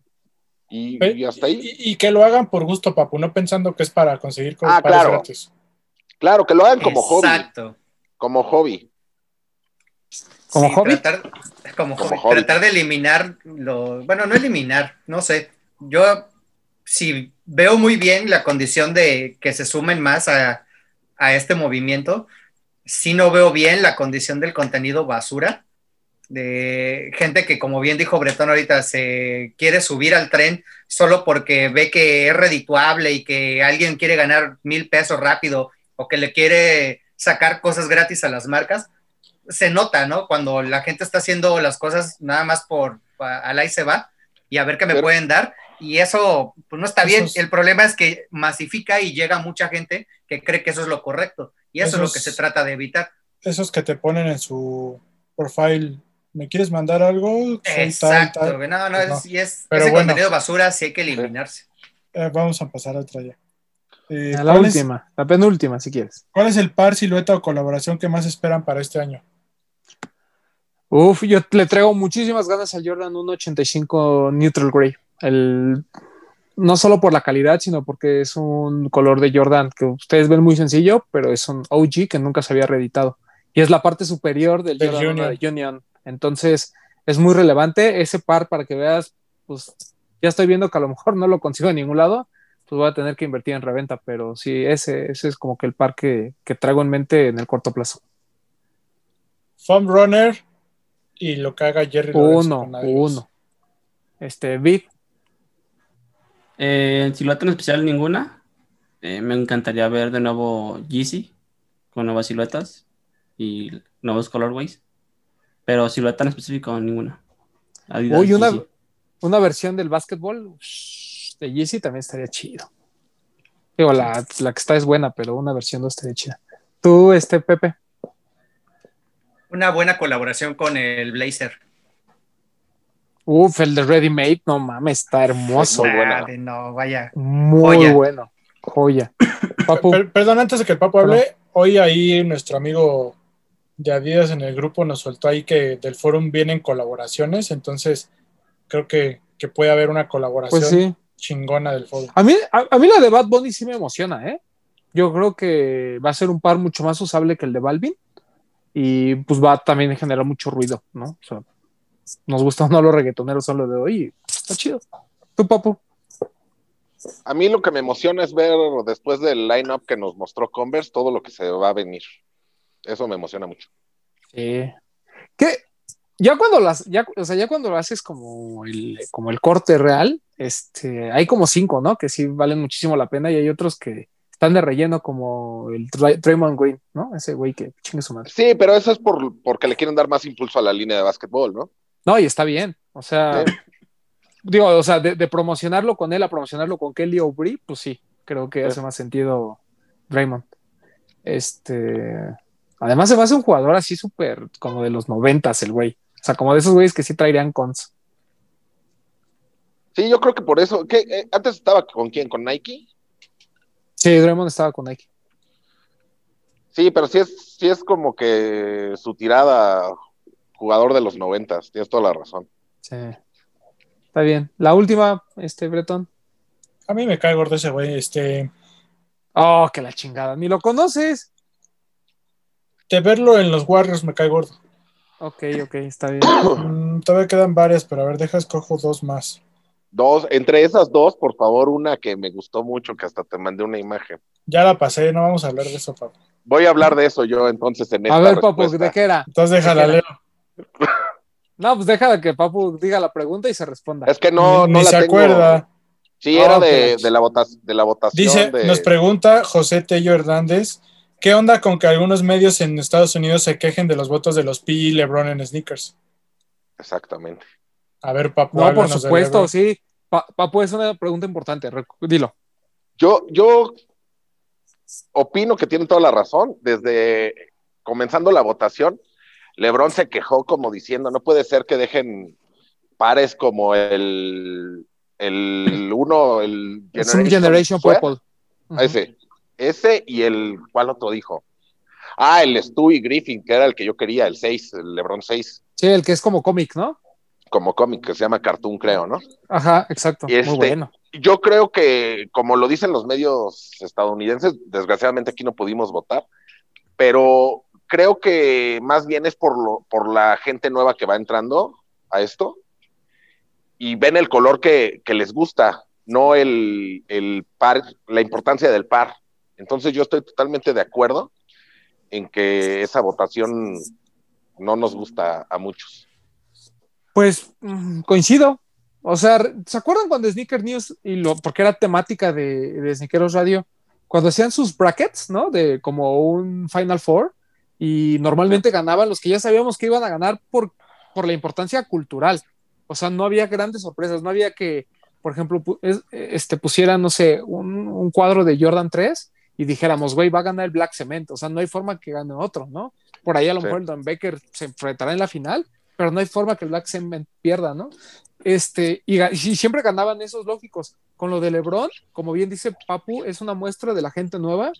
Speaker 6: Y, y hasta ahí.
Speaker 5: Y, y que lo hagan por gusto, papu, no pensando que es para conseguir cosas
Speaker 6: Ah, claro.
Speaker 5: gratis.
Speaker 6: Claro, que lo hagan como hobby.
Speaker 4: Exacto.
Speaker 6: Como hobby.
Speaker 2: ¿Como
Speaker 4: Sí,
Speaker 2: hobby?
Speaker 4: Tratar, como
Speaker 6: Como
Speaker 4: hobby.
Speaker 6: hobby.
Speaker 4: Tratar de eliminar lo. Bueno, no eliminar, no sé. Yo, si veo muy bien la condición de que se sumen más a, a este movimiento, sí no veo bien la condición del contenido basura. De gente que, como bien dijo Bretón ahorita, se quiere subir al tren solo porque ve que es redituable y que alguien quiere ganar mil pesos rápido o que le quiere sacar cosas gratis a las marcas se nota, ¿no? Cuando la gente está haciendo las cosas nada más por al ahí se va y a ver qué me
Speaker 6: Pero-
Speaker 4: pueden dar. Y eso pues no está bien.
Speaker 5: es-
Speaker 4: El problema es que masifica y llega mucha gente que cree que eso es lo correcto. Y eso,
Speaker 5: Eso
Speaker 4: es lo que se trata de evitar.
Speaker 5: Esos que te ponen en su profile, ¿me quieres mandar algo? Tal,
Speaker 4: Exacto.
Speaker 5: tal.
Speaker 4: güey. No, no,
Speaker 5: Pues
Speaker 4: es, y es
Speaker 5: Pero
Speaker 4: ese
Speaker 5: bueno.
Speaker 4: contenido basura sí hay que eliminarse.
Speaker 5: Eh, vamos a pasar a otra ya. Eh,
Speaker 2: la
Speaker 5: ¿cuál, es,
Speaker 2: última, la penúltima, si quieres.
Speaker 5: cuál es el par, silueta o colaboración que más esperan para este año?
Speaker 2: Uf, yo le traigo muchísimas ganas al Jordan 185 Neutral Grey. El, no solo por la calidad, sino porque es un color de Jordan que ustedes ven muy sencillo, pero es un OG que nunca se había reeditado. Y es la parte superior del, Jordan
Speaker 5: Union.
Speaker 2: de Union. Entonces, es muy relevante ese par para que veas, pues ya estoy viendo que a lo mejor no lo consigo en ningún lado, pues voy a tener que invertir en reventa, pero sí, ese, ese es como que el par que, que traigo en mente en el corto plazo.
Speaker 5: Foam Runner y lo que haga Jerry
Speaker 2: Uno,
Speaker 5: con Adidas.
Speaker 2: uno. Este, Vid,
Speaker 3: Eh, silueta en especial ninguna. Eh, me encantaría ver de nuevo Yeezy con nuevas siluetas y nuevos colorways. Pero silueta en específico ninguna. Adidas,
Speaker 2: Uy, una, una versión del básquetbol de Yeezy también estaría chido. Digo, la, la que está es buena, pero una versión no estaría chida. Tú, este, Pepe.
Speaker 4: Una buena colaboración con el Blazer.
Speaker 2: Uf, el de Ready Made, no mames, está hermoso.
Speaker 4: No, vaya.
Speaker 2: Muy
Speaker 4: Joya.
Speaker 2: bueno. Joya. Papu,
Speaker 5: Per- perdón, antes de que el Papo hable, hoy ahí nuestro amigo de Adidas en el grupo nos soltó ahí que del forum vienen colaboraciones, entonces creo que, que puede haber una colaboración
Speaker 2: pues sí.
Speaker 5: chingona del forum.
Speaker 2: A mí, a, a mí la de Bad Bunny sí me emociona, ¿eh? Yo creo que va a ser un par mucho más usable que el de Balvin y pues va también a generar mucho ruido, ¿no? O sea, nos gusta o no los reggaetoneros solo de hoy, está chido. Tú, Papu.
Speaker 6: A mí lo que me emociona es ver después del line-up que nos mostró Converse todo lo que se va a venir. Eso me emociona mucho.
Speaker 2: Sí. Que ya cuando las, ya, o sea, ya cuando lo haces como el, como el corte real, este, hay como cinco, ¿no? Que sí valen muchísimo la pena y hay otros que están de relleno como el Dray- Draymond Green, ¿no? Ese güey que chingue su madre.
Speaker 6: Sí, pero eso es por, porque le quieren dar más impulso a la línea de básquetbol, ¿no?
Speaker 2: No, y está bien. O sea,
Speaker 6: Sí.
Speaker 2: digo, o sea, de, de promocionarlo con él a promocionarlo con Kelly O'Brien, pues sí, creo que
Speaker 6: Sí.
Speaker 2: hace más sentido Draymond. Este, además se me hace un jugador así súper como de los noventas el güey. O sea, como de esos güeyes que sí traerían cons.
Speaker 6: Sí, yo creo que por eso. ¿qué? Eh, antes estaba con quién? ¿Con Nike?
Speaker 2: Sí, Draymond estaba con Nike.
Speaker 6: Sí, pero sí es, sí es como que su tirada jugador de los noventas. Tienes toda la razón.
Speaker 2: Sí. Está bien. La última, este Bretón.
Speaker 5: A mí me cae gordo ese güey, este,
Speaker 2: Oh, que la chingada. Ni lo conoces.
Speaker 5: de verlo en los Warriors me cae gordo.
Speaker 2: Ok, ok, está bien.
Speaker 5: Mm, todavía quedan varias, pero a ver, deja escojo dos más.
Speaker 6: Dos, entre esas dos, por favor, una que me gustó mucho, que hasta te mandé una imagen.
Speaker 5: Ya la pasé, no vamos a hablar de eso, Papo.
Speaker 6: Voy a hablar de eso yo entonces en esta
Speaker 2: A ver, Papu. ¿de qué era?
Speaker 5: Entonces déjala,
Speaker 2: ¿De
Speaker 5: Leo.
Speaker 2: No, pues deja que Papu diga la pregunta y se responda.
Speaker 6: Es que no,
Speaker 5: ni
Speaker 6: no
Speaker 5: ni
Speaker 6: la
Speaker 5: se
Speaker 6: tengo.
Speaker 5: acuerda.
Speaker 6: Sí,
Speaker 2: Ah,
Speaker 6: era de, de la vota- de la votación.
Speaker 5: Dice,
Speaker 6: de-
Speaker 5: nos pregunta José Tello Hernández, ¿qué onda con que algunos medios en Estados Unidos se quejen de los votos de los P y LeBron en sneakers?
Speaker 6: Exactamente.
Speaker 5: A ver, Papu,
Speaker 2: No, por supuesto, sí. Pa- Papu, es una pregunta importante. Dilo.
Speaker 6: Yo, yo opino que tienen toda la razón. Desde comenzando la votación, LeBron se quejó como diciendo, no puede ser que dejen pares como el, el uno, el
Speaker 2: Generation
Speaker 6: Sweat.
Speaker 2: Purple.
Speaker 6: Ese, ese y el, ¿cuál otro dijo? Ah, el Stu y Griffin, que era el que yo quería, el 6, el LeBron 6,
Speaker 2: Sí, el que es como cómic, ¿no?
Speaker 6: Como cómic, que se llama Cartoon, creo, ¿no?
Speaker 2: Ajá, exacto.
Speaker 6: Y este-
Speaker 2: Muy bueno.
Speaker 6: yo creo que, como lo dicen los medios estadounidenses, desgraciadamente aquí no pudimos votar, pero creo que más bien es por, lo, por la gente nueva que va entrando a esto y ven el color que, que les gusta, no el, el par, la importancia del par. Entonces yo estoy totalmente de acuerdo en que esa votación no nos gusta a muchos.
Speaker 2: Pues mm, coincido. O sea, ¿se acuerdan cuando Sneaker News, y lo, porque era temática de, de Sneakeros Radio, cuando hacían sus brackets, ¿no? De como un Final Four, y normalmente ganaban los que ya sabíamos que iban a ganar por, por la importancia cultural. O sea, no había grandes sorpresas, no había que, por ejemplo, este, pusieran, no sé, un, un cuadro de Jordan 3 y dijéramos, güey, va a ganar el Black Cement. O sea, no hay forma que gane otro, ¿no? Por ahí a lo
Speaker 6: Sí.
Speaker 2: mejor el Don Baker se enfrentará en la final, pero no hay forma que el Black Cement pierda, ¿no? Este, y, siempre ganaban esos lógicos, con lo de LeBron, como bien dice Papu, es una muestra de la gente nueva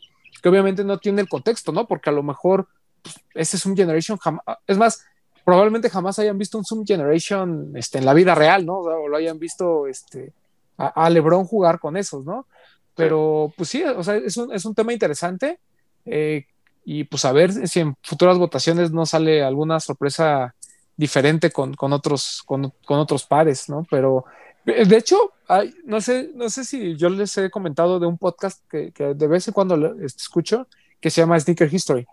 Speaker 2: que obviamente no tiene el contexto, ¿no? Porque a lo mejor pues, ese es un generation, es más, probablemente jamás hayan visto un Zoom Generation este, en la vida real, ¿no? O, lo hayan visto este, a, a LeBron jugar con esos, ¿no? Pero pues sí, o sea, es un, es un tema interesante eh, y pues a ver si en futuras votaciones no sale alguna sorpresa diferente con, con otros, con, con otros pares, ¿no? Pero eh, de hecho, hay- no, sé, no sé si yo les he comentado de un podcast que, que de vez en cuando le- escucho que se llama Sneaker History.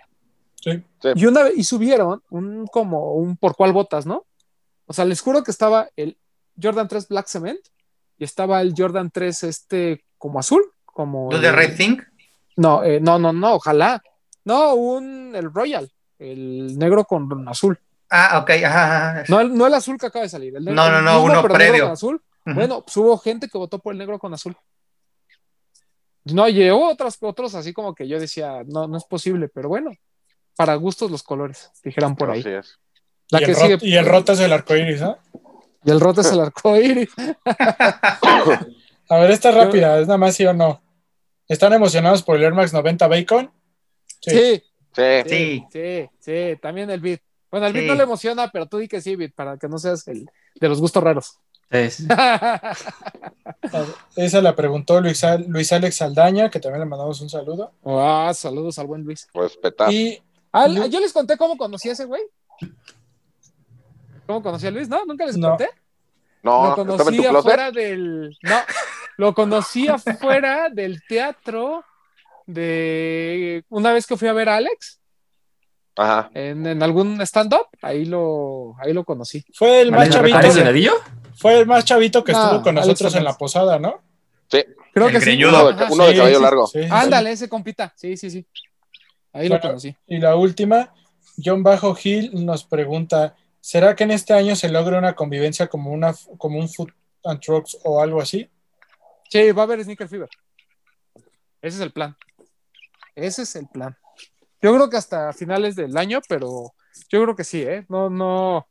Speaker 5: Sí.
Speaker 6: Sí.
Speaker 2: Y una vez, y subieron un como un por cuál votas, ¿no? O sea, les juro que estaba el Jordan 3 Black Cement y estaba el Jordan 3 este como azul, como
Speaker 4: ¿Do the
Speaker 2: el-
Speaker 4: right thing?
Speaker 2: no, eh, no, no, no, ojalá. No, un el Royal, el negro con azul.
Speaker 4: Ah, ok, ajá, ajá.
Speaker 2: No el, no el azul que acaba de salir. El negro,
Speaker 4: No, no, no, uno previo.
Speaker 2: azul. Bueno, pues hubo gente que votó por el negro con azul. No, llegó otros, otros así como que yo decía, no, no es posible, pero bueno, para gustos los colores, dijeran por ahí.
Speaker 6: Así es.
Speaker 2: La
Speaker 5: y,
Speaker 2: que
Speaker 5: el
Speaker 2: sigue,
Speaker 5: y el rota es el arco iris, ¿no?
Speaker 2: y el rote es el arco iris.
Speaker 5: A ver, esta es rápida, es nada más sí o no. ¿Están emocionados por el Air Max 90 Bacon? Sí.
Speaker 2: Sí,
Speaker 6: Sí.
Speaker 2: sí,
Speaker 4: Sí.
Speaker 2: sí, sí, también el beat. Bueno, beat
Speaker 4: Sí.
Speaker 2: no le emociona, pero tú di que sí, beat, para que no seas el de los gustos raros.
Speaker 3: Sí.
Speaker 5: Esa la preguntó Luis, Al- Luis Alex Saldaña, que también le mandamos un saludo.
Speaker 2: Ah, saludos al buen Luis.
Speaker 6: Respetar.
Speaker 5: Y Lu-
Speaker 2: yo les conté cómo conocí a ese güey. ¿Cómo conocí a Luis? ¿No? ¿Nunca les
Speaker 5: No.
Speaker 2: conté?
Speaker 6: No,
Speaker 2: lo
Speaker 6: en
Speaker 2: conocí
Speaker 6: tu closet.
Speaker 2: afuera del. No, lo conocí afuera del teatro de. Una vez que fui a ver a Alex
Speaker 6: Ajá.
Speaker 2: en, en algún stand-up, ahí lo, ahí lo conocí.
Speaker 5: fue el más
Speaker 3: ¿Alex
Speaker 5: chavito.
Speaker 3: Alex Delgadillo?
Speaker 5: Fue el más chavito que
Speaker 2: No,
Speaker 5: estuvo con
Speaker 2: Alex
Speaker 5: nosotros en la posada, ¿no?
Speaker 6: Sí.
Speaker 2: Creo
Speaker 4: El
Speaker 2: que sí.
Speaker 4: greñudo.
Speaker 6: Uno de,
Speaker 2: Ajá,
Speaker 6: uno de
Speaker 2: sí,
Speaker 6: cabello
Speaker 2: sí,
Speaker 6: largo.
Speaker 5: Sí, sí, sí.
Speaker 2: Ándale, ese compita. Sí, sí, sí. Ahí lo conocí.
Speaker 5: Y la última, John Bajo Hill nos pregunta: ¿será que en este año se logre una convivencia como, una, como un Food and Trucks o algo así?
Speaker 2: Sí, va a haber Sneaker Fever. Ese es el plan. Ese es el plan. Yo creo que hasta finales del año, pero yo creo que sí, ¿eh? No, no.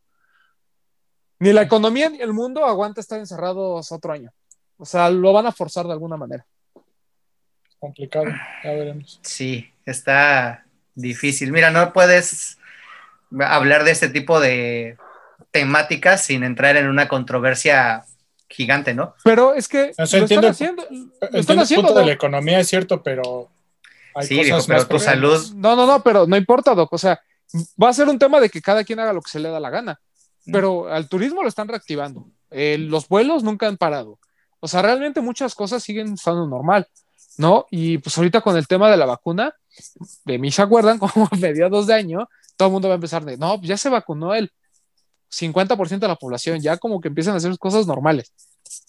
Speaker 2: Ni la economía ni el mundo aguanta estar encerrados otro año. O sea, lo van a forzar de alguna manera.
Speaker 5: Complicado, ya veremos.
Speaker 4: Sí, está difícil. Mira, no puedes hablar de este tipo de temáticas sin entrar en una controversia gigante, ¿no?
Speaker 2: Pero es que
Speaker 5: O sea,
Speaker 2: lo
Speaker 5: entiendo
Speaker 2: están
Speaker 5: el-
Speaker 2: haciendo. Lo
Speaker 5: Entiendo
Speaker 2: están
Speaker 5: el
Speaker 2: haciendo.
Speaker 5: punto de la economía, es cierto, pero hay
Speaker 4: Sí,
Speaker 5: cosas
Speaker 4: pero
Speaker 5: más
Speaker 4: tu salud,
Speaker 2: No, no, no, pero no importa, Doc. O sea, va a ser un tema de que cada quien haga lo que se le da la gana. Pero al turismo lo están reactivando. Eh, los vuelos nunca han parado. O sea, realmente muchas cosas siguen estando normal, ¿no? Y pues ahorita con el tema de la vacuna, de mí se acuerdan, como a mediados de año, todo el mundo va a empezar de, no, pues ya se vacunó el 50% de la población, ya como que empiezan a hacer cosas normales.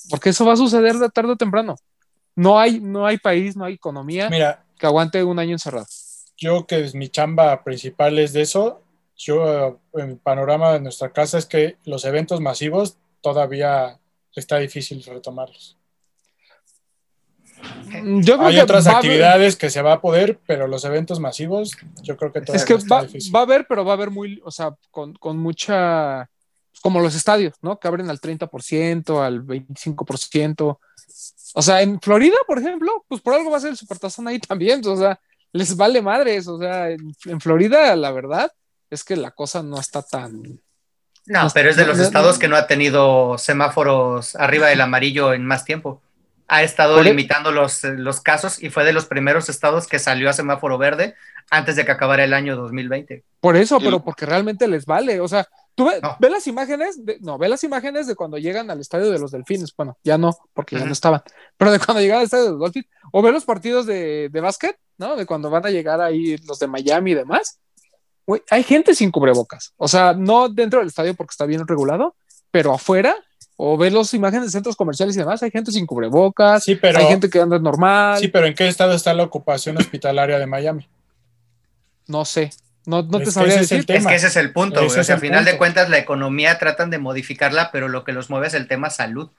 Speaker 2: Porque eso va a suceder de tarde o temprano. No hay, no hay país, no hay economía
Speaker 5: Mira,
Speaker 2: que aguante un año encerrado.
Speaker 5: yo que es mi chamba principal es de eso, yo en el panorama de nuestra casa es que los eventos masivos todavía está difícil retomarlos.
Speaker 2: Yo creo
Speaker 5: Hay
Speaker 2: que
Speaker 5: otras
Speaker 2: haber-
Speaker 5: actividades que se va a poder, pero los eventos masivos yo creo que todavía
Speaker 2: Es que
Speaker 5: está
Speaker 2: va,
Speaker 5: difícil.
Speaker 2: va a haber, pero va a haber muy, o sea, con, con mucha, como los estadios, ¿no? Que abren al 30%, al 25%. O sea, en Florida, por ejemplo, pues por algo va a ser el Supertazón ahí también, o sea, les vale madres, o sea, en, en Florida, la verdad, es que la cosa no está tan...
Speaker 4: no,
Speaker 2: No,
Speaker 4: pero es de los
Speaker 2: no,
Speaker 4: estados
Speaker 2: no.
Speaker 4: que no ha tenido semáforos arriba del amarillo en más tiempo. Ha estado
Speaker 2: e-
Speaker 4: limitando los, los casos y fue de los primeros estados que salió a semáforo verde antes de que acabara el año 2020.
Speaker 2: Por eso, pero porque realmente les vale, o sea, tú ve,
Speaker 4: No.
Speaker 2: ve las imágenes, de, no, ve las imágenes de cuando llegan al estadio de los Delfines, bueno, ya no, porque ya no estaban, pero de cuando llegan al estadio de los Dolphins, o ve los partidos de, de básquet, ¿no? De cuando van a llegar ahí los de Miami y demás, hay gente sin cubrebocas, o sea, no dentro del estadio porque está bien regulado, pero afuera, o ve las imágenes de centros comerciales y demás, hay gente sin cubrebocas,
Speaker 5: Sí, pero,
Speaker 2: hay gente que anda normal,
Speaker 5: sí, pero ¿en qué estado está la ocupación hospitalaria de Miami?
Speaker 2: no sé, no, no
Speaker 5: Es
Speaker 2: te
Speaker 5: que
Speaker 2: sabría
Speaker 5: es
Speaker 4: que ese es el punto,
Speaker 5: Ese
Speaker 4: güey. O sea, al final de cuentas la economía tratan de modificarla, pero lo que los mueve es el tema salud.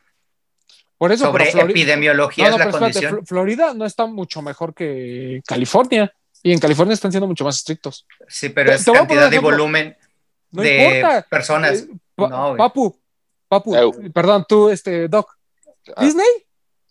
Speaker 2: Por eso,
Speaker 4: Sobre epidemiología
Speaker 2: No, no,
Speaker 4: es la
Speaker 2: espérate,
Speaker 4: condición.
Speaker 2: Fl- Florida no está mucho mejor que California. Y en California están siendo mucho más estrictos.
Speaker 4: Sí, pero
Speaker 2: Te-
Speaker 4: es
Speaker 2: te
Speaker 4: cantidad y
Speaker 2: ejemplo.
Speaker 4: volumen
Speaker 2: No
Speaker 4: de
Speaker 2: importa.
Speaker 4: personas.
Speaker 2: Eh, pa-
Speaker 4: No, güey.
Speaker 2: papu, Papu, perdón, tú, este, Doc.
Speaker 6: Ah.
Speaker 2: Disney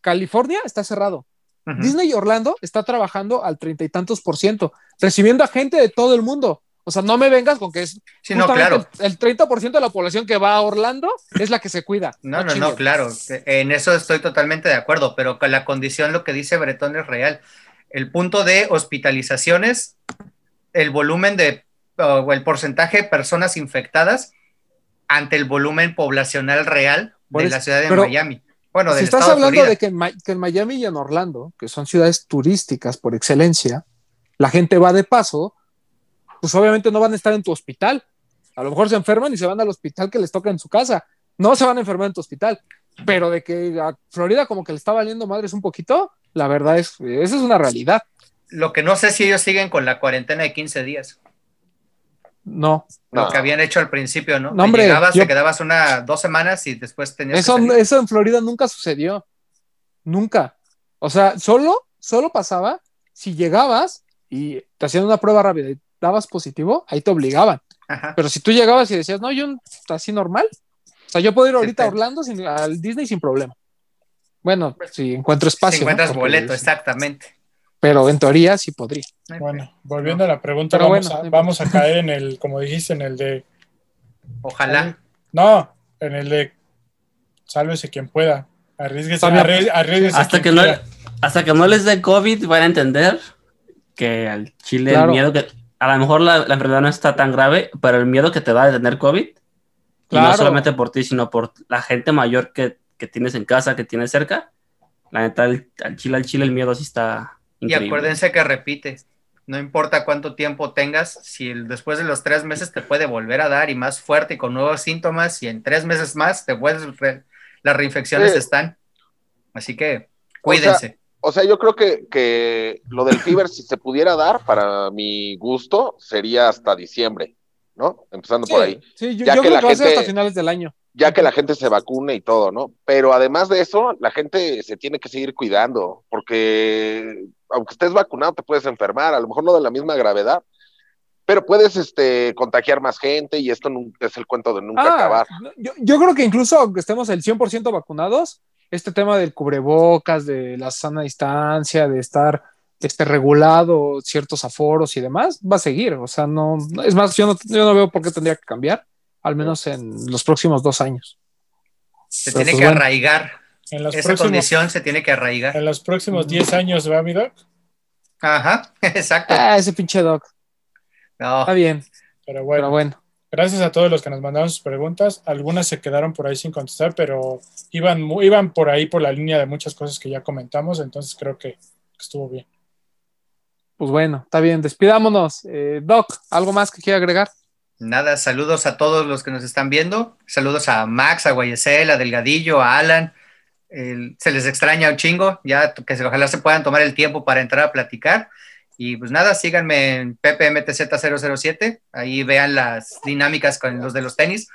Speaker 2: California está cerrado. Disney Orlando está trabajando al treinta y tantos por ciento, recibiendo a gente de todo el mundo. O sea, no me vengas con que es
Speaker 4: Sí, no, claro.
Speaker 2: el, el 30% de la población que va a Orlando es la que se cuida.
Speaker 4: No, no, no, claro. En eso estoy totalmente de acuerdo, pero con la condición, lo que dice Bretón es real. El punto de hospitalizaciones, el volumen de, o el porcentaje de personas infectadas ante el volumen poblacional real de la ciudad de
Speaker 2: pero
Speaker 4: Miami. Bueno,
Speaker 2: si estás hablando
Speaker 4: Florida.
Speaker 2: de que en, Ma- que en Miami y en Orlando, que son ciudades turísticas por excelencia, la gente va de paso, pues obviamente no van a estar en tu hospital. A lo mejor se enferman y se van al hospital que les toca en su casa. No se van a enfermar en tu hospital. Pero de que a Florida como que le está valiendo madres un poquito, la verdad es, esa es una realidad.
Speaker 4: Lo que no sé si ellos siguen con la cuarentena de 15 días,
Speaker 2: No.
Speaker 4: lo
Speaker 6: No.
Speaker 4: que habían hecho al principio, ¿no?
Speaker 2: No, hombre,
Speaker 4: llegabas,
Speaker 2: yo-
Speaker 4: te quedabas una, dos semanas y después tenías
Speaker 2: Eso,
Speaker 4: que salir.
Speaker 2: eso en Florida nunca sucedió. Nunca. O sea, solo, solo pasaba si llegabas y te hacían una prueba rápida y dabas positivo, ahí te obligaban.
Speaker 4: Ajá.
Speaker 2: Pero si tú llegabas y decías, no, yo así normal. O sea, yo puedo ir ahorita a
Speaker 4: te-
Speaker 2: Orlando sin, al Disney sin problema. Bueno, si encuentro espacio.
Speaker 4: si encuentras boleto, exactamente.
Speaker 2: Pero en teoría sí podría.
Speaker 5: Bueno, volviendo a la pregunta,
Speaker 2: Pero
Speaker 5: vamos,
Speaker 2: bueno,
Speaker 5: a,
Speaker 2: no
Speaker 5: vamos a caer en el, como dijiste, en el de.
Speaker 4: Ojalá.
Speaker 5: No, en el de. Sálvese quien pueda. Arriesguese,
Speaker 2: También-
Speaker 5: arries- arriésguese
Speaker 3: Hasta que,
Speaker 5: quien
Speaker 3: no, hasta que no les dé COVID van a entender que al Chile
Speaker 2: Claro.
Speaker 3: el miedo que... A lo mejor la, la enfermedad no está tan grave, pero el miedo que te da de tener COVID, y
Speaker 2: Claro.
Speaker 3: no solamente por ti, sino por la gente mayor que, que tienes en casa, que tienes cerca, la neta, al Chile, al Chile el miedo sí está
Speaker 4: Y
Speaker 3: increíble.
Speaker 4: acuérdense que repite, no importa cuánto tiempo tengas, si el- después de los tres meses te puede volver a dar y más fuerte y con nuevos síntomas, y en tres meses más te vuelves, re- las reinfecciones
Speaker 6: Sí.
Speaker 4: están. Así que cuídense.
Speaker 6: O sea, yo creo que, que lo del fever, si se pudiera dar, para mi gusto, sería hasta diciembre, ¿no? Empezando por ahí.
Speaker 2: Sí, yo,
Speaker 6: Ya
Speaker 2: yo
Speaker 6: que
Speaker 2: creo
Speaker 6: la
Speaker 2: que va a ser
Speaker 6: gente-
Speaker 2: hasta finales del año.
Speaker 6: ya que la gente se vacune y todo, ¿no? Pero además de eso, la gente se tiene que seguir cuidando, porque aunque estés vacunado, te puedes enfermar, a lo mejor no de la misma gravedad, pero puedes este, contagiar más gente y esto es el cuento de nunca
Speaker 2: Ah,
Speaker 6: acabar.
Speaker 2: yo, yo creo que incluso aunque estemos el 100% vacunados, este tema del cubrebocas, de la sana distancia, de estar este, regulado ciertos aforos y demás, va a seguir. O sea, no, es más, yo no, yo no veo por qué tendría que cambiar, al menos en los próximos dos años.
Speaker 4: Se
Speaker 2: Pero
Speaker 4: tiene
Speaker 2: pues
Speaker 4: que
Speaker 2: bueno.
Speaker 4: arraigar.
Speaker 5: En los,
Speaker 4: Esa
Speaker 5: próximos,
Speaker 4: condición se tiene que arraigar.
Speaker 5: en los próximos 10 años, ¿va, mi doc?
Speaker 4: Ajá, exacto.
Speaker 2: Ah, ese pinche doc.
Speaker 4: No,
Speaker 2: Está bien,
Speaker 5: Pero bueno,
Speaker 2: pero bueno.
Speaker 5: gracias a todos los que nos mandaron sus preguntas. Algunas se quedaron por ahí sin contestar, pero iban, iban por ahí por la línea de muchas cosas que ya comentamos, entonces creo que estuvo bien.
Speaker 2: Pues bueno, está bien, despidámonos. Eh, doc, ¿algo más que quiera agregar?
Speaker 4: Nada, saludos a todos los que nos están viendo. Saludos a Max, a Guayesel, a Delgadillo, a Alan. El- se les extraña un chingo, ya que se- ojalá se puedan tomar el tiempo para entrar a platicar. Y pues nada, síganme en PPMTZ007, ahí vean las dinámicas con los de los tenis,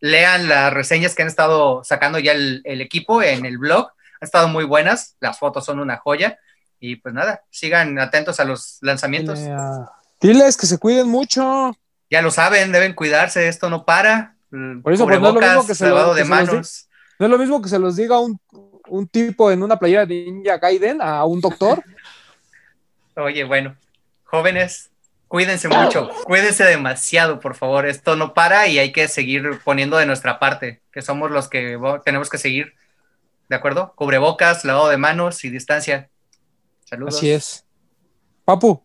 Speaker 4: lean las reseñas que han estado sacando ya el, el equipo en el blog, han estado muy buenas, las fotos son una joya. Y pues nada, sigan atentos a los lanzamientos.
Speaker 2: A- Diles que se cuiden mucho.
Speaker 4: Ya lo saben, deben cuidarse, esto no para. Mm,
Speaker 2: Por eso, pues, no es lo mismo que se lo- que
Speaker 4: de
Speaker 2: se los. No es lo mismo que se los diga un, un tipo en una playera de Ninja Gaiden a un doctor.
Speaker 4: Oye, bueno, jóvenes, cuídense mucho, cuídense demasiado, por favor. Esto no para y hay que seguir poniendo de nuestra parte, que somos los que tenemos que seguir. ¿De acuerdo? Cubrebocas, lavado de manos y distancia. Saludos.
Speaker 2: Así es. Papu,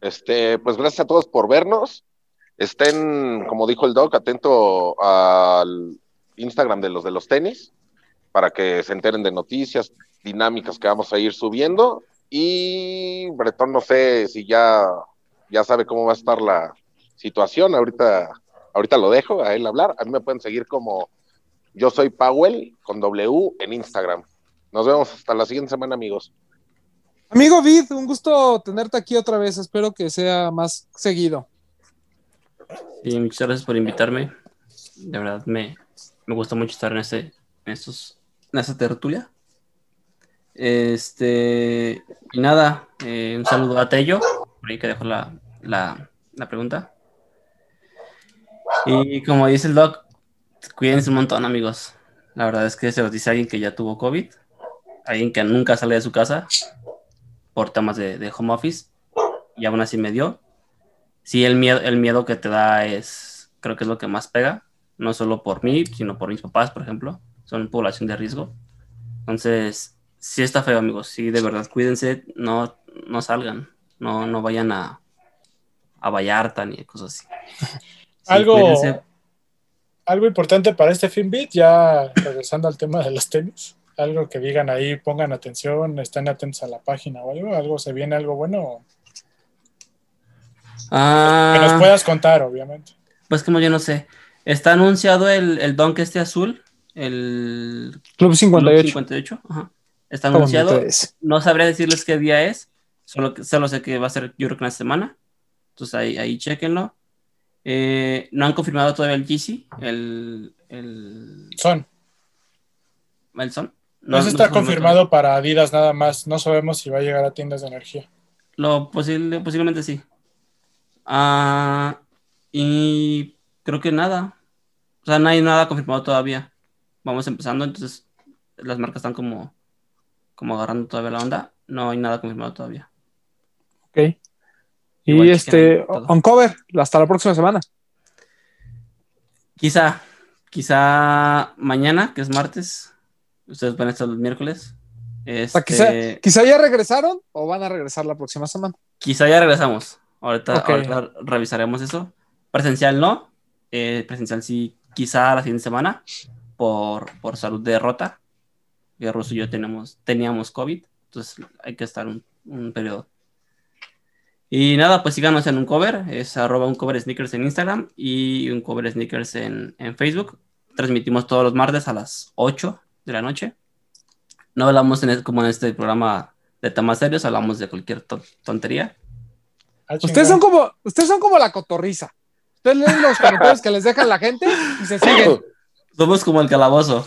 Speaker 6: Este, pues gracias a todos por vernos. Estén, como dijo el doc, atento al Instagram de los de los tenis para que se enteren de noticias, dinámicas que vamos a ir subiendo. Y Bretón, no sé si ya, ya sabe cómo va a estar la situación. Ahorita, ahorita lo dejo a él hablar. A mí me pueden seguir como yo soy Powell con W en Instagram. Nos vemos hasta la siguiente semana, amigos.
Speaker 2: amigo Vid, un gusto tenerte aquí otra vez. Espero que sea más seguido.
Speaker 3: Sí, muchas gracias por invitarme. De verdad me, me gusta mucho estar en este, en estos, en esta tertulia. Este, y nada, eh, un saludo a Tello, por ahí que dejó la, la, la pregunta. Y como dice el doc, cuídense un montón, amigos. La verdad es que se los dice alguien que ya tuvo COVID. alguien que nunca sale de su casa por temas de, de home office y aún así me dio. Sí, el miedo, el miedo que te da es, creo que es lo que más pega, no solo por mí, sino por mis papás, por ejemplo, son población de riesgo. Entonces, sí está feo, amigos, sí, de verdad, cuídense, no, no salgan, no, no vayan a, a Vallarta ni cosas así. Sí,
Speaker 5: algo,
Speaker 3: cuídense.
Speaker 5: algo importante para este FinBit, ya regresando al tema de los tenis, algo que digan ahí, pongan atención, estén atentos a la página o algo, algo se viene algo bueno,
Speaker 3: Ah,
Speaker 5: que nos puedas contar, obviamente.
Speaker 3: Pues como yo no sé, está anunciado el, el Dunk este azul, el
Speaker 2: Club 58.
Speaker 3: 58, ajá. Está anunciado. No sabré decirles qué día es, solo, que- solo sé que va a ser yo creo que una semana. Entonces ahí, ahí chequenlo. Eh, no han confirmado todavía el GC, el, el,
Speaker 5: Son.
Speaker 3: el Son.
Speaker 5: No,
Speaker 3: no
Speaker 5: está confirmado para Adidas nada más. No sabemos si va a llegar a tiendas de energía.
Speaker 3: Lo posible, posiblemente sí. Ah, y creo que nada. O sea, no hay nada confirmado todavía. Vamos empezando, entonces las marcas están como, como agarrando todavía la onda. No hay nada confirmado todavía.
Speaker 2: Ok. Y
Speaker 3: Igual
Speaker 2: este,
Speaker 3: ahí todo.
Speaker 2: on cover, hasta la próxima semana.
Speaker 3: Quizá, quizá mañana, que es martes. Ustedes van a estar el miércoles.
Speaker 2: O sea, quizá,
Speaker 3: Este,
Speaker 2: quizá ya regresaron o van a regresar la próxima semana.
Speaker 3: Quizá ya regresamos. Ahorita revisaremos eso. Presencial no. Eh, presencial sí, quizá la siguiente semana. Por, por salud de Rota. Que Russo y yo tenemos, teníamos COVID. Entonces hay que estar un, un periodo. Y nada, pues síganos en un cover. Es arroba un cover sneakers en Instagram y un cover sneakers en, en Facebook. Transmitimos todos los martes a las 8 de la noche. No hablamos en, como en este programa de temas serios, hablamos de cualquier to- tontería.
Speaker 5: Ah,
Speaker 2: Ustedes son como, ustedes son como la cotorriza. Ustedes leen los comentarios que les dejan la gente y se siguen.
Speaker 3: Somos como el calabozo.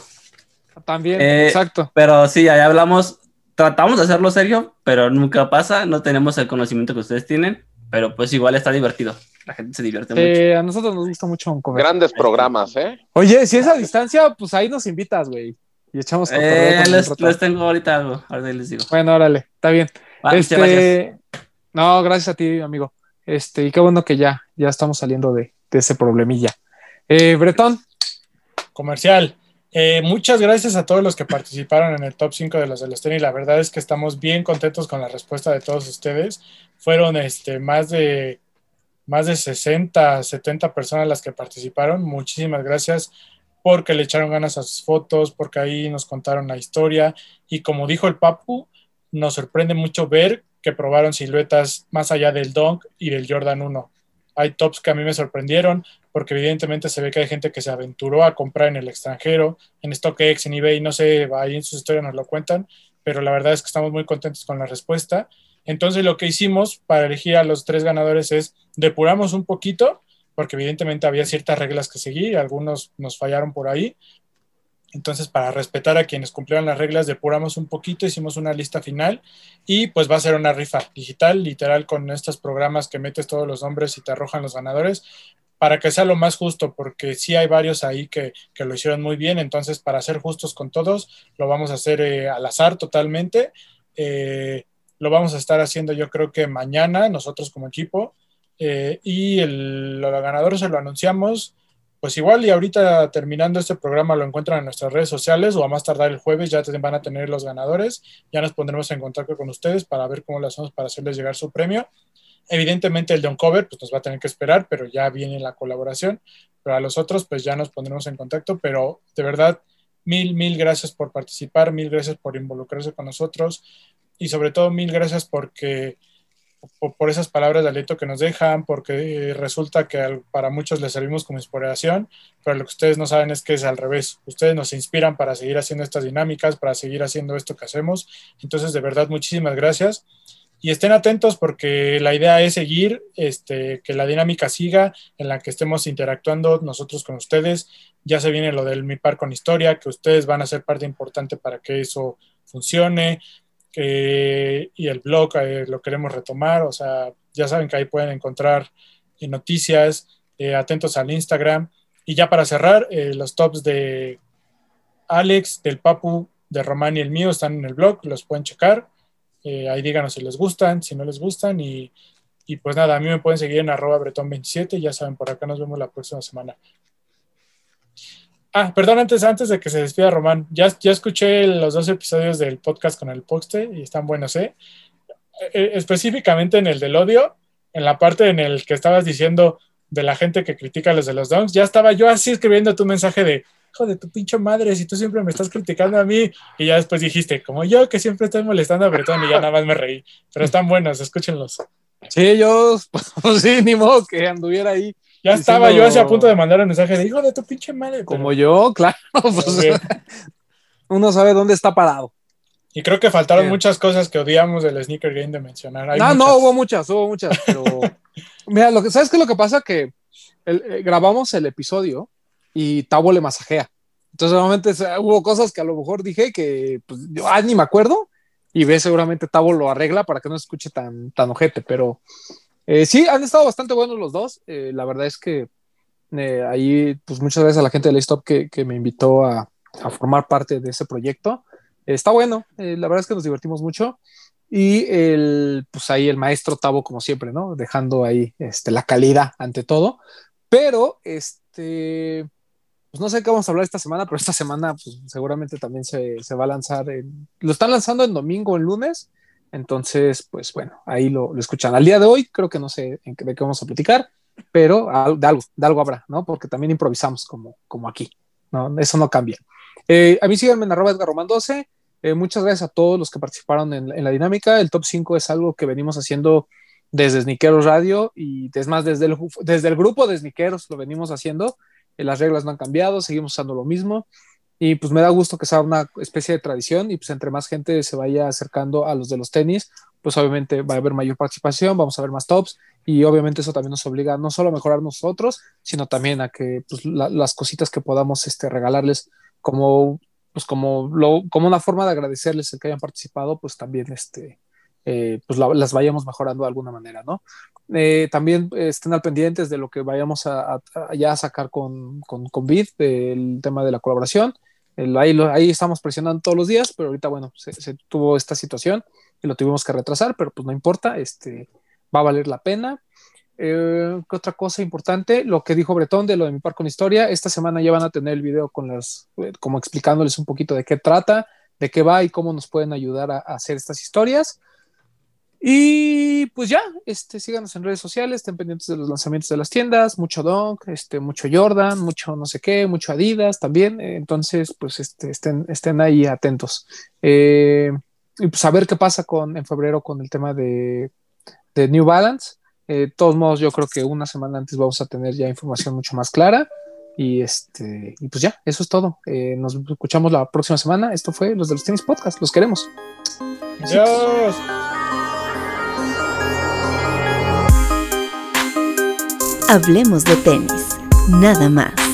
Speaker 2: También,
Speaker 3: Eh,
Speaker 2: exacto.
Speaker 3: Pero sí, ahí hablamos, tratamos de hacerlo serio, pero nunca pasa, no tenemos el conocimiento que ustedes tienen, pero pues igual está divertido. La gente se divierte mucho.
Speaker 2: Eh, a nosotros nos gusta mucho un cover.
Speaker 6: Grandes programas, ¿eh?
Speaker 2: Oye, si es a distancia, pues ahí nos invitas, güey. Y echamos
Speaker 3: Eh, les, les tengo ahorita algo, ahorita les digo.
Speaker 2: Bueno, órale, está bien.
Speaker 3: Va, muchas gracias.
Speaker 2: este, no, gracias a ti, amigo. Este, y qué bueno que ya, ya estamos saliendo de, ese problemilla. Eh, Bretón,
Speaker 5: Comercial. Eh, muchas gracias a todos los que participaron en el top 5 de los de los tenis. La verdad es que estamos bien contentos con la respuesta de todos ustedes. Fueron este, más, de, más de 60, 70 personas las que participaron. Muchísimas gracias porque le echaron ganas a sus fotos, porque ahí nos contaron la historia. Y como dijo el Papu, nos sorprende mucho ver que probaron siluetas más allá del Dunk y del Jordan 1. Hay tops que a mí me sorprendieron porque evidentemente se ve que hay gente que se aventuró a comprar en el extranjero, en StockX, en eBay, no sé, ahí en sus historias nos lo cuentan, pero la verdad es que estamos muy contentos con la respuesta. Entonces lo que hicimos para elegir a los tres ganadores es depuramos un poquito, porque evidentemente había ciertas reglas que seguir, algunos nos fallaron por ahí. Entonces, para respetar a quienes cumplieron las reglas, depuramos un poquito, hicimos una lista final y pues va a ser una rifa digital, literal, con estos programas que metes todos los nombres y te arrojan los ganadores para que sea lo más justo, porque sí hay varios ahí que, que lo hicieron muy bien, entonces para ser justos con todos, lo vamos a hacer eh, al azar totalmente. Eh, lo vamos a estar haciendo yo creo que mañana, nosotros como equipo, eh, y el, los ganadores se lo anunciamos, pues igual y ahorita terminando este programa lo encuentran en nuestras redes sociales o a más tardar el jueves ya van a tener los ganadores, ya nos pondremos en contacto con ustedes para ver cómo lo hacemos para hacerles llegar su premio. Evidentemente el de Uncover pues nos va a tener que esperar, pero ya viene la colaboración. Pero a los otros pues ya nos pondremos en contacto. Pero de verdad, mil, mil gracias por participar, mil gracias por involucrarse con nosotros y sobre todo mil gracias porque por, esas palabras de aliento que nos dejan, porque eh, resulta que para muchos les servimos como inspiración, pero lo que ustedes no saben es que es al revés. Ustedes nos inspiran para seguir haciendo estas dinámicas, para seguir haciendo esto que hacemos. Entonces, de verdad, muchísimas gracias y estén atentos porque la idea es seguir, este, que la dinámica siga, en la que estemos interactuando nosotros con ustedes. Ya se viene lo del Mi Par con Historia, que ustedes van a ser parte importante para que eso funcione. Que, y el blog eh, lo queremos retomar, o sea, ya saben que ahí pueden encontrar eh, noticias, eh, atentos al Instagram. Y ya para cerrar, eh, los tops de Alex, del Papu, de Román y el mío están en el blog, los pueden checar. Eh, ahí díganos si les gustan, si no les gustan. Y, y pues nada, a mí me pueden seguir en arroba bretón27. Ya saben, por acá nos vemos la próxima semana. Ah, perdón, antes, antes de que se despida Román, ya, ya escuché los dos episodios del podcast con el Poxte y están buenos, ¿eh? Eh, Específicamente en el del odio, en la parte en el que estabas diciendo de la gente que critica a los de los Donks, ya estaba yo así escribiendo tu mensaje de, hijo de tu pinche madre, si tú siempre me estás criticando a mí, y ya después dijiste, como yo que siempre estoy molestando a Bretón, y ya nada más me reí. Pero están buenos, escúchenlos.
Speaker 2: Sí, ellos, pues sí, ni modo que anduviera ahí.
Speaker 5: Ya
Speaker 2: Diciendo-
Speaker 5: estaba yo así a punto de mandar un mensaje de, hijo de tu pinche madre.
Speaker 2: Como
Speaker 5: pero-
Speaker 2: yo, claro, pues, uno sabe dónde está parado.
Speaker 5: Y creo que faltaron
Speaker 2: Bien.
Speaker 5: muchas cosas que odiamos del Sneaker Game de mencionar. Hay
Speaker 2: no,
Speaker 5: muchas.
Speaker 2: no, hubo muchas, hubo muchas, pero mira, lo que, ¿sabes qué es lo que pasa? Que el- eh, grabamos el episodio y Tabo le masajea. Entonces, obviamente, hubo cosas que a lo mejor dije que pues, yo ah, ni me acuerdo y ve seguramente Tabo lo arregla para que no se escuche tan, tan ojete, pero eh, sí, han estado bastante buenos los dos. Eh, la verdad es que eh, ahí, pues muchas gracias a la gente de Stop que, me invitó a, formar parte de ese proyecto. Eh, está bueno, la verdad es que nos divertimos mucho. Y el, pues ahí el maestro Tavo, como siempre, ¿no? Dejando ahí este, la calidad ante todo. Pero, este, pues no sé qué vamos a hablar esta semana, pero esta semana, pues seguramente también se, va a lanzar. lo están lanzando en domingo en lunes. Entonces, pues bueno, ahí lo, lo escuchan. Al día de hoy, creo que no sé de qué vamos a platicar, pero de algo, de algo habrá, ¿no? Porque también improvisamos como, como aquí, ¿no? Eso no cambia. Eh, a mí síganme en arroba Edgar Román 12. Eh, muchas gracias a todos los que participaron en, en la dinámica. El top 5 es algo que venimos haciendo desde Sniqueros Radio y es más, desde el, desde el grupo de Sniqueros lo venimos haciendo. Eh, las reglas no han cambiado, seguimos usando lo mismo. Y pues me da gusto que sea una especie de tradición y pues entre más gente se vaya acercando a los de los tenis, pues obviamente va a haber mayor participación, vamos a ver más tops y obviamente eso también nos obliga no solo a mejorar nosotros, sino también a que pues, la- las cositas que podamos este, regalarles como pues como, lo, como una forma de agradecerles el que hayan participado, pues también este, eh, pues la- las vayamos mejorando de alguna manera, ¿no? Eh, también estén al pendientes de lo que vayamos a, a- a sacar con, con, con Vid, el tema de la colaboración. Ahí, estamos presionando todos los días, pero ahorita, bueno, se, tuvo esta situación y lo tuvimos que retrasar, pero pues no importa, este, va a valer la pena. Eh, ¿Qué otra cosa importante? Lo que dijo Bretón de lo de mi par con historia. Esta semana ya van a tener el video con las, eh, como explicándoles un poquito de qué trata, de qué va y cómo nos pueden ayudar a hacer estas historias. Y pues ya, este, síganos en redes sociales, estén pendientes de los lanzamientos de las tiendas, mucho Dunk, este, mucho Jordan, mucho no sé qué, mucho Adidas también. eh, entonces, pues este, estén, estén ahí atentos. Eh, y pues a ver qué pasa con, en febrero con el tema de, de New Balance. Eh, de todos modos, yo creo que una semana antes vamos a tener ya información mucho más clara. Y este, y pues ya, eso es todo. Eh, nos escuchamos la próxima semana. Esto fue los de los tenis podcast. Los queremos.
Speaker 5: Adiós.
Speaker 1: Hablemos de tenis, nada más.